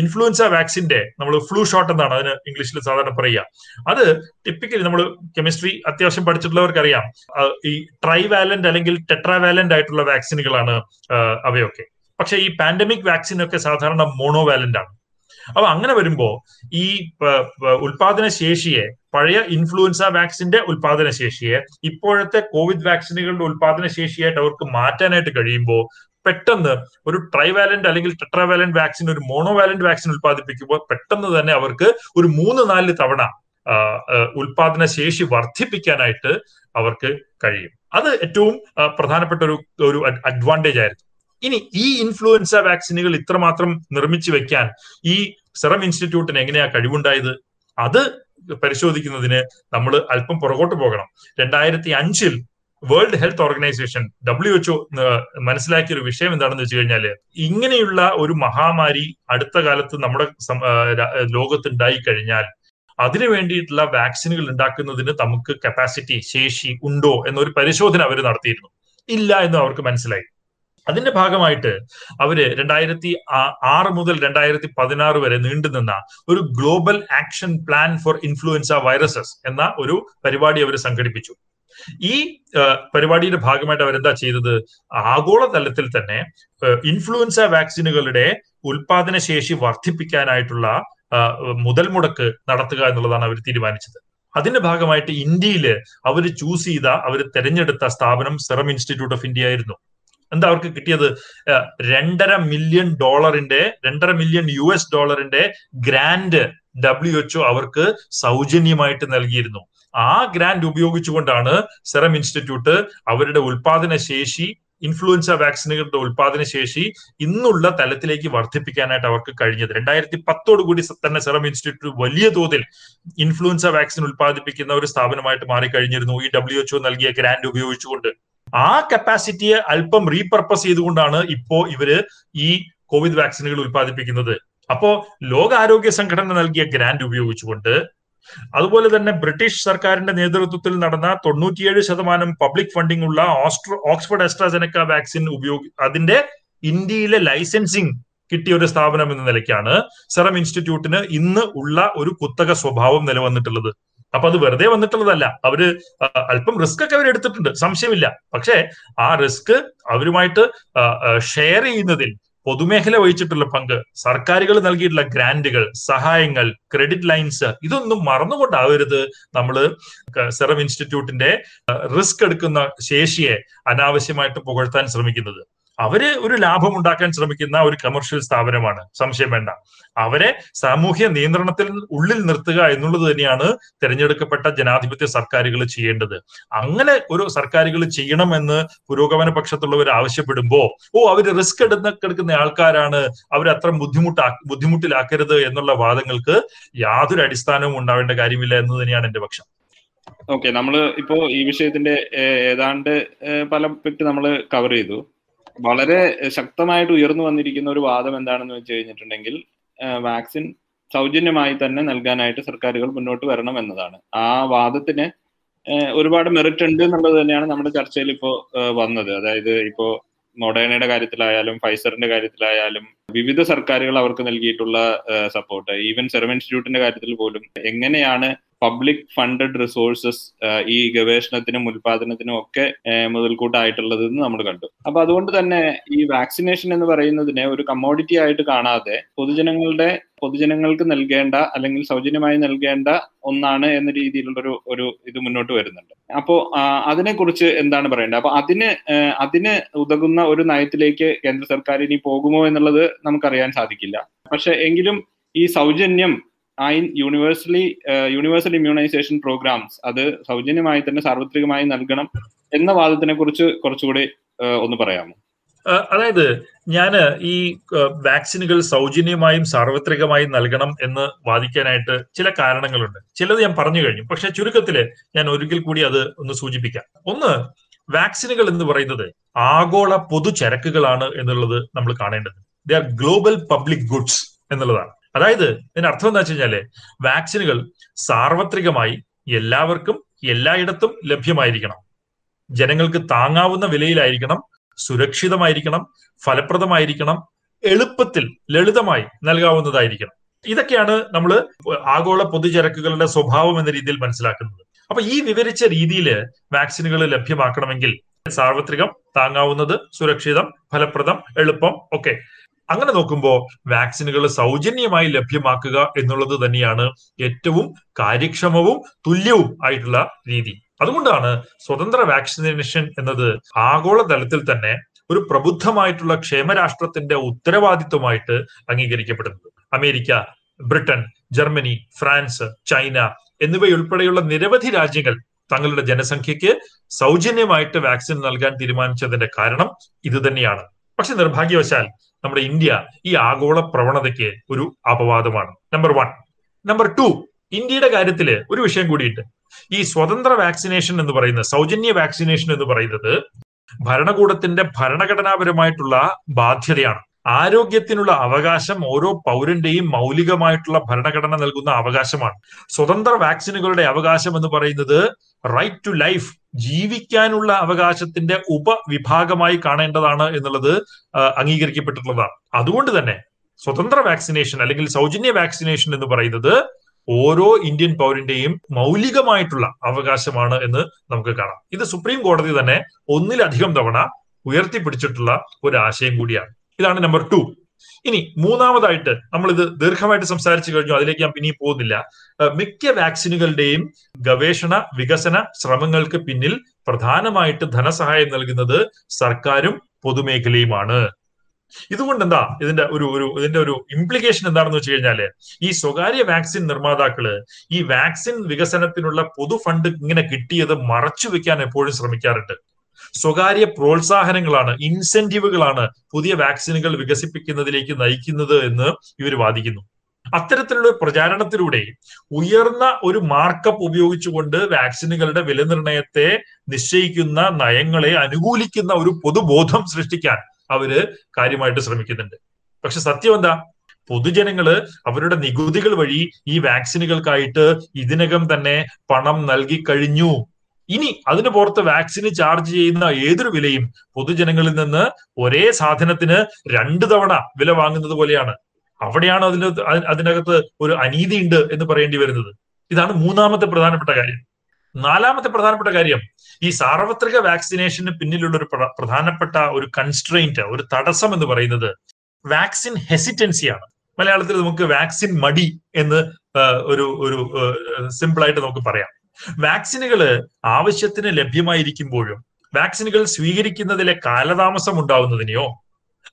ഇൻഫ്ലുവൻസ വാക്സിന്റെ നമ്മൾ ഫ്ലൂ ഷോട്ട് എന്നാണ് അതിന് ഇംഗ്ലീഷിൽ സാധാരണ പറയുക. അത് ടിപ്പിക്കലി നമ്മൾ കെമിസ്ട്രി അത്യാവശ്യം പഠിച്ചിട്ടുള്ളവർക്ക് അറിയാം ഈ ട്രൈവാലന്റ് അല്ലെങ്കിൽ ടെട്രാവാലന്റ് ആയിട്ടുള്ള വാക്സിനുകളാണ് അവയൊക്കെ. പക്ഷെ ഈ പാൻഡമിക് വാക്സിൻ ഒക്കെ സാധാരണ മോണോവാലന്റ് ആണ്. അപ്പൊ അങ്ങനെ വരുമ്പോ ഈ ഉൽപാദന ശേഷിയെ പഴയ ഇൻഫ്ലുവൻസ വാക്സിന്റെ ഉൽപാദന ശേഷിയെ ഇപ്പോഴത്തെ കോവിഡ് വാക്സിനുകളുടെ ഉൽപാദന ശേഷിയായിട്ട് അവർക്ക് മാറ്റാനായിട്ട് കഴിയുമ്പോൾ പെട്ടെന്ന് ഒരു ട്രൈവാലന്റ് അല്ലെങ്കിൽ ടെട്രാവാലന്റ് വാക്സിൻ ഒരു മോണോവാലന്റ് വാക്സിൻ ഉൽപ്പാദിപ്പിക്കുമ്പോൾ പെട്ടെന്ന് തന്നെ അവർക്ക് ഒരു മൂന്ന് നാല് തവണ ഉൽപാദന ശേഷി വർദ്ധിപ്പിക്കാനായിട്ട് അവർക്ക് കഴിയും. അത് ഏറ്റവും പ്രധാനപ്പെട്ട ഒരു ഒരു അഡ്വാന്റേജ് ആയിരുന്നു ഇനി ഈ ഇൻഫ്ലുവൻസ വാക്സിനുകൾ ഇത്രമാത്രം നിർമ്മിച്ചു വെക്കാൻ ഈ സെറം ഇൻസ്റ്റിറ്റ്യൂട്ടിന് എങ്ങനെയാ കഴിവുണ്ടായത്? അത് പരിശോധിക്കുന്നതിന് നമ്മൾ അല്പം പുറകോട്ട് പോകണം. രണ്ടായിരത്തി അഞ്ചിൽ World Health Organization W H O മനസ്സിലാക്കിയ ഒരു വിഷയം എന്താണെന്ന് വെച്ച് കഴിഞ്ഞാൽ ഇങ്ങനെയുള്ള ഒരു മഹാമാരി അടുത്ത കാലത്ത് നമ്മുടെ ലോകത്ത് ഉണ്ടായി കഴിഞ്ഞാൽ അതിനു വേണ്ടിയിട്ടുള്ള വാക്സിനുകൾ ഉണ്ടാക്കുന്നതിന് നമുക്ക് കപ്പാസിറ്റി ശേഷി ഉണ്ടോ എന്നൊരു പരിശോധന അവർ നടത്തിയിരുന്നു. ഇല്ല എന്ന് അവർക്ക് മനസ്സിലായി. അതിന്റെ ഭാഗമായിട്ട് അവർ രണ്ടായിരത്തി ആറ് മുതൽ രണ്ടായിരത്തി പതിനാറ് വരെ നീണ്ടുനിന്ന ഒരു global action plan for influenza viruses എന്ന ഒരു പരിപാടി അവർ സംഘടിപ്പിച്ചു. ഈ പരിപാടിയുടെ ഭാഗമായിട്ട് അവരെന്താ ചെയ്തത്? ആഗോളതലത്തിൽ തന്നെ ഇൻഫ്ലുവൻസ വാക്സിനുകളുടെ ഉൽപാദന ശേഷി വർദ്ധിപ്പിക്കാനായിട്ടുള്ള മുതൽ മുടക്ക് നടത്തുക എന്നുള്ളതാണ് അവർ തീരുമാനിച്ചത്. അതിന്റെ ഭാഗമായിട്ട് ഇന്ത്യയിൽ അവർ ചൂസ് ചെയ്ത അവർ തെരഞ്ഞെടുത്ത സ്ഥാപനം സെറം ഇൻസ്റ്റിറ്റ്യൂട്ട് ഓഫ് ഇന്ത്യ ആയിരുന്നു. എന്താ അവർക്ക് കിട്ടിയത്? രണ്ടര മില്യൺ ഡോളറിന്റെ രണ്ടര മില്യൺ യു എസ് ഡോളറിന്റെ ഗ്രാൻഡ് ഡബ്ല്യു എച്ച്ഒ അവർക്ക് സൗജന്യമായിട്ട് നൽകിയിരുന്നു. ആ ഗ്രാൻഡ് ഉപയോഗിച്ചുകൊണ്ടാണ് സെറം ഇൻസ്റ്റിറ്റ്യൂട്ട് അവരുടെ ഉൽപാദന ശേഷി ഇൻഫ്ലുവൻസ വാക്സിനുകളുടെ ഉൽപാദന ശേഷി ഇന്നുള്ള തലത്തിലേക്ക് വർദ്ധിപ്പിക്കാനായിട്ട് അവർക്ക് കഴിഞ്ഞത്. രണ്ടായിരത്തി കൂടി തന്നെ സെറം ഇൻസ്റ്റിറ്റ്യൂട്ട് വലിയ തോതിൽ ഇൻഫ്ലുവൻസ വാക്സിൻ ഉൽപ്പാദിപ്പിക്കുന്ന ഒരു സ്ഥാപനമായിട്ട് മാറിക്കഴിഞ്ഞിരുന്നു. ഈ ഡബ്ല്യു എച്ച്ഒ നൽകിയ ഗ്രാൻഡ് ഉപയോഗിച്ചുകൊണ്ട്. ആ കപ്പാസിറ്റിയെ അല്പം റീപർപ്പസ് ചെയ്തുകൊണ്ടാണ് ഇപ്പോ ഇവർ ഈ കോവിഡ് വാക്സിനുകൾ ഉൽപ്പാദിപ്പിക്കുന്നത്. അപ്പോ ലോകാരോഗ്യ സംഘടന നൽകിയ ഗ്രാന്റ് ഉപയോഗിച്ചുകൊണ്ട് അതുപോലെ തന്നെ ബ്രിട്ടീഷ് സർക്കാരിന്റെ നേതൃത്വത്തിൽ നടന്ന തൊണ്ണൂറ്റിയേഴ് ശതമാനം പബ്ലിക് ഫണ്ടിംഗ് ഉള്ള ഓസ്ട്രോ ഓക്സ്ഫോർഡ് എസ്ട്രാസെനക്ക വാക്സിൻ ഉപയോഗി അതിന്റെ ഇന്ത്യയിലെ ലൈസൻസിങ് കിട്ടിയ ഒരു സ്ഥാപനം എന്ന നിലയ്ക്കാണ് സെറം ഇൻസ്റ്റിറ്റ്യൂട്ടിന് ഇന്ന് ഉള്ള ഒരു കുത്തക സ്വഭാവം നിലവന്നിട്ടുള്ളത്. അപ്പൊ അത് വെറുതെ വന്നിട്ടുള്ളതല്ല. അവർ അല്പം റിസ്ക് ഒക്കെ അവർ എടുത്തിട്ടുണ്ട്. സംശയമില്ല. പക്ഷേ ആ റിസ്ക് അവരുമായിട്ട് ഷെയർ ചെയ്യുന്നതിൽ പൊതുമേഖല വഹിച്ചിട്ടുള്ള പങ്ക് സർക്കാരുകൾ നൽകിയിട്ടുള്ള ഗ്രാന്റുകൾ സഹായങ്ങൾ ക്രെഡിറ്റ് ലൈൻസ് ഇതൊന്നും മറന്നുകൊണ്ടാവരുത്. നമ്മൾ സെറം ഇൻസ്റ്റിറ്റ്യൂട്ടിന്റെ റിസ്ക് എടുക്കുന്ന ശേഷിയെ അനാവശ്യമായിട്ട് പുകഴ്ത്താൻ ശ്രമിക്കുന്നത്. അവർ ഒരു ലാഭം ഉണ്ടാക്കാൻ ശ്രമിക്കുന്ന ഒരു കമേഴ്ഷ്യൽ സ്ഥാപനമാണ്. സംശയം വേണ്ട. അവരെ സാമൂഹ്യ നിയന്ത്രണത്തിൽ ഉള്ളിൽ നിർത്തുക എന്നുള്ളത് തന്നെയാണ് തിരഞ്ഞെടുക്കപ്പെട്ട ജനാധിപത്യ സർക്കാരുകൾ ചെയ്യേണ്ടത്. അങ്ങനെ ഒരു സർക്കാരുകൾ ചെയ്യണമെന്ന് പുരോഗമന പക്ഷത്തുള്ളവർ ആവശ്യപ്പെടുമ്പോ ഓ അവർ റിസ്ക് എടുക്കുന്ന എടുക്കുന്ന ആൾക്കാരാണ്. അവർ അത്ര ബുദ്ധിമുട്ടാ ബുദ്ധിമുട്ടിലാക്കരുത് എന്നുള്ള വാദങ്ങൾക്ക് യാതൊരു അടിസ്ഥാനവും ഉണ്ടാവേണ്ട കാര്യമില്ല എന്ന് തന്നെയാണ് എന്റെ പക്ഷം. ഓക്കെ നമ്മൾ ഇപ്പോ ഈ വിഷയത്തിന്റെ ഏതാണ്ട് പല പറ്റി നമ്മൾ കവർ ചെയ്തു. വളരെ ശക്തമായിട്ട് ഉയർന്നു വന്നിരിക്കുന്ന ഒരു വാദം എന്താണെന്ന് വെച്ച് കഴിഞ്ഞിട്ടുണ്ടെങ്കിൽ വാക്സിൻ സൗജന്യമായി തന്നെ നൽകാനായിട്ട് സർക്കാരുകൾ മുന്നോട്ട് വരണം എന്നതാണ്. ആ വാദത്തിന് ഒരുപാട് മെറിറ്റ് ഉണ്ട് എന്നുള്ളത് തന്നെയാണ് നമ്മുടെ ചർച്ചയിൽ ഇപ്പോ ഏഹ്, വന്നത്. അതായത് ഇപ്പോ മൊഡേണയുടെ കാര്യത്തിലായാലും ഫൈസറിന്റെ കാര്യത്തിലായാലും വിവിധ സർക്കാരുകൾ അവർക്ക് നൽകിയിട്ടുള്ള സപ്പോർട്ട് ഈവൻ സെറം ഇൻസ്റ്റിറ്റ്യൂട്ടിന്റെ കാര്യത്തിൽ പോലും എങ്ങനെയാണ് പബ്ലിക് ഫണ്ടഡ് റിസോഴ്സസ് ഈ ഗവേഷണത്തിനും ഉൽപാദനത്തിനും ഒക്കെ മുതൽക്കൂട്ടായിട്ടുള്ളത് നമ്മൾ കണ്ടു. അപ്പൊ അതുകൊണ്ട് തന്നെ ഈ വാക്സിനേഷൻ എന്ന് പറയുന്നതിനെ ഒരു കമ്മോഡിറ്റി ആയിട്ട് കാണാതെ പൊതുജനങ്ങളുടെ പൊതുജനങ്ങൾക്ക് നൽകേണ്ട അല്ലെങ്കിൽ സൗജന്യമായി നൽകേണ്ട ഒന്നാണ് എന്ന രീതിയിലുള്ള ഒരു ഒരു ഇത് മുന്നോട്ട് വരുന്നുണ്ട്. അപ്പോ അതിനെക്കുറിച്ച് എന്താണ് പറയേണ്ടത്? അപ്പൊ അതിന് അതിന് ഉതകുന്ന ഒരു നയത്തിലേക്ക് കേന്ദ്ര സർക്കാർ ഇനി പോകുമോ എന്നുള്ളത് നമുക്കറിയാൻ സാധിക്കില്ല. പക്ഷെ എങ്കിലും ഈ സൗജന്യം ഐ യൂണിവേഴ്സലി യൂണിവേഴ്സൽ ഇമ്മ്യൂണൈസേഷൻ പ്രോഗ്രാംസ് അത് സൗജന്യമായി തന്നെ സാർവത്രികമായി നൽകണം എന്ന വാദത്തിനെ കുറിച്ച് കുറച്ചുകൂടി ഒന്ന് പറയാമോ? അതായത് ഞാൻ ഈ വാക്സിനുകൾ സൗജന്യമായും സാർവത്രികമായും നൽകണം എന്ന് വാദിക്കാനായിട്ട് ചില കാരണങ്ങളുണ്ട്. ചിലത് ഞാൻ പറഞ്ഞു കഴിഞ്ഞു. പക്ഷെ ചുരുക്കത്തിൽ ഞാൻ ഒരിക്കൽ കൂടി അത് ഒന്ന് സൂചിപ്പിക്കാം. ഒന്ന് വാക്സിനുകൾ എന്ന് പറയുന്നത് ആഗോള പൊതുചരക്കുകളാണ് എന്നുള്ളത് നമ്മൾ കാണേണ്ടത്. They are global public goods എന്നുള്ളതാണ്. അതായത് ഇതിന്റെ അർത്ഥം എന്താ വെച്ച് കഴിഞ്ഞാൽ വാക്സിനുകൾ സാർവത്രികമായി എല്ലാവർക്കും എല്ലായിടത്തും ലഭ്യമായിരിക്കണം. ജനങ്ങൾക്ക് താങ്ങാവുന്ന വിലയിലായിരിക്കണം സുരക്ഷിതമായിരിക്കണം ഫലപ്രദമായിരിക്കണം എളുപ്പത്തിൽ ലളിതമായി നൽകാവുന്നതായിരിക്കണം. ഇതൊക്കെയാണ് നമ്മൾ ആഗോള പൊതുചരക്കുകളുടെ സ്വഭാവം എന്ന രീതിയിൽ മനസ്സിലാക്കുന്നത്. അപ്പൊ ഈ വിവരിച്ച രീതിയിൽ വാക്സിനുകൾ ലഭ്യമാക്കണമെങ്കിൽ സാർവത്രികം താങ്ങാവുന്നത് സുരക്ഷിതം ഫലപ്രദം എളുപ്പം ഒക്കെ അങ്ങനെ നോക്കുമ്പോൾ വാക്സിനുകൾ സൗജന്യമായി ലഭ്യമാക്കുക എന്നുള്ളത് തന്നെയാണ് ഏറ്റവും കാര്യക്ഷമവും തുല്യവും ആയിട്ടുള്ള രീതി. അതുകൊണ്ടാണ് സ്വതന്ത്ര വാക്സിനേഷൻ എന്നത് ആഗോള തലത്തിൽ തന്നെ ഒരു പ്രബുദ്ധമായിട്ടുള്ള ക്ഷേമരാഷ്ട്രത്തിന്റെ ഉത്തരവാദിത്വമായിട്ട് അംഗീകരിക്കപ്പെടുന്നത്. America Britain Germany France China എന്നിവയുൾപ്പെടെയുള്ള നിരവധി രാജ്യങ്ങൾ തങ്ങളുടെ ജനസംഖ്യയ്ക്ക് സൗജന്യമായിട്ട് വാക്സിൻ നൽകാൻ തീരുമാനിച്ചതിന്റെ കാരണം ഇത് തന്നെയാണ്. പക്ഷെ നിർഭാഗ്യവശാൽ നമ്മുടെ ഇന്ത്യ ഈ ആഗോള പ്രവണതയ്ക്ക് ഒരു അപവാദമാണ്. നമ്പർ വൺ നമ്പർ ടു ഇന്ത്യയുടെ കാര്യത്തിൽ ഒരു വിഷയം കൂടിയുണ്ട്. ഈ സ്വതന്ത്ര വാക്സിനേഷൻ എന്ന് പറയുന്നത് സൗജന്യ വാക്സിനേഷൻ എന്ന് പറയുന്നത് ഭരണകൂടത്തിന്റെ ഭരണഘടനാപരമായിട്ടുള്ള ബാധ്യതയാണ്. ആരോഗ്യത്തിനുള്ള അവകാശം ഓരോ പൗരന്റെയും മൗലികമായിട്ടുള്ള ഭരണഘടന നൽകുന്ന അവകാശമാണ്. സ്വതന്ത്ര വാക്സിനുകളുടെ അവകാശം എന്ന് പറയുന്നത് റൈറ്റ് ടു ലൈഫ് ജീവിക്കാനുള്ള അവകാശത്തിന്റെ ഉപവിഭാഗമായി കാണേണ്ടതാണ് എന്നുള്ളത് അംഗീകരിക്കപ്പെട്ടിട്ടുള്ളതാണ്. അതുകൊണ്ട് തന്നെ സ്വതന്ത്ര വാക്സിനേഷൻ അല്ലെങ്കിൽ സൗജന്യ വാക്സിനേഷൻ എന്ന് പറയുന്നത് ഓരോ ഇന്ത്യൻ പൗരന്റെയും മൗലികമായിട്ടുള്ള അവകാശമാണ് എന്ന് നമുക്ക് കാണാം. ഇത് സുപ്രീം കോടതി തന്നെ ഒന്നിലധികം തവണ ഉയർത്തിപ്പിടിച്ചിട്ടുള്ള ഒരു ആശയം കൂടിയാണ്. ഇതാണ് നമ്പർ ടു ഇനി മൂന്നാമതായിട്ട് നമ്മൾ ഇത് ദീർഘമായിട്ട് സംസാരിച്ചു കഴിഞ്ഞു അതിലേക്ക് ഞാൻ പിന്നെയും പോകുന്നില്ല. മിക്ക വാക്സിനുകളുടെയും ഗവേഷണ വികസന ശ്രമങ്ങൾക്ക് പിന്നിൽ പ്രധാനമായിട്ട് ധനസഹായം നൽകുന്നത് സർക്കാരും പൊതുമേഖലയുമാണ്. ഇതുകൊണ്ട് എന്താ ഇതിന്റെ ഒരു ഒരു ഇതിന്റെ ഒരു ഇംപ്ലിക്കേഷൻ എന്താണെന്ന് വെച്ച് കഴിഞ്ഞാൽ ഈ സ്വകാര്യ വാക്സിൻ നിർമ്മാതാക്കൾ ഈ വാക്സിൻ വികസനത്തിനുള്ള പൊതു ഫണ്ട് ഇങ്ങനെ കിട്ടിയത് മറച്ചു വെക്കാൻ എപ്പോഴും ശ്രമിക്കാറുണ്ട്. സ്വകാര്യ പ്രോത്സാഹനങ്ങളാണ് ഇൻസെന്റീവുകളാണ് പുതിയ വാക്സിനുകൾ വികസിപ്പിക്കുന്നതിലേക്ക് നയിക്കുന്നത് എന്ന് ഇവർ വാദിക്കുന്നു. അത്തരത്തിലുള്ള പ്രചാരണത്തിലൂടെ ഉയർന്ന ഒരു മാർക്കപ്പ് ഉപയോഗിച്ചുകൊണ്ട് വാക്സിനുകളുടെ വിലനിർണയത്തെ നിശ്ചയിക്കുന്ന നയങ്ങളെ അനുകൂലിക്കുന്ന ഒരു പൊതുബോധം സൃഷ്ടിക്കാൻ അവർ കാര്യമായിട്ട് ശ്രമിക്കുന്നുണ്ട്. പക്ഷെ സത്യം എന്താ? പൊതുജനങ്ങൾ അവരുടെ നികുതികൾ വഴി ഈ വാക്സിനുകൾക്കായിട്ട് ഇതിനകം തന്നെ പണം നൽകി കഴിഞ്ഞു. ഇനി അതിന് പുറത്ത് വാക്സിന് ചാർജ് ചെയ്യുന്ന ഏതൊരു വിലയും പൊതുജനങ്ങളിൽ നിന്ന് ഒരേ സാധനത്തിന് രണ്ടു തവണ വില വാങ്ങുന്നത് പോലെയാണ്. അവിടെയാണ് അതിന് അതിനകത്ത് ഒരു അനീതി ഉണ്ട് എന്ന് പറയേണ്ടി വരുന്നത്. ഇതാണ് മൂന്നാമത്തെ പ്രധാനപ്പെട്ട കാര്യം. നാലാമത്തെ പ്രധാനപ്പെട്ട കാര്യം ഈ സാർവത്രിക വാക്സിനേഷന് പിന്നിലുള്ള ഒരു പ്രധാനപ്പെട്ട ഒരു കൺസ്ട്രെയിന്റ് ഒരു തടസ്സം എന്ന് പറയുന്നത് വാക്സിൻ ഹെസിറ്റൻസിയാണ് മലയാളത്തിൽ നമുക്ക് വാക്സിൻ മടി എന്ന് ഒരു ഒരു സിമ്പിൾ ആയിട്ട് നമുക്ക് പറയാം. വാക്സിനുകൾ ആവശ്യത്തിന് ലഭ്യമായിരിക്കുമ്പോഴും വാക്സിനുകൾ സ്വീകരിക്കുന്നതിലെ കാലതാമസം ഉണ്ടാവുന്നതിനെയോ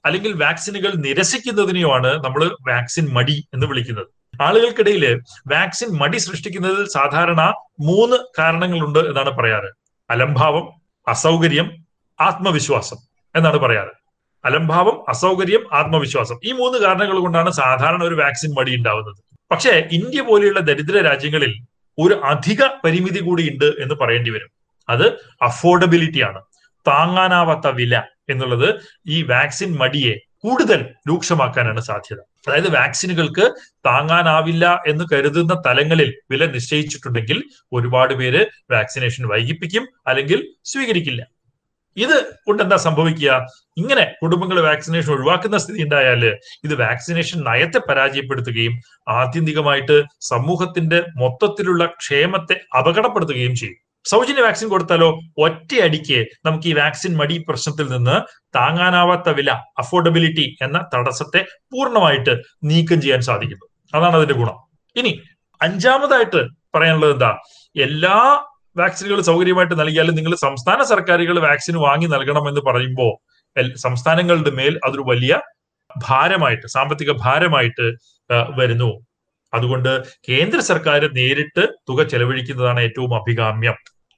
അല്ലെങ്കിൽ വാക്സിനുകൾ നിരസിക്കുന്നതിനെയോ ആണ് നമ്മൾ വാക്സിൻ മടി എന്ന് വിളിക്കുന്നത്. ആളുകൾക്കിടയിൽ വാക്സിൻ മടി സൃഷ്ടിക്കുന്നതിൽ സാധാരണ മൂന്ന് കാരണങ്ങളുണ്ട് എന്നാണ് പറയാറ്. അലംഭാവം അസൗകര്യം ആത്മവിശ്വാസം എന്നാണ് പറയാറ്. അലംഭാവം അസൗകര്യം ആത്മവിശ്വാസം ഈ മൂന്ന് കാരണങ്ങൾ കൊണ്ടാണ് സാധാരണ ഒരു വാക്സിൻ മടി ഉണ്ടാവുന്നത്. പക്ഷേ ഇന്ത്യ പോലെയുള്ള ദരിദ്ര രാജ്യങ്ങളിൽ ഒരു അധിക പരിമിതി കൂടി ഉണ്ട് എന്ന് പറയേണ്ടി വരും. അത് അഫോർഡബിലിറ്റി ആണ്. താങ്ങാനാവാത്ത വില എന്നുള്ളത് ഈ വാക്സിൻ മടിയെ കൂടുതൽ രൂക്ഷമാക്കാനാണ് സാധ്യത. അതായത് വാക്സിനുകൾക്ക് താങ്ങാനാവില്ല എന്ന് കരുതുന്ന തലങ്ങളിൽ വില നിശ്ചയിച്ചിട്ടുണ്ടെങ്കിൽ ഒരുപാട് പേര് വാക്സിനേഷൻ വൈകിപ്പിക്കും അല്ലെങ്കിൽ സ്വീകരിക്കില്ല. ഇത് കൊണ്ട് എന്താ സംഭവിക്കുക? ഇങ്ങനെ കുടുംബങ്ങൾ വാക്സിനേഷൻ ഒഴിവാക്കുന്ന സ്ഥിതി ഉണ്ടായാൽ ഇത് വാക്സിനേഷൻ നയത്തെ പരാജയപ്പെടുത്തുകയും ആത്യന്തികമായിട്ട് സമൂഹത്തിന്റെ മൊത്തത്തിലുള്ള ക്ഷേമത്തെ അപകടപ്പെടുത്തുകയും ചെയ്യും. സൗജന്യ വാക്സിൻ കൊടുത്താലോ? ഒറ്റയടിക്ക് നമുക്ക് ഈ വാക്സിൻ മടി പ്രശ്നത്തിൽ നിന്ന് താങ്ങാനാവാത്ത വില അഫോർഡബിലിറ്റി എന്ന തടസ്സത്തെ പൂർണമായിട്ട് നീക്കം ചെയ്യാൻ സാധിക്കുന്നു. അതാണ് അതിന്റെ ഗുണം. ഇനി അഞ്ചാമതായിട്ട് പറയാനുള്ളത് എന്താ? എല്ലാ വാക്സിനുകൾ സൗകര്യമായിട്ട് നൽകിയാലും നിങ്ങൾ സംസ്ഥാന സർക്കാരുകൾ വാക്സിൻ വാങ്ങി നൽകണം എന്ന് പറയുമ്പോൾ സംസ്ഥാനങ്ങളുടെ മേൽ അതൊരു വലിയ ഭാരമായിട്ട് സാമ്പത്തിക ഭാരമായിട്ട് വരുന്നു. അതുകൊണ്ട് കേന്ദ്ര സർക്കാർ നേരിട്ട് തുക ചെലവഴിക്കുന്നതാണ് ഏറ്റവും അഭികാമ്യം.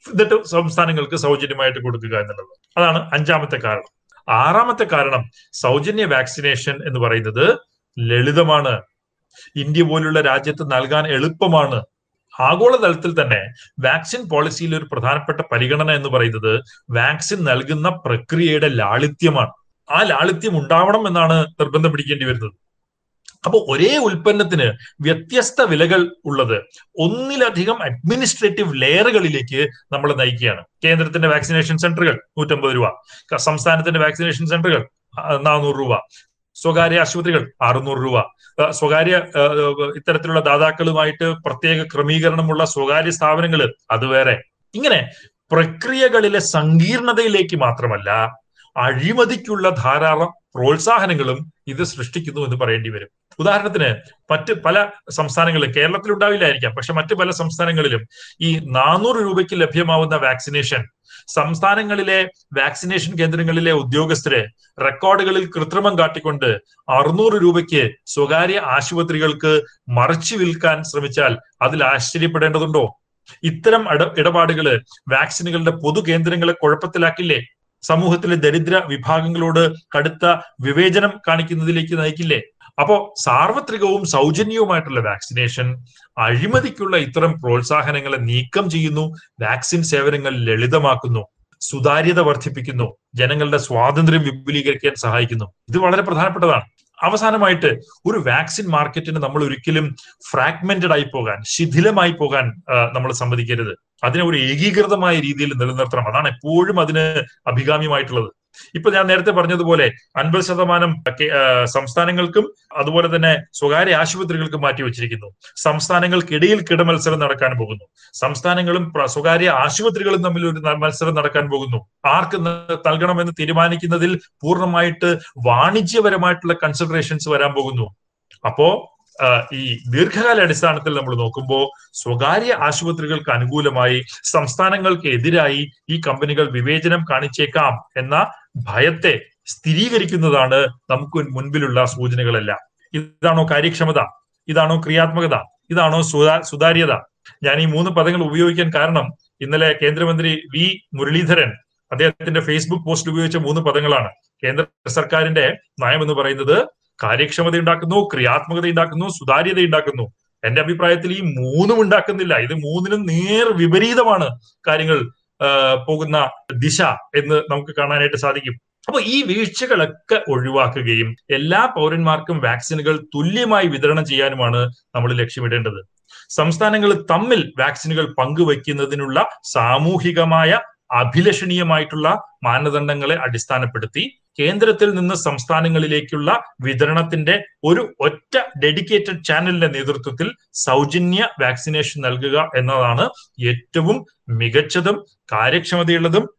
എന്നിട്ട് സംസ്ഥാനങ്ങൾക്ക് സൗജന്യമായിട്ട് കൊടുക്കുക എന്നുള്ളത്. അതാണ് അഞ്ചാമത്തെ കാരണം. ആറാമത്തെ കാരണം സൗജന്യ വാക്സിനേഷൻ എന്ന് പറയുന്നത് ലളിതമാണ്. ഇന്ത്യ പോലുള്ള രാജ്യത്ത് നൽകാൻ എളുപ്പമാണ് ആഗോളതലത്തിൽ തന്നെ വാക്സിൻ പോളിസിയിൽ ഒരു പ്രധാനപ്പെട്ട പരിഗണന എന്ന് പറയുന്നത് വാക്സിൻ നൽകുന്ന പ്രക്രിയയുടെ ലാളിത്യമാണ്. ആ ലാളിത്യം ഉണ്ടാവണം എന്നാണ് നിർബന്ധം പിടിക്കേണ്ടി വരുന്നത്. അപ്പൊ ഒരേ ഉൽപ്പന്നത്തിന് വ്യത്യസ്ത വിലകൾ ഉള്ളത് ഒന്നിലധികം അഡ്മിനിസ്ട്രേറ്റീവ് ലെയറുകളിലേക്ക് നമ്മൾ നയിക്കുകയാണ്. കേന്ദ്രത്തിന്റെ വാക്സിനേഷൻ സെന്ററുകൾ നൂറ്റമ്പത് രൂപ സംസ്ഥാനത്തിന്റെ വാക്സിനേഷൻ സെന്ററുകൾ നാനൂറ് രൂപ സ്വകാര്യ ആശുപത്രികൾ അറുന്നൂറ് രൂപ. സ്വകാര്യ ഇത്തരത്തിലുള്ള ദാതാക്കളുമായിട്ട് പ്രത്യേക ക്രമീകരണമുള്ള സ്വകാര്യ സ്ഥാപനങ്ങൾ അത് വേറെ. ഇങ്ങനെ പ്രക്രിയകളിലെ സങ്കീർണതയിലേക്ക് മാത്രമല്ല അഴിമതിക്കുള്ള ധാരാളം പ്രോത്സാഹനങ്ങളും ഇത് സൃഷ്ടിക്കുന്നു എന്ന് പറയേണ്ടി വരും. ഉദാഹരണത്തിന് മറ്റ് പല സംസ്ഥാനങ്ങളിലും കേരളത്തിൽ ഉണ്ടാവില്ലായിരിക്കാം പക്ഷെ മറ്റ് പല സംസ്ഥാനങ്ങളിലും ഈ നാനൂറ് രൂപയ്ക്ക് ലഭ്യമാവുന്ന വാക്സിനേഷൻ സംസ്ഥാനങ്ങളിലെ വാക്സിനേഷൻ കേന്ദ്രങ്ങളിലെ ഉദ്യോഗസ്ഥരെ റെക്കോർഡുകളിൽ കൃത്രിമം കാട്ടിക്കൊണ്ട് അറുന്നൂറ് രൂപയ്ക്ക് സ്വകാര്യ ആശുപത്രികൾക്ക് മറച്ചു വിൽക്കാൻ ശ്രമിച്ചാൽ അതിൽ ആശ്ചര്യപ്പെടേണ്ടതുണ്ടോ? ഇത്തരം ഇട ഇടപാടുകൾ വാക്സിനുകളുടെ പൊതു കേന്ദ്രങ്ങളെ കുഴപ്പത്തിലാക്കില്ലേ? സമൂഹത്തിലെ ദരിദ്ര വിഭാഗങ്ങളോട് കടുത്ത വിവേചനം കാണിക്കുന്നതിലേക്ക് നയിക്കില്ലേ? അപ്പോ സാർവത്രികവും സൗജന്യവുമായിട്ടുള്ള വാക്സിനേഷൻ അഴിമതിക്കുള്ള ഇത്തരം പ്രോത്സാഹനങ്ങളെ നീക്കം ചെയ്യുന്നു വാക്സിൻ സേവനങ്ങൾ ലളിതമാക്കുന്നു സുതാര്യത വർദ്ധിപ്പിക്കുന്നു ജനങ്ങളുടെ സ്വാതന്ത്ര്യം വിപുലീകരിക്കാൻ സഹായിക്കുന്നു. ഇത് വളരെ പ്രധാനപ്പെട്ടതാണ്. അവസാനമായിട്ട് ഒരു വാക്സിൻ മാർക്കറ്റിന് നമ്മൾ ഒരിക്കലും ഫ്രാഗ്മെന്റഡ് ആയി പോകാൻ ശിഥിലമായി പോകാൻ നമ്മൾ സമ്മതിക്കരുത്. അതിനെ ഒരു ഏകീകൃതമായ രീതിയിൽ നിലനിർത്തണം. അതാണ് എപ്പോഴും അതിന് അഭികാമ്യമായിട്ടുള്ളത്. ഇപ്പൊ ഞാൻ നേരത്തെ പറഞ്ഞതുപോലെ അൻപത് ശതമാനം സംസ്ഥാനങ്ങൾക്കും അതുപോലെ തന്നെ സ്വകാര്യ ആശുപത്രികൾക്കും മാറ്റി വെച്ചിരിക്കുന്നു. സംസ്ഥാനങ്ങൾക്കിടയിൽ കിടമത്സരം നടക്കാൻ പോകുന്നു. സംസ്ഥാനങ്ങളും സ്വകാര്യ ആശുപത്രികളും തമ്മിൽ ഒരു മത്സരം നടക്കാൻ പോകുന്നു. ആർക്ക് നൽകണമെന്ന് തീരുമാനിക്കുന്നതിൽ പൂർണമായിട്ട് വാണിജ്യപരമായിട്ടുള്ള കൺസിഡറേഷൻസ് വരാൻ പോകുന്നു. അപ്പോ ഈ ദീർഘകാല അടിസ്ഥാനത്തിൽ നമ്മൾ നോക്കുമ്പോൾ സ്വകാര്യ ആശുപത്രികൾക്ക് അനുകൂലമായി സംസ്ഥാനങ്ങൾക്ക് എതിരായി ഈ കമ്പനികൾ വിവേചനം കാണിച്ചേക്കാം എന്ന ഭയത്തെ സ്ഥിരീകരിക്കുന്നതാണ് നമുക്ക് മുൻപിലുള്ള സൂചനകളെല്ലാം. ഇതാണോ കാര്യക്ഷമത? ഇതാണോ ക്രിയാത്മകത? ഇതാണോ സുതാ സുതാര്യത? ഞാൻ ഈ മൂന്ന് പദങ്ങൾ ഉപയോഗിക്കാൻ കാരണം ഇന്നലെ കേന്ദ്രമന്ത്രി വി മുരളീധരൻ അദ്ദേഹത്തിന്റെ ഫേസ്ബുക്ക് പോസ്റ്റിൽ ഉപയോഗിച്ച മൂന്ന് പദങ്ങളാണ്. കേന്ദ്ര സർക്കാരിന്റെ നയം എന്ന് പറയുന്നത് കാര്യക്ഷമത ഉണ്ടാക്കുന്നു ക്രിയാത്മകത ഉണ്ടാക്കുന്നു സുതാര്യത ഉണ്ടാക്കുന്നു. എന്റെ അഭിപ്രായത്തിൽ ഈ മൂന്നും ഉണ്ടാക്കുന്നില്ല. ഇത് മൂന്നിനും നേർ വിപരീതമാണ് കാര്യങ്ങൾ പോകുന്ന ദിശ എന്ന് നമുക്ക് കാണാനായിട്ട് സാധിക്കും. അപ്പൊ ഈ വീഴ്ചകളൊക്കെ ഒഴിവാക്കുകയും എല്ലാ പൗരന്മാർക്കും വാക്സിനുകൾ തുല്യമായി വിതരണം ചെയ്യാനുമാണ് നമ്മൾ ലക്ഷ്യമിടേണ്ടത്. സംസ്ഥാനങ്ങൾ തമ്മിൽ വാക്സിനുകൾ പങ്കുവയ്ക്കുന്നതിനുള്ള സാമൂഹികമായ അഭിലഷണീയമായിട്ടുള്ള മാനദണ്ഡങ്ങളെ അടിസ്ഥാനപ്പെടുത്തി കേന്ദ്രത്തിൽ നിന്ന് സംസ്ഥാനങ്ങളിലേക്കുള്ള വിതരണത്തിന്റെ ഒരു ഒറ്റ ഡെഡിക്കേറ്റഡ് ചാനലിന്റെ നേതൃത്വത്തിൽ സൗജന്യ വാക്സിനേഷൻ നൽകുക എന്നതാണ് ഏറ്റവും മികച്ചതും കാര്യക്ഷമതയുള്ളതും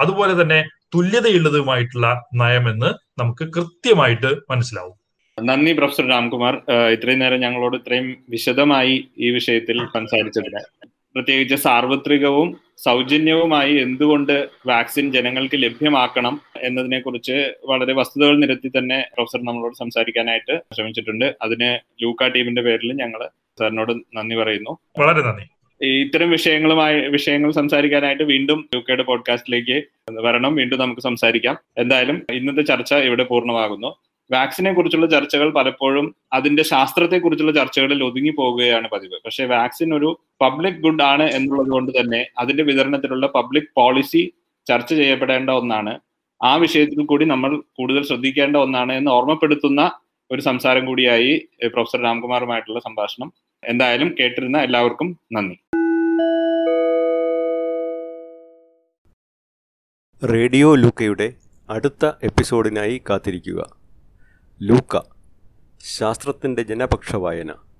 അതുപോലെ തന്നെ തുല്യതയുള്ളതുമായിട്ടുള്ള നയമെന്ന് നമുക്ക് കൃത്യമായിട്ട് മനസ്സിലാവും. നന്ദി പ്രൊഫസർ രാംകുമാർ. ഇത്രയും നേരം ഞങ്ങളോട് ഇത്രയും വിശദമായി ഈ വിഷയത്തിൽ സംസാരിച്ചതിന്. പ്രത്യേകിച്ച് സാർവത്രികവും സൗജന്യവുമായി എന്തുകൊണ്ട് വാക്സിൻ ജനങ്ങൾക്ക് ലഭ്യമാക്കണം എന്നതിനെ കുറിച്ച് വളരെ വസ്തുതകൾ നിരത്തി തന്നെ പ്രൊഫസർ നമ്മളോട് സംസാരിക്കാനായിട്ട് ശ്രമിച്ചിട്ടുണ്ട്. അതിന് ലൂക്ക ടീമിന്റെ പേരിൽ ഞങ്ങൾ സാറിനോട് നന്ദി പറയുന്നു. വളരെ നന്ദി. ഇത്തരം വിഷയങ്ങളുമായി വിഷയങ്ങൾ സംസാരിക്കാനായിട്ട് വീണ്ടും ലൂക്കയുടെ പോഡ്കാസ്റ്റിലേക്ക് വരണം. വീണ്ടും നമുക്ക് സംസാരിക്കാം. എന്തായാലും ഇന്നത്തെ ചർച്ച ഇവിടെ പൂർണമാകുന്നു. വാക്സിനെ കുറിച്ചുള്ള ചർച്ചകൾ പലപ്പോഴും അതിന്റെ ശാസ്ത്രത്തെ കുറിച്ചുള്ള ചർച്ചകളിൽ ഒതുങ്ങി പോവുകയാണ് പതിവ്. പക്ഷേ വാക്സിൻ ഒരു പബ്ലിക് ഗുഡ് ആണ് എന്നുള്ളത് കൊണ്ട് തന്നെ അതിന്റെ വിതരണത്തിലുള്ള പബ്ലിക് പോളിസി ചർച്ച ചെയ്യപ്പെടേണ്ട ഒന്നാണ്. ആ വിഷയത്തിൽ കൂടി നമ്മൾ കൂടുതൽ ശ്രദ്ധിക്കേണ്ട ഒന്നാണ് എന്ന് ഓർമ്മപ്പെടുത്തുന്ന ഒരു സംസാരം കൂടിയായി പ്രൊഫസർ രാംകുമാറുമായിട്ടുള്ള സംഭാഷണം. എന്തായാലും കേട്ടിരുന്ന എല്ലാവർക്കും നന്ദി. റേഡിയോ ലൂക്കയുടെ അടുത്ത എപ്പിസോഡിനായി കാത്തിരിക്കുക. ലൂക്ക ശാസ്ത്രത്തിന്റെ ജനപക്ഷ വായന